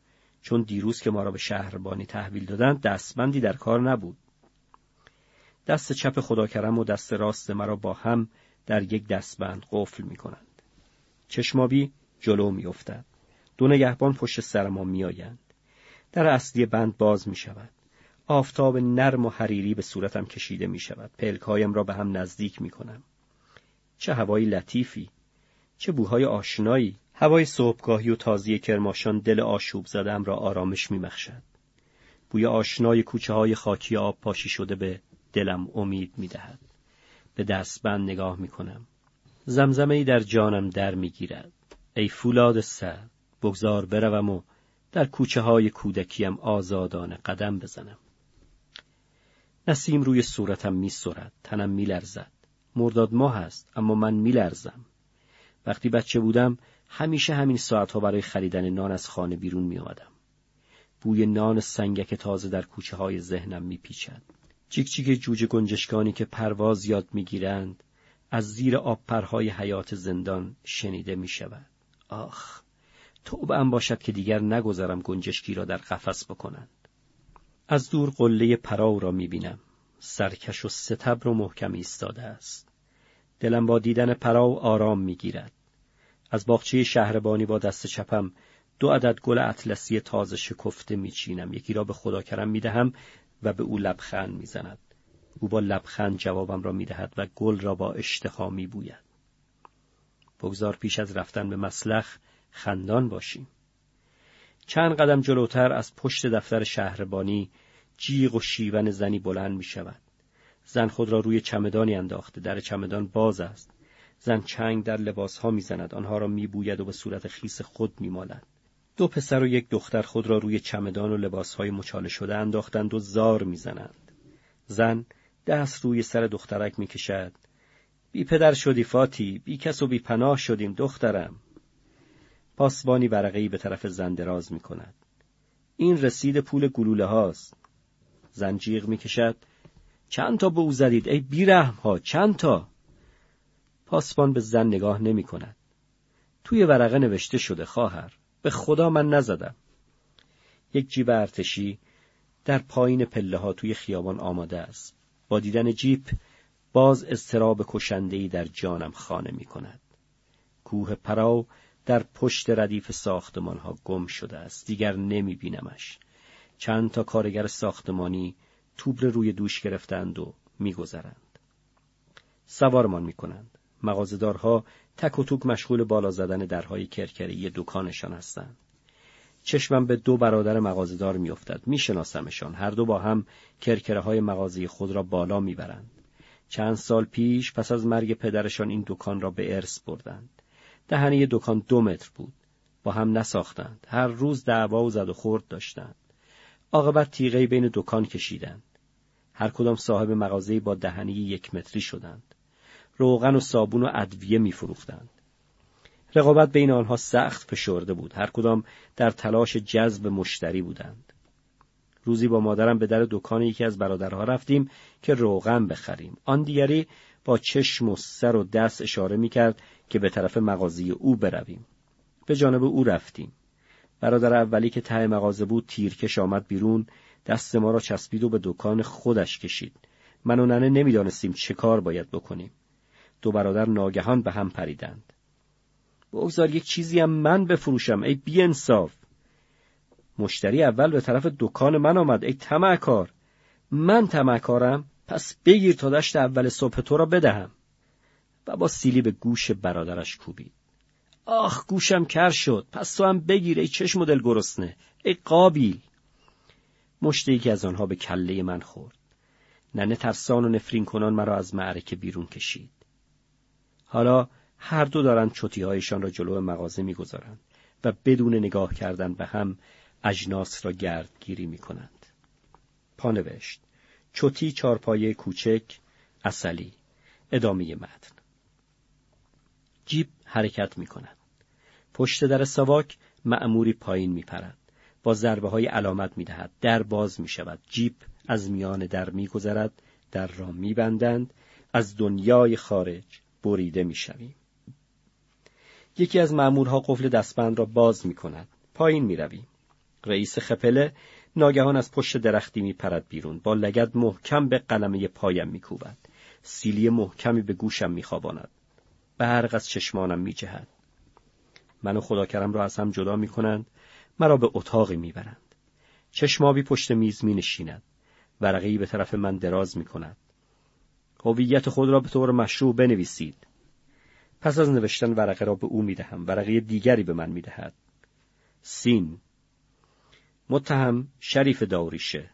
S2: چون دیروز که ما را به شهربانی تحویل دادند دستبندی در کار نبود. دست چپ خداکرم و دست راست مرا با هم در یک دستبند قفل می کنند. چشمابی جلو می افتد. دو نگهبان پشت سر ما می آیند. در اصلی بند باز می شود. آفتاب نرم و حریری به صورتم کشیده می شود. پلکایم را به هم نزدیک می کنم. چه هوای لطیفی. چه بوهای آشنایی. هوای صبحگاهی و تازی کرماشان دل آشوب زدم را آرامش می مخشد. بوی آشنای کوچه های خاکی آب پاشی شده به دلم امید می دهد. به دستبند نگاه می کنم. زمزمه در جانم در می گیرد. ای فولاد سر بگذار بروم و در کوچه های کودکیم آزادانه قدم بزنم. نسیم روی صورتم می سرد. تنم می لرزد. مرداد ماه است اما من می لرزم. وقتی بچه بودم همیشه همین ساعتها برای خریدن نان از خانه بیرون می آمدم. بوی نان سنگک تازه در کوچه های ذهنم می پیچد. چیک چیک جوجه گنجشکانی که پرواز یاد می گیرند از زیر آب پرهای حیات زندان شنیده می شود. آخ توبه باشد که دیگر نگذرم گنجشکی را در قفس بکنند. از دور قله پراو را می‌بینم. سرکش و ستبر و محکم ایستاده است. دلم با دیدن پراو آرام می‌گیرد. از باغچه شهربانی با دست چپم دو عدد گل اطلسی تازه شکفته میچینم. یکی را به خدا کرم می‌دهم و به او لبخند می‌زند. او با لبخند جوابم را می‌دهد و گل را با اشتها میبوید. بگذار پیش از رفتن به مسلخ خندان باشیم. چند قدم جلوتر از پشت دفتر شهربانی جیغ و شیون زنی بلند می شود. زن خود را روی چمدانی انداخته در چمدان باز است. زن چنگ در لباس ها می زند. آنها را می بوید و به صورت خیس خود می مالد. دو پسر و یک دختر خود را روی چمدان و لباس های مچاله شده انداختند و زار می زنند. زن دست روی سر دخترک می کشد. بی پدر شدی فاتی بی کس و بی پناه شدیم دخترم. پاسبانی ورقهای به طرف زن دراز می کند این رسید پول گلوله هاست. زنجیغ می کشد چند تا به او زدید ای بیرحم ها چند تا؟ پاسبان به زن نگاه نمی کند توی ورقه نوشته شده خواهر. به خدا من نزدم یک جیب ارتشی در پایین پله ها توی خیابان آماده است با دیدن جیپ باز استراب کشندهی در جانم خانه می کند. کوه پراو در پشت ردیف ساختمان ها گم شده است. دیگر نمی بینمش. چند تا کارگر ساختمانی توبر روی دوش گرفتند و میگذرند. سوارمان می کنند. مغازدارها تک و توک مشغول بالا زدن درهای کرکری دکانشان هستند. چشمم به دو برادر مغازدار میافتد میشناسمشان هر دو با هم کرکره های مغازه خود را بالا می‌برند چند سال پیش پس از مرگ پدرشان این دکان را به ارث بردند. دهنه دکان دو متر بود. با هم نساختند. هر روز دعوا و زد و خورد داشتند. عاقبت تیغه بین دکان کشیدند. هر کدام صاحب مغازه‌ای با دهنه یک متری شدند. روغن و صابون و ادویه میفروختند. رقابت بین آنها سخت فشرده بود. هر کدام در تلاش جذب مشتری بودند. روزی با مادرم به در دکان یکی از برادرها رفتیم که روغن بخریم. آن دیگری با چشم و سر و دست اشاره می کرد که به طرف مغازی او برویم. به جانب او رفتیم. برادر اولی که ته مغازه بود تیرکش آمد بیرون دست ما را چسبید و به دکان خودش کشید. من و ننه نمی‌دانستیم چه کار باید بکنیم. دو برادر ناگهان به هم پریدند. بگذار یک چیزی هم من بفروشم ای بی انصاف. مشتری اول به طرف دکان من آمد ای تمکار من تمکارم پس بگیر تا دشت اول صبح تو را بدهم. و با سیلی به گوش برادرش کوبید. آخ گوشم کر شد پس تو هم بگیر ای چشم دل گرسنه ای قابیل. مشتی که از آنها به کله من خورد. ننه ترسان و نفرین کنان مرا از معرکه بیرون کشید. حالا هر دو دارند چوتیهایشان را جلو مغازه می‌گذارند و بدون نگاه کردن به هم اجناس را گردگیری می کنند. پانوشت چوتی چارپایه کوچک اصلی ادامه متن جیب حرکت می کند. پشت در سواک معموری پایین می پرد. با ضربه های علامت می دهد. در باز می شود. جیب از میان در می گذرد. در را می بندند. از دنیای خارج بریده می شویم. یکی از معمورها قفل دستبند را باز می کند. پایین می رویم. رئیس خپله ناگهان از پشت درختی می پرد بیرون با لگد محکم به قلمه پایم می کوبد. سیلی محکمی به گوشم می خواباند. برق از چشمانم می جهد. من و خداکرم را از هم جدا می کنند مرا به اتاقی می برند. چشمابی پشت میز می نشیند. ورقی به طرف من دراز می کند. هویت خود را به طور مشروع بنویسید. پس از نوشتن ورقه را به او می دهم. ورقه دیگری به من می دهد. سین متهم شریف داوریشه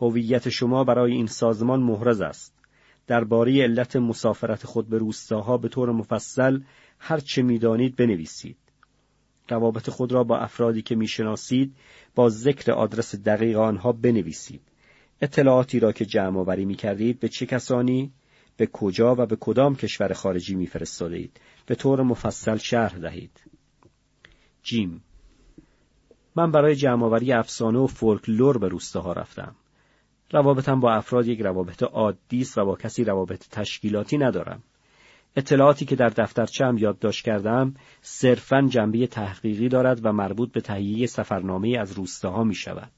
S2: هویت شما برای این سازمان محرز است درباره علت مسافرت خود به روستاها به طور مفصل هر چه می‌دانید بنویسید روابط خود را با افرادی که می‌شناسید با ذکر آدرس دقیق آنها بنویسید اطلاعاتی را که جمع آوری می کردید به چه کسانی به کجا و به کدام کشور خارجی میفرستادید به طور مفصل شرح دهید جیم من برای جمعآوری افسانه و فولکلور به روستاها رفتم. روابطم با افراد یک روابط عادی است و با کسی روابط تشکیلاتی ندارم. اطلاعاتی که در دفترچه‌ام یادداشت کردم صرفاً جنبه تحقیقی دارد و مربوط به تهیه سفرنامه از روستاها می شود.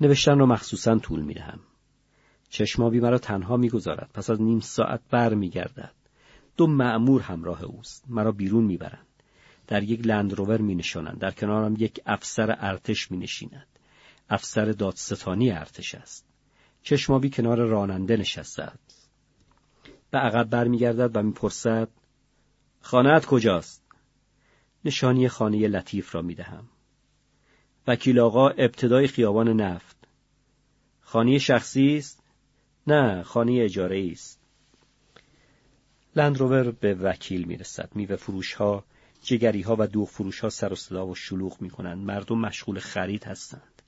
S2: نوشتن را مخصوصا طول می دهم. چشمابی مرا تنها می‌گذارد پس از نیم ساعت بر می گردد. دو معمور همراه اوست مرا بیرون می‌برند در یک لندروور می نشانند. در کنارم یک افسر ارتش می نشیند. افسر دادستانی ارتش است. چشمابی کنار راننده نشسته است. به عقب برمیگردد و می‌پرسد خانهت کجاست؟ نشانی خانه لطیف را می دهم. وکیل آقا ابتدای خیابان نفت. خانه شخصی است؟ نه، خانه اجاره است. لندروور به وکیل می‌رسد. میوه فروش ها جگری ها و دوغ فروش ها سر و صدا و شلوغ می کنند. مردم مشغول خرید هستند.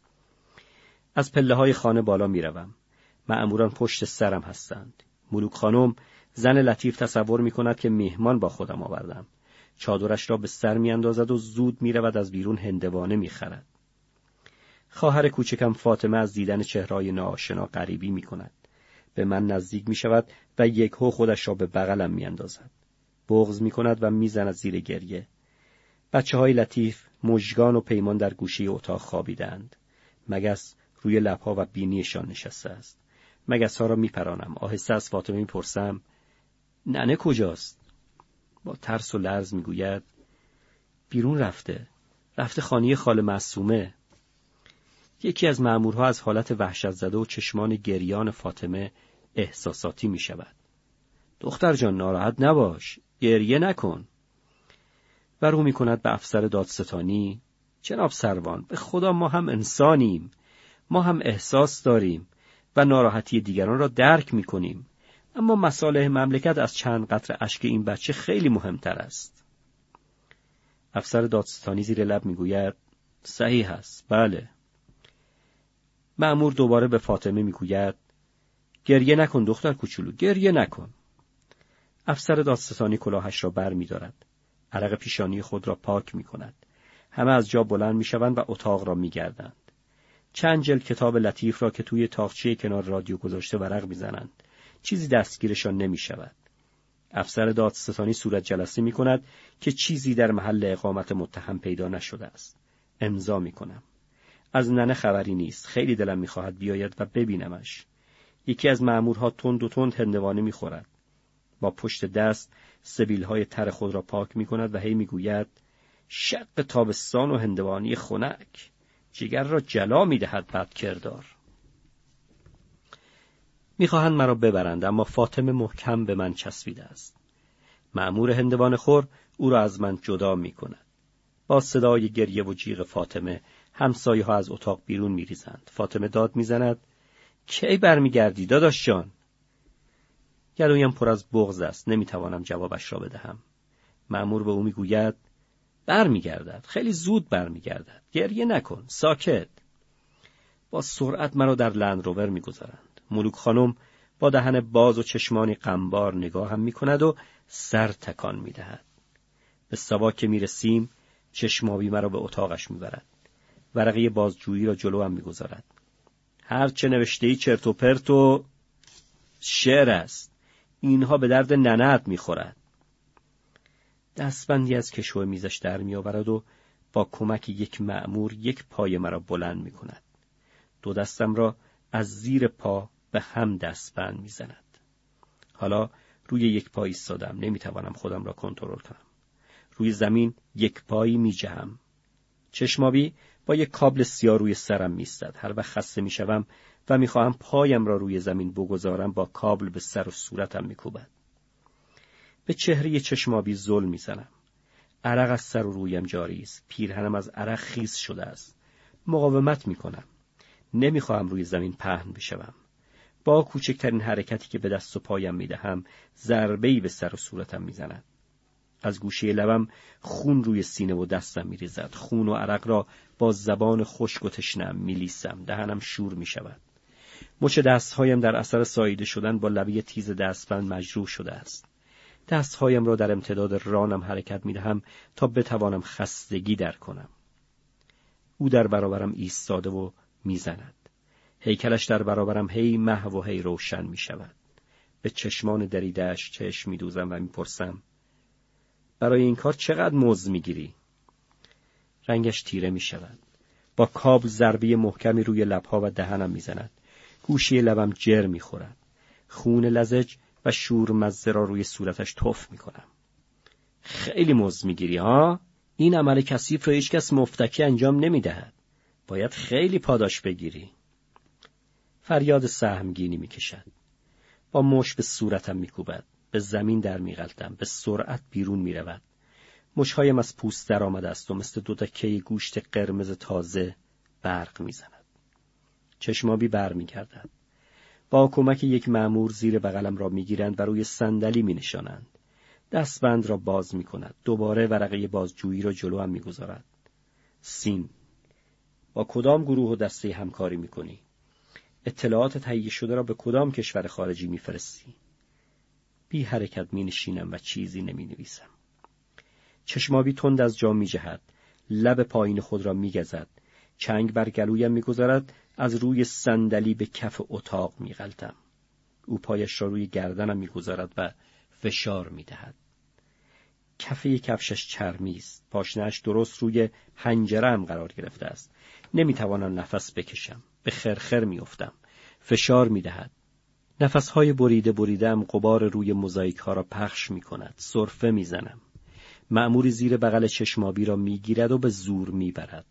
S2: از پله های خانه بالا می روم. معموران پشت سرم هستند. ملوک خانم زن لطیف تصور می کند که مهمان با خودم آوردم. چادرش را به سر میاندازد و زود می رود از بیرون هندوانه می خرد. خواهر کوچکم فاطمه از دیدن چهرهای ناآشنا غریبی می کند. به من نزدیک می شود و یک هو خودش را به بغلم می اندازد. بغز می کند و می زند زیر گریه. بچه های لطیف مژگان و پیمان در گوشه اتاق خوابیدند. مگس روی لبها و بینیشان نشسته است. مگس ها را میپرانم. آهسته از فاطمه می‌پرسم ننه کجاست؟ با ترس و لرز می‌گوید بیرون رفته. رفته خانی خال معصومه. یکی از مأمورها از حالت وحشت زده و چشمان گریان فاطمه احساساتی می شود. دختر جان ناراحت نباش. گریه نکن. و رو می کند به افسر دادستانی جناب سروان به خدا ما هم انسانیم ما هم احساس داریم و ناراحتی دیگران را درک می کنیم اما مصالح مملکت از چند قطر اشک این بچه خیلی مهمتر است افسر دادستانی زیر لب می‌گوید صحیح است بله معمور دوباره به فاطمه می‌گوید گریه نکن دختر کوچولو گریه نکن افسر دادستانی کلاهش را بر می دارد. عرق پیشانی خود را پاک می کند. همه از جا بلند می شوند و اتاق را می گردند. چند جل کتاب لطیف را که توی تاخچه کنار رادیو گذاشته ورق می زنند. چیزی دستگیرشان نمی شود. افسر دادستانی صورت جلسه می کند که چیزی در محل اقامت متهم پیدا نشده است. امضا می کنم. از ننه خبری نیست. خیلی دلم می خواهد بیاید و ببینمش. یکی از مأمورها تند و تند هندوانه می خورد. با پشت دست سبیل های تر خود را پاک می کند و هی می گوید شق تابستان و هندوانی خنک جگر را جلا می دهد بد کردار می‌خواهند مرا ببرند اما فاطمه محکم به من چسبیده است معمور هندوان خور او را از من جدا می کند با صدای گریه و جیغ فاطمه همسایه ها از اتاق بیرون می ریزند. فاطمه داد می‌زند کی برمیگردی داداش جان؟ گلویم پر از بغز است. نمی‌توانم جوابش را بدهم. معمور به او می‌گوید برمیگردد. خیلی زود برمیگردد. گریه نکن. ساکت. با سرعت مرا در لند روور می‌گذارند. ملوک خانم با دهن باز و چشمانی قنبار نگاهم می‌کند و سر تکان می‌دهد. به سوا که می‌رسیم چشمابی مرا به اتاقش می‌برد. ورقه بازجویی را جلو هم می‌گذارد هرچه نوشته ای چرت و پرت و شعر است اینها به درد ننت می‌خورد دستبندی از کشو میزش در میآورد و با کمک یک معمور یک پای مرا بلند می کند. دو دستم را از زیر پا به هم دستبند می‌زند. حالا روی یک پای ایستادم نمی‌توانم خودم را کنترل کنم. روی زمین یک پایی می جهم. چشمابی با یک کابل سیاه روی سرم میستد. هر وقت خسته می‌شوم و می‌خواهم پایم را روی زمین بگذارم با کابل به سر و صورتم میکوبد. به چهره چشمابی ظلم می‌زنم. عرق از سر و رویم جاری است. پیرهنم از عرق خیس شده است. مقاومت می‌کنم. نمی‌خواهم روی زمین پهن بشوم. با کوچکترین حرکتی که به دست و پایم می‌دهم ضربهای به سر و صورتم می‌زند. از گوشه لبم خون روی سینه و دستم میریزد. خون و عرق را با زبان خشک و تشنم میلیسم. دهنم شور می‌شود. مچ دستهایم در اثر ساییده شدن با لبه تیز دستبند مجروح شده است. دستهایم را در امتداد رانم حرکت می دهم تا بتوانم خستگی در کنم. او در برابرم ایستاده و می‌زند. هیکلش در برابرم هی محو و هی روشن می شود. به چشمان دریدهش چشم می دوزم و می‌پرسم برای این کار چقدر موز می‌گیری؟ رنگش تیره می شود. با کابل ضربه محکمی روی لبها و دهنم می‌زند. گوشی لبم جر می‌خورد. خون لزج و شور مزه را روی صورتش توف می‌کنم. خیلی مز می‌گیری ها؟ این عمل کثیف را هیچکس مفتکی انجام نمی‌دهد. باید خیلی پاداش بگیری. فریاد سهمگینی می‌کشد. با مش به صورتم میکوبد. به زمین در میغلطم. به سرعت بیرون می‌رود. مشهایم از پوست در آمده است و مثل دو دکه گوشت قرمز تازه برق می‌زند. چشمابی برمیگردد. با کمک یک معمور زیر بغلم را می‌گیرند و روی صندلی می نشانند. دستبند را باز می کند. دوباره ورقه بازجویی را جلو هم می گذارد. سین با کدام گروه و دسته همکاری می کنی؟ اطلاعات تهیه شده را به کدام کشور خارجی میفرستی؟ بی حرکت می نشینم و چیزی نمی نویسم. چشمابی تند از جا می جهد. لب پایین خود را می گذد. چنگ بر گلویم می گذارد. از روی صندلی به کف اتاق می غلطم. او پایش را روی گردنم می گذارد و فشار می دهد. کفه کفشش چرمی است. پاشنهش درست روی هم قرار گرفته است. نمی‌توانم نفس بکشم. به خرخر میافتم. فشار می‌دهد. نفسهای بریده بریدم قبار روی موزاییک ها را پخش می کند. صرفه می‌زنم. معموری زیر بغل چشمابی را می‌گیرد و به زور می‌برد.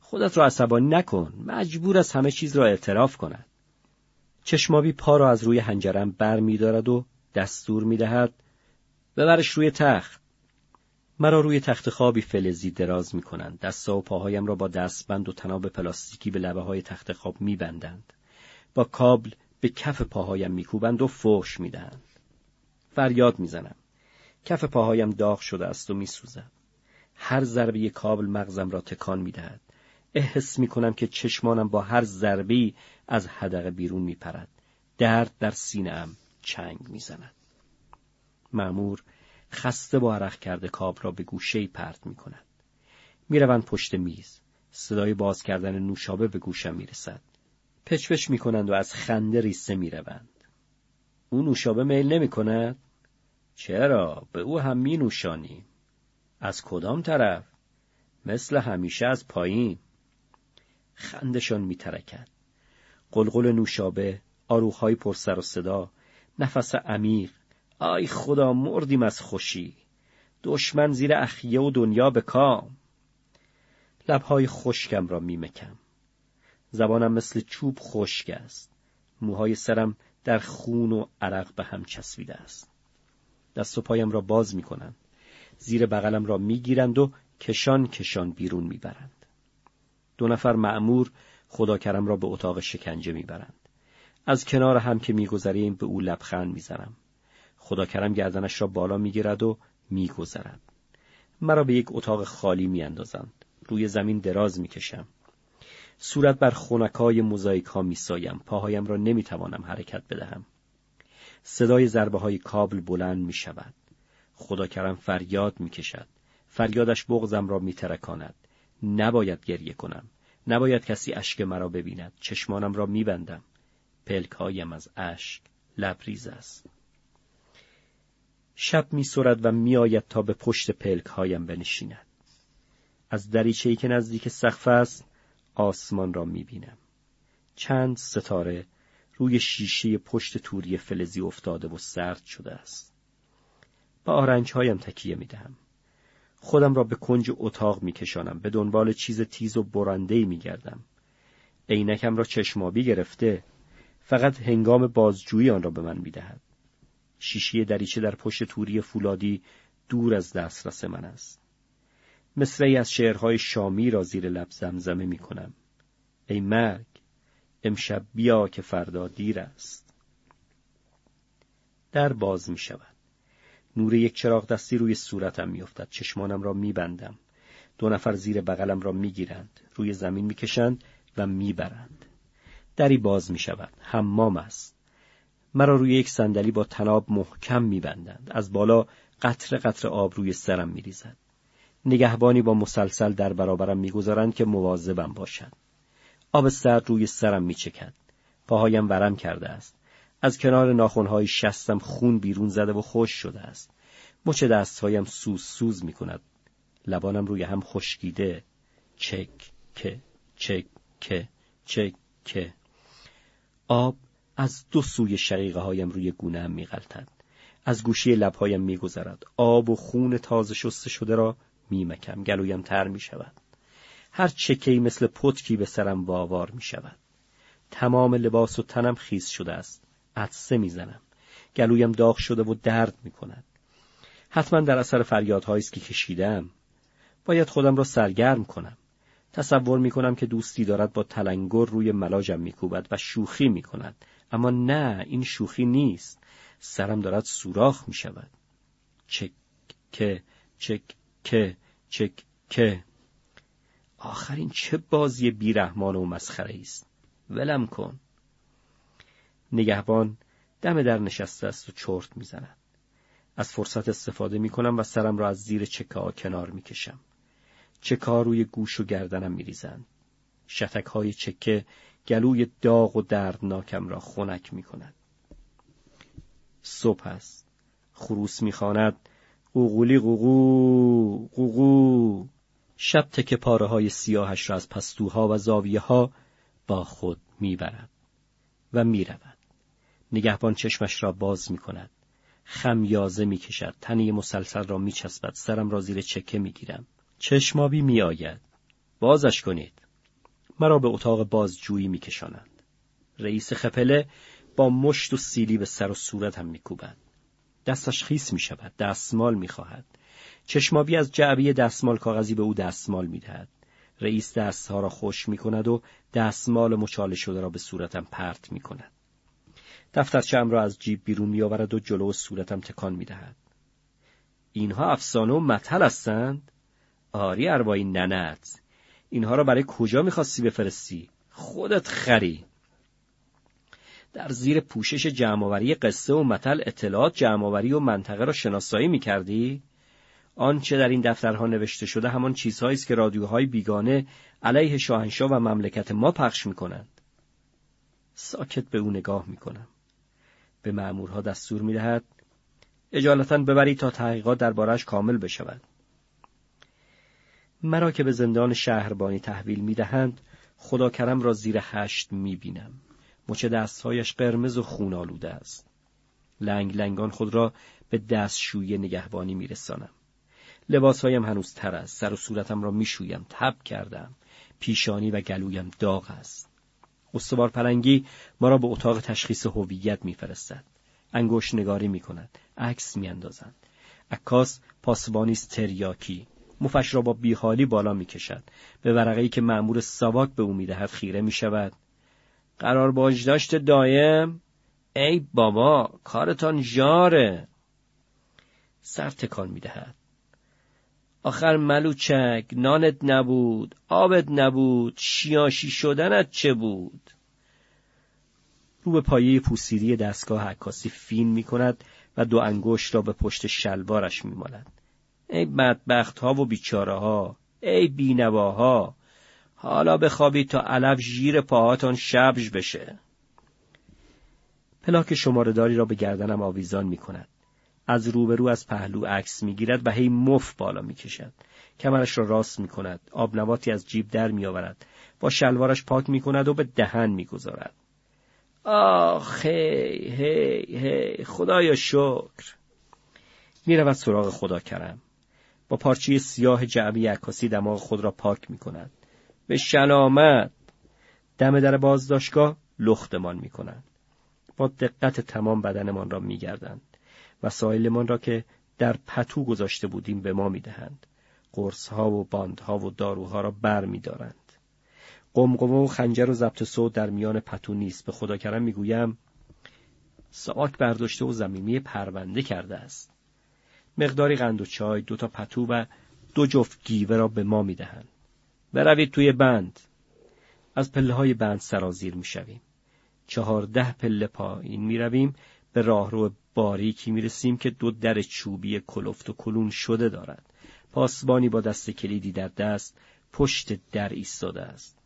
S2: خودت را عصبانی نکن. مجبور است همه چیز را اعتراف کند. چشمابی پا را از روی هنجرم بر می دارد و دستور می دهد ببرش روی تخت. مرا روی تخت خوابی فلزی دراز می کنند. دستا و پاهایم را با دستبند و تناب پلاستیکی به لبه های تخت خواب می بندند. با کابل به کف پاهایم میکوبند و فوش می‌دهند. فریاد می‌زنم. کف پاهایم داغ شده است و میسوزم. هر ضربه کابل مغزم را تکان می‌دهد. احس می‌کنم که چشمانم با هر ضربه از حدقه بیرون میپرد. درد در سینهام چنگ می‌زند. معمور خسته با عرق کرده کاب را به گوشه پرت می کند. می پشت میز. صدای باز کردن نوشابه به گوشم می رسد. پچپچ می کنند و از خنده ریسه می روند. او نوشابه میل نمی کند؟ چرا؟ به او هم می نوشانی. از کدام طرف؟ مثل همیشه از پایین. خندشان می ترکد. قلقل نوشابه، آروخهای پر سر و صدا، نفس عمیق، آی خدا مردیم از خوشی دشمن زیر اخیه و دنیا به کام لبهای خشکم را میمکم زبانم مثل چوب خشک است. موهای سرم در خون و عرق به هم چسبیده است. دست و پایم را باز می‌کنند زیر بغلم را می‌گیرند و کشان کشان بیرون می‌برند. دو نفر معمور خداکرم را به اتاق شکنجه می‌برند. از کنار هم که میگذریم به او لبخند می‌زنم. خدا کرم گردنش را بالا می‌گیرد و میگذرد. مرا به یک اتاق خالی میاندازند. روی زمین دراز می‌کشم. صورت بر خونکای موزاییک ها میسایم پاهایم را نمی‌توانم حرکت بدهم صدای ضربه های کابل بلند می شود. خدا کرم فریاد می کشد. فریادش بغزم را می ترکاند. نباید گریه کنم. نباید کسی اشک مرا ببیند. چشمانم را می بندم. پلک هایم از اشک لبریز است. شب می و می آید تا به پشت پلک هایم بنشیند. از دریچه‌ای که نزدیک سقف است آسمان را می بینم. چند ستاره روی شیشه پشت توری فلزی افتاده و سرد شده است. با آرنج هایم تکیه می دهم. خودم را به کنج اتاق می کشانم. به دنبال چیز تیز و برندهی می گردم. عینکم را چشمابی گرفته. فقط هنگام بازجویی آن را به من می دهد. شیشی دریچه در پشت توری فولادی دور از دسترس من است. مصرعی از شعرهای شامی را زیر لب زمزمه می کنم. ای مرگ امشب بیا که فردا دیر است. در باز می شود. نور یک چراغ دستی روی صورتم می افتد. چشمانم را می بندم. دو نفر زیر بغلم را می گیرند. روی زمین می کشند و می برند. دری باز می شود. حمام است. مرا روی یک صندلی با تناب محکم میبندند از بالا قطر قطر آب روی سرم میریزد نگهبانی با مسلسل در برابرم می‌گذارند که مواظبم باشد. آب سرد روی سرم میچکد. پاهایم ورم کرده است. از کنار ناخونهای شستم خون بیرون زده و خوش شده است. مچ دستهایم سوز سوز می‌کند. لبانم روی هم خشکیده. چک که چک که چک که. آب از دو سوی شقیقه هایم روی گونه هم میغلطد. از گوشی لبهایم میگذرد. آب و خون تازه شسته شده را میمکم گلویم تر می‌شود هر چکهی مثل پتکی به سرم واوار می شود. تمام لباس و تنم خیس شده است. عطسه می‌زنم. گلویم داغ شده و درد می کند. حتما در اثر فریادهایی است که کشیدم. باید خودم را سرگرم کنم. تصور می کنم که دوستی دارد با تلنگر روی ملاجم میکوبد و شوخی می کند. اما نه این شوخی نیست سرم دارد سوراخ می شود چک که چک که چک که آخرین چه بازی بیرحمان و مسخره است ولم کن نگهبان دم در نشسته است و چرت می‌زند از فرصت استفاده می کنم و سرم را از زیر چکه ها کنار می کشم. چکه ها روی گوش و گردنم می ریزند. شتک های چکه گلوی داغ و دردناکم را خنک می کند. صبح است. خروس می خاند. قوقولی قوقو قوقو شب تکه پاره های سیاهش را از پستوها و زاویه ها با خود می‌برد و می‌رود. نگهبان چشمش را باز می کند. خمیازه می کشد. تنی مسلسل را می چسبد. سرم را زیر چکه می گیرم. چشمابی می آید. بازش کنید. مرا به اتاق بازجویی می کشانند. رئیس خپله با مشت و سیلی به سر و صورتم می کوبد. دستش خیس می شود. دستمال می خواهد. چشمابی از جعبی دستمال کاغذی به او دستمال می دهد. رئیس دستها را خوش می کند و دستمال مچاله شده را به صورتم پرت می کند. دفترچم را از جیب بیرون می آورد و جلو صورتم تکان می دهد. اینها افسانه و مطل هستند؟ آری اربایی ننت. اینها را برای کجا می‌خواستی بفرستی؟ خودت خری. در زیر پوشش جمعآوری قصه و مطل اطلاعات جمعآوری و منطقه را شناسایی می کردی؟ آنچه در این دفترها نوشته شده همان چیزهایی است که رادیوهای بیگانه علیه شاهنشاه و مملکت ما پخش می کنند. ساکت به او نگاه می کنم. به مأمورها دستور می دهد اجالتا ببرید تا تحقیقات دربارش کامل بشود. مرا که به زندان شهربانی تحویل می دهند خدا کرم را زیر هشت می بینم. مچ دستهایش قرمز و خون آلوده است. لنگ لنگان خود را به دستشویی نگهبانی می رسانم. لباسهایم هنوز تر است. سر و صورتم را می شویم. تب کردم. پیشانی و گلویم داغ است. استوار پلنگی ما را به اتاق تشخیص هویت میفرستد انگشت نگاری می کند عکس میاندازند عکاس پاسبانی تریاکی مفش را با بیحالی بالا می‌کشد به ورقه که مأمور ساواک به او می‌دهد خیره می شود قرار باجداشت دایم. ای بابا کارتان جاره سر تکان می‌دهد. آخر ملوچک نانت نبود آبت نبود شیاشی شدنت چه بود؟ رو به پایه پوسیدی دستگاه عکاسی فین می کند و دو انگشت را به پشت شلوارش می مالد. ای بدبخت ها و بیچاره ها ای بینواها حالا بخوابید تا علف ژیر پاهاتان شبج بشه. پلاک شمارهداری را به گردنم آویزان می کند. از روبرو از پهلو عکس می‌گیرد و هی مف بالا می‌کشد. کمرش را راست می کند آب نواتی از جیب در میآورد. با شلوارش پاک می کند و به دهن می‌گذارد. آخ هی هی هی خدایا شکر. رود سراغ خدا کرم با پارچه سیاه جعبی عکاسی دماغ خود را پاک می کند به شلامت. دم در بازداشتگاه لختمان می کنند با دقت تمام بدنمان را می گردند وسایلمان را که در پتو گذاشته بودیم به ما می‌دهند. قرصها و باندها و داروها را بر میدارند. قمقمه و خنجر و ضبط صوت در میان پتو نیست. به خدا کرم می‌گویم ساک برداشته و زمینی پرونده کرده است. مقداری قند و چای دو تا پتو و دو جفت گیوه را به ما می‌دهند. بروید توی بند از پله های بند سرازیر می‌شویم چهارده پله پایین می‌رویم به راهرو باریکی می‌رسیم که دو در چوبی کلفت و کلون شده دارد. پاسبانی با دست کلیدی در دست پشت در ایستاده است.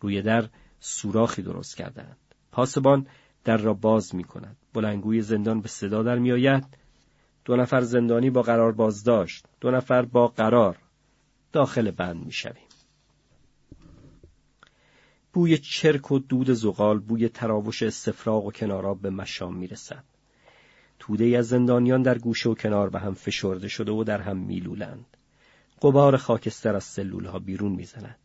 S2: روی در سوراخی درست کردند. پاسبان در را باز می کند. بلنگوی زندان به صدا در می آید. دو نفر زندانی با قرار بازداشت. دو نفر با قرار. داخل بند می شویم. بوی چرک و دود زغال بوی تراوش استفراغ و کناراب به مشام می رسد. توده از زندانیان در گوشه و کنار به هم فشرده شده و در هم میلولند. قبار خاکستر از سلول ها بیرون می‌زند.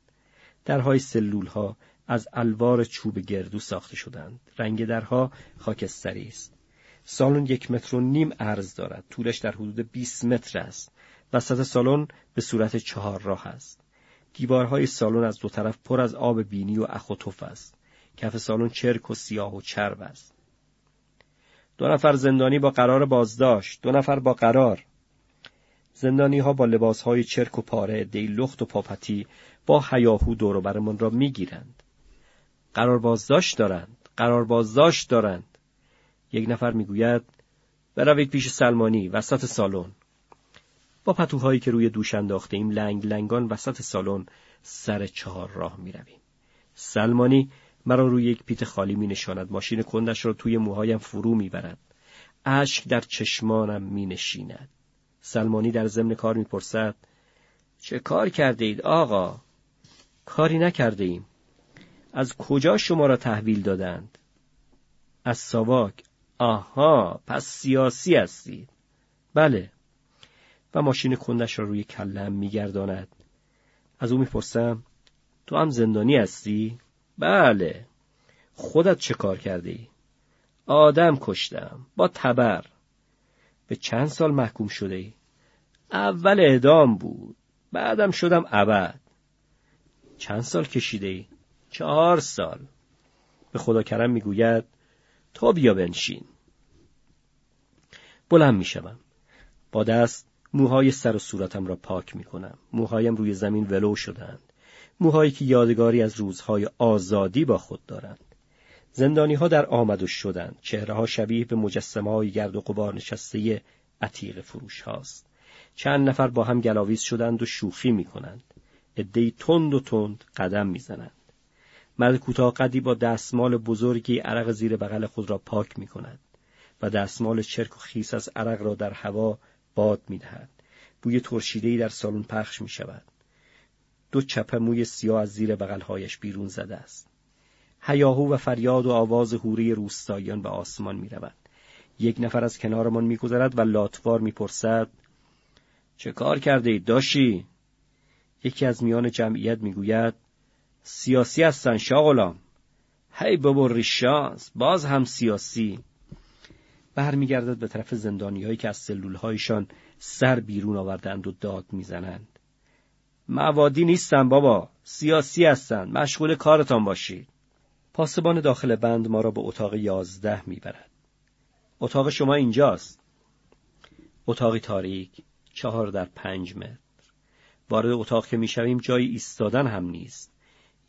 S2: درهای سلول ها از الوار چوب گردو ساخته شدند. رنگ درها خاکستری است. سالن یک متر و نیم عرض دارد. طولش در حدود 20 متر است. وسط سالن به صورت چهار راه است. دیوارهای سالن از دو طرف پر از آب بینی و اخ و تف است. کف سالن چرک و سیاه و چرب است. دو نفر زندانی با قرار بازداشت دو نفر با قرار زندانی ها با لباس های چرک و پاره دی لخت و پاپتی با حیاهو دور برمان را می‌گیرند قرار بازداشت دارند قرار بازداشت دارند یک نفر می‌گوید بروید پیش سلمانی وسط سالن با پتوهایی که روی دوش انداخته ایم لنگ لنگان وسط سالن سر چهار راه می رویم. سلمانی مرا روی یک پیت خالی می نشاند. ماشین کندش را توی موهایم فرو می برد. اشک در چشمانم می نشیند. سلمانی در ضمن کار می پرسد چه کار کرده اید آقا؟ کاری نکرده ایم. از کجا شما را تحویل دادند؟ از ساواک. آها پس سیاسی هستید. بله. و ماشین کندش را روی کلم میگرداند. از او می‌پرسم تو هم زندانی هستی؟ بله. خودت چه کار کرده ای؟ آدم کشتم با تبر. به چند سال محکوم شده ای؟ اول اعدام بود. بعدم شدم ابد. چند سال کشیده ای؟ چهار سال. به خدا کرم می‌گوید تو بیا بنشین. بلند می‌شوم. با دست موهای سر و صورتم را پاک می کنم. موهایم روی زمین ولو شدند. موهایی که یادگاری از روزهای آزادی با خود دارند. زندانی ها در آمد و شدند. چهره ها شبیه به مجسمه های گرد و قبار نشسته عتیق فروش هاست. چند نفر با هم گلاویز شدند و شوخی می کنند. ادهی تند و تند قدم می زنند. مرد کوتاه قدی با دستمال بزرگی عرق زیر بغل خود را پاک می کند و دستمال چرک و خیس از عرق را در هوا باد می‌دهد. بوی ترشیدهای در سالن پخش می شود دو چپه موی سیاه از زیر بغلهایش بیرون زده است. هیاهو و فریاد و آواز حوری روستاییان به آسمان می رود. یک نفر از کنارمان میگذرد و لاتوار می‌پرسد چه کار کرده اید داشی؟ یکی از میان جمعیت می‌گوید سیاسی هستن شاغلام هی بابا ریشانس باز هم سیاسی. برمیگردد به طرف زندانیهایی که از سلولهایشان سر بیرون آوردند و داد می‌زنند. موادی نیستن بابا سیاسی هستند مشغول کارتان باشید. پاسبان داخل بند ما را به اتاق یازده می‌برد. اتاق شما اینجاست. اتاقی تاریک چهار در پنج متر. وارد اتاق که می‌شویم جایی ایستادن هم نیست.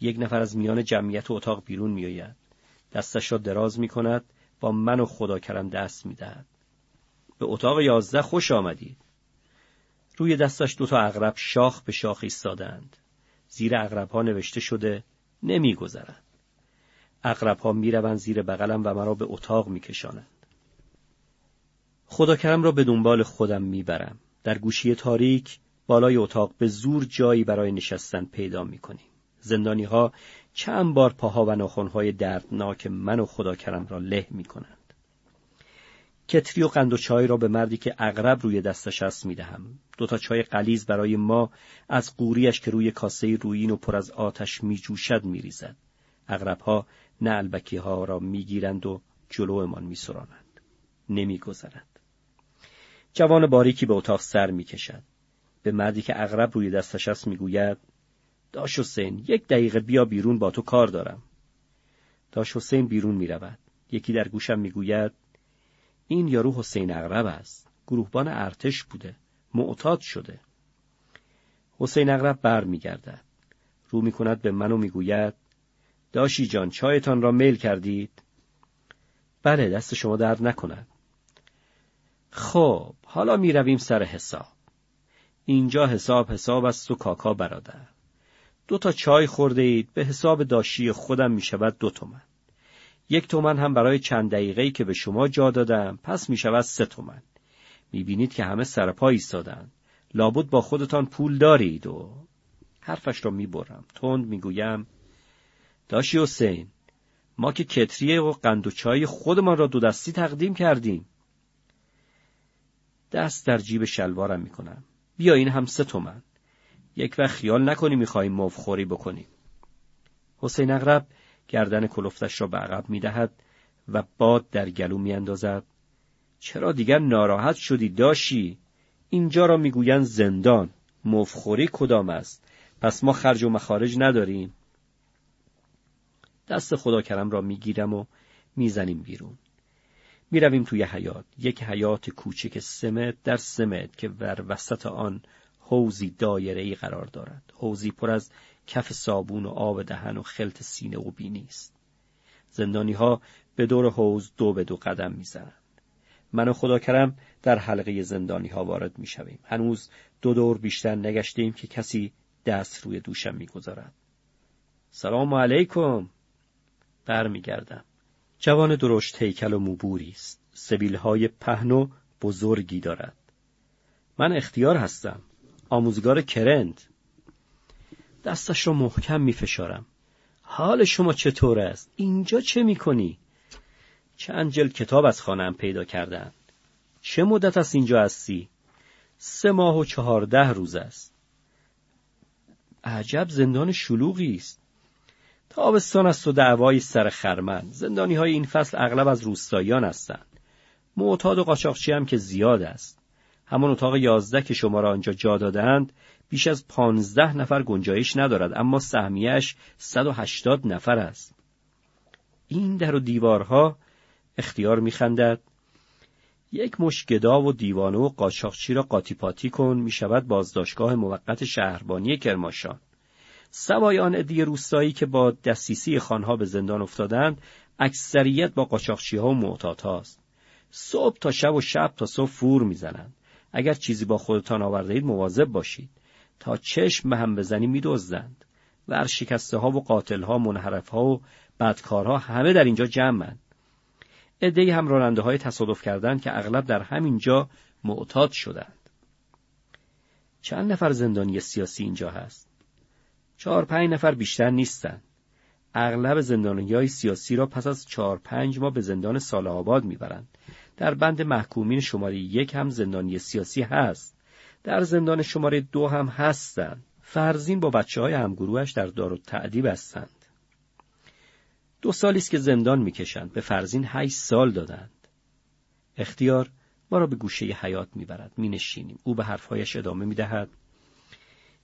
S2: یک نفر از میان جمعیت اتاق بیرون میآید. دستش را دراز می کند با من و خدا کرم دست می‌دهد. به اتاق یازده خوش آمدید. روی دستش دوتا اغرب شاخ به شاخ ایستادند. زیر اغرب ها نوشته شده نمیگذرد. اغرب ها می‌روند زیر بغلم و مرا به اتاق میکشانند. خدا کرم را به دنبال خودم می‌برم. در گوشی تاریک بالای اتاق به زور جایی برای نشستن پیدا می‌کنیم. زندانی ها چند بار پاها و ناخونهای دردناک من و خدا کرم را له می کنند. کتری و قند و چای را به مردی که اغرب روی دستش است می دهم. دوتا چای قلیز برای ما از قوریش که روی کاسه رویین و پر از آتش می جوشد می ریزد. اغرب ها ها را می گیرند و جلومان می سرانند. نمی گذرد. جوان باریکی به اتاق سر می کشد. به مردی که اغرب روی دستش است می گوید داش حسین یک دقیقه بیا بیرون با تو کار دارم. داش حسین بیرون می رود. یکی در گوشم می‌گوید این یارو حسین اغرب است. گروهبان ارتش بوده. معتاد شده. حسین اغرب بر میگردد رو می کند به من و می‌گوید داشی جان چایتان را میل کردید؟ بله دست شما درد نکند. خب حالا می رویم سر حساب. اینجا حساب حساب است و کاکا برادر. دو تا چای خورده اید به حساب داشی خودم می شود دو تومن. یک تومن هم برای چند دقیقه‌ای که به شما جا دادم پس می شود سه تومن. می بینید که همه سرپا ایستادند. لابد با خودتان پول دارید و حرفش را می برم. تند می گویم داشی حسین ما که کتریه و قند و چای خودمان را دو دستی تقدیم کردیم. دست در جیب شلوارم می کنم. بیا این هم سه تومن. یک وقت خیال نکنی می‌خواهیم مفخوری بکنیم. حسین اغرب گردن کلفتش را به عقب می‌دهد و باد در گلو میاندازد. چرا دیگر ناراحت شدی داشی؟ اینجا را می‌گویند زندان. مفخوری کدام است؟ پس ما خرج و مخارج نداریم. دست خدا کرم را می‌گیرم و می‌زنیم بیرون. می‌رویم توی حیات. یک حیات کوچک سمت در سمت که بر وسط آن حوزی دایره ای قرار دارد. حوزی پر از کف صابون و آب دهن و خلط سینه و بینی است زندانی ها به دور حوز دو به دو قدم می‌زنند. من و خدا کرم در حلقه زندانی ها وارد می شویم. هنوز دو دور بیشتر نگشتیم که کسی دست روی دوشم می‌گذارد. سلام علیکم. برمیگردم. جوان درشت هیکل و موبوری است. سبیلهای پهن و بزرگی دارد. من اختیار هستم. آموزگار کرند دستش را محکم می فشارم. حال شما چطور است؟ اینجا چه می کنی؟ چند جلد کتاب از خانم پیدا کردن چه مدت است اینجا هستی؟ سه ماه و چهارده روز است. عجب زندان شلوغی است. تابستان است و دعوایی سر خرمن. زندانی های این فصل اغلب از روستاییان هستند. معتاد و قاچاقچی هم که زیاد است. همان اتاق یازده که شما را آنجا جا دادند بیش از پانزده نفر گنجایش ندارد اما سهمیش صد و هشتاد نفر است. این در و دیوارها اختیار میخندد یک مش گدا و دیوانه و قاچاقچی را قاطی پاتی کن می شود بازداشتگاه موقت شهربانی کرماشان. سوای آن روستایی که با دستیسی خانها به زندان افتادند اکثریت با قاچاقچی ها و معتاد. صبح تا شب و شب تا صبح فور می‌زنند. اگر چیزی با خودتان آورده اید مواظب باشید. تا چشم به هم بزنی میدزدند. ورشکسته ها و قاتل ها منحرف ها و بدکارها همه در اینجا جمعند. عدهای هم راننده های تصادف کردند که اغلب در همین جا معتاد شدند. چند نفر زندانی سیاسی اینجا هست؟ چهار پنج نفر بیشتر نیستند. اغلب زندانی های سیاسی را پس از چهار پنج ماه به زندان سال آباد می‌برند. در بند محکومین شماره یک هم زندانی سیاسی هست. در زندان شماره دو هم هستند. فرزین با بچه های همگروهش در دار و تعدیب هستند. دو سالی است که زندان می‌کشند به فرزین هشت سال دادند اختیار ما را به گوشه حیات می‌برد مینشینیم او به حرفهایش ادامه می‌دهد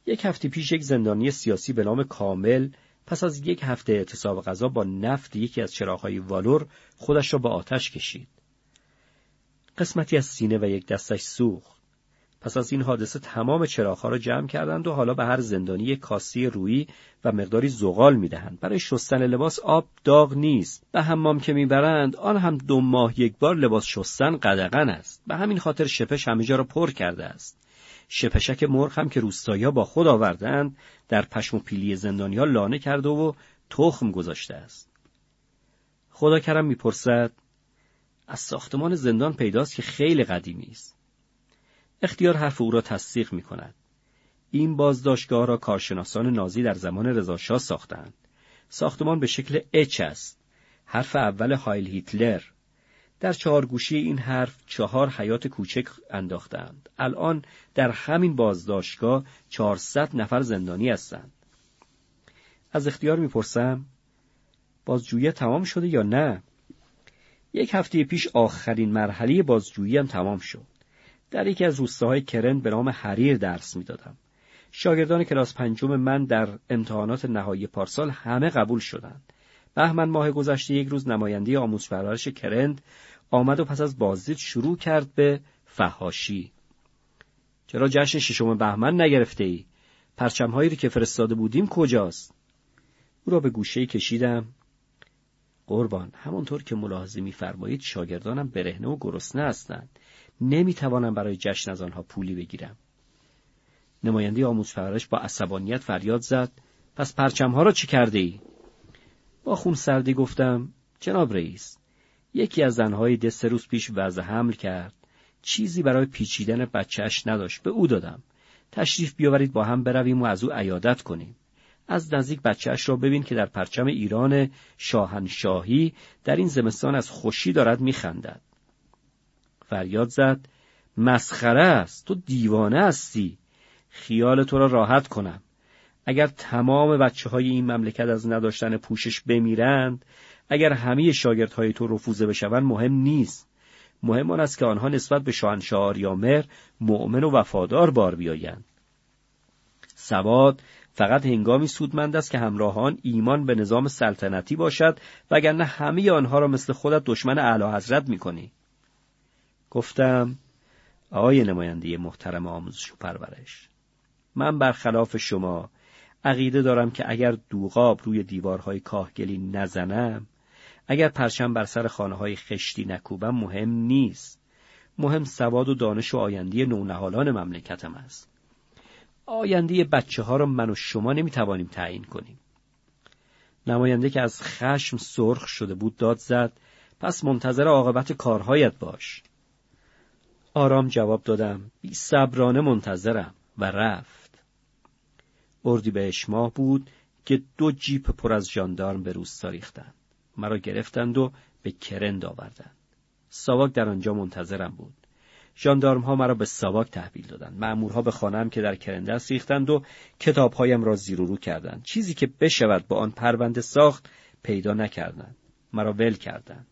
S2: یک هفته پیش یک زندانی سیاسی به نام کامل پس از یک هفته اعتصاب غذا با نفت یکی از چراغهای والور خودش را به آتش کشید قسمتی از سینه و یک دستش سوخت. پس از این حادثه تمام چراغها را جمع کردند و حالا به هر زندانی یک کاسی رویی و مقداری زغال می‌دهند. برای شستن لباس آب داغ نیست. به حمام که می‌برند آن هم دو ماه یک بار لباس شستن قدغن است. به همین خاطر شپش همه جا را پر کرده است. شپشک مرغ هم که روستایی با خود آوردند در پشم و پیلی زندانیا لانه کرده و تخم گذاشته است. خدا کرم می‌پرسد از ساختمان زندان پیداست که خیلی قدیمی است اختیار حرف او را تصدیق می کند. این بازداشتگاه را کارشناسان نازی در زمان رضاشاه ساختند. ساختمان به شکل اچ است. حرف اول هایل هیتلر. در چهار گوشی این حرف چهار حیات کوچک انداختند. الان در همین بازداشتگاه چهارصد نفر زندانی هستند. از اختیار می‌پرسم بازجویی تمام شده یا نه؟ یک هفته پیش آخرین مرحله بازجویی هم تمام شد. در یکی از روستاهای کرن به نام حریر درس می‌دادم. شاگردان کلاس پنجم من در امتحانات نهایی پارسال همه قبول شدند. بهمن ماه گذشته یک روز نماینده آموز پرورش کرند آمد و پس از بازدید شروع کرد به فهاشی. چرا جشن ششم بهمن نگرفته ای؟ پرچمهایی که فرستاده بودیم کجاست؟ او را به گوشه کشیدم. قربان. همانطور که ملاحظه میفرمایید شاگردانم برهنه و گرسنه هستند. نمی‌توانم برای جشن از آنها پولی بگیرم. نماینده آموز پرورش با عصبانیت فریاد زد. پس پرچمها را چی کرده ای؟ با خون سردی گفتم جناب رئیس یکی از زنهای دست روز پیش وضع حمل کرد. چیزی برای پیچیدن بچهش نداشت. به او دادم. تشریف بیاورید با هم برویم و از او عیادت کنیم. از نزدیک بچهش را ببین که در پرچم ایران شاهنشاهی در این زمستان از خوشی دارد میخندد. فریاد زد مسخره است تو دیوانه هستی. خیال تو را راحت کنم. اگر تمام بچه های این مملکت از نداشتن پوشش بمیرند اگر همه شاگردهای تو رفوزه بشوند مهم نیست. مهم آن است که آنها نسبت به شاهنشاه آریامر مؤمن و وفادار بار بیایند. سواد فقط هنگامی سودمند است که همراهان ایمان به نظام سلطنتی باشد وگرنه همه آنها را مثل خودت دشمن اعلی حضرت می‌کنی. گفتم آقای نماینده محترم آموزش و پرورش من برخلاف شما عقیده دارم که اگر دوغاب روی دیوارهای کاهگلی نزنم اگر پرچم بر سر خانه های خشتی نکوبم مهم نیست. مهم سواد و دانش و آینده نونهالان مملکتم است. آینده بچه ها را من و شما نمی‌توانیم تعیین کنیم. نماینده که از خشم سرخ شده بود داد زد پس منتظر عاقبت کارهایت باش. آرام جواب دادم بی صبرانه منتظرم و رفت. اردی به ماه بود که دو جیپ پر از ژاندارم به روستا ریختند. مرا گرفتند و به کرند آوردند. ساواک در آنجا منتظرم بود. ژاندارم ها مرا به ساواک تحویل دادند. مأمورها به خانم که در کرندس ریختند و کتابهایم را زیر و رو کردند. چیزی که بشود با آن پرونده ساخت پیدا نکردند. مرا ول کردند.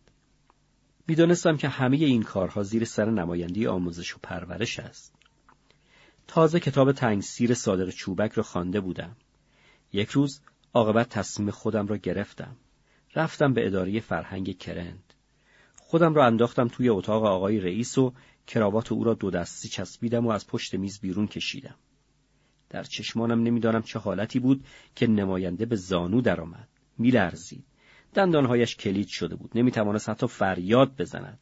S2: می‌دانستم که همه این کارها زیر سر نمایندی آموزش و پرورش است. تازه کتاب تنگسیر صادق چوبک را خوانده بودم. یک روز عاقبت تصمیم خودم را گرفتم. رفتم به اداره فرهنگ کرند خودم را انداختم توی اتاق آقای رئیس و کراوات او را دو دستی چسبیدم و از پشت میز بیرون کشیدم. در چشمانم نمی‌دانم چه حالتی بود که نماینده به زانو درآمد. میلرزید. دندانهایش کلید شده بود. نمی‌توانست حتی فریاد بزند.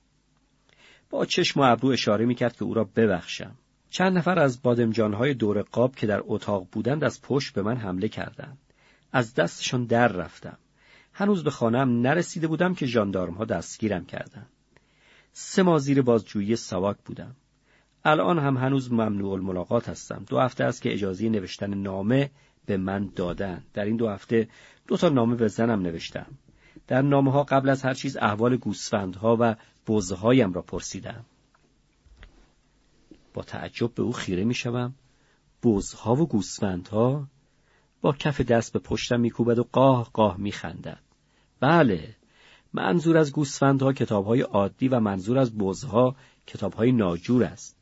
S2: با چشم و ابرو اشاره می‌کرد که او را ببخشم. چند نفر از بادمجانهای دور قاب که در اتاق بودند از پشت به من حمله کردند. از دستشان در رفتم. هنوز به خانم نرسیده بودم که ژاندارمها دستگیرم کردند. سه ماه زیر بازجویی سواک بودم. الان هم هنوز ممنوع الملاقات هستم. دو هفته است که اجازه نوشتن نامه به من دادن. در این دو هفته دو تا نامه به زنم نوشتم. در نامه ها قبل از هر چیز احوال گوسفندها و بزهایم را پرسیدم. با تعجب به او خیره می شوم. بزها و گوسفندها با کف دست به پشتم میکوبد و قاه قاه میخندد. بله، منظور از گوسفندها کتابهای عادی و منظور از بزها کتابهای ناجور است.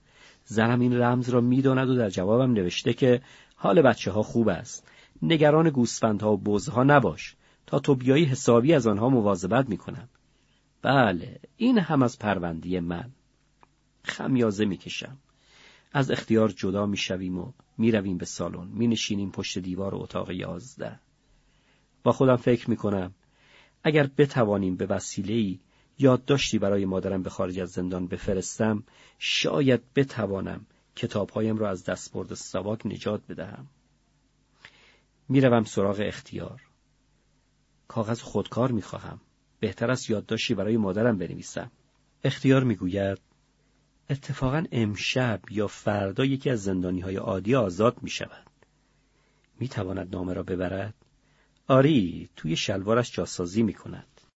S2: زنم این رمز را می‌داند و در جوابم نوشته که حال بچه ها خوب است. نگران گوسفندها و بزها نباش تا تو بیایی حسابی از آنها مواظبت می‌کنم. بله این هم از پروندی من. خمیازه می‌کشم. از اختیار جدا می‌شویم و می‌رویم به سالن مینشینیم پشت دیوار اتاق یازده. با خودم فکر می‌کنم اگر بتوانیم به وسیله‌ای یادداشتی برای مادرم به خارج از زندان بفرستم شاید بتوانم کتابهایم را از دستبرد سواک نجات بدهم می‌روم سراغ اختیار کاغذ خودکار می‌خواهم بهتر است یادداشتی برای مادرم بنویسم اختیار می‌گوید اتفاقا امشب یا فردا یکی از زندانی های عادی آزاد می شود. می تواند نامه را ببرد؟ آری توی شلوارش جاسازی می کند.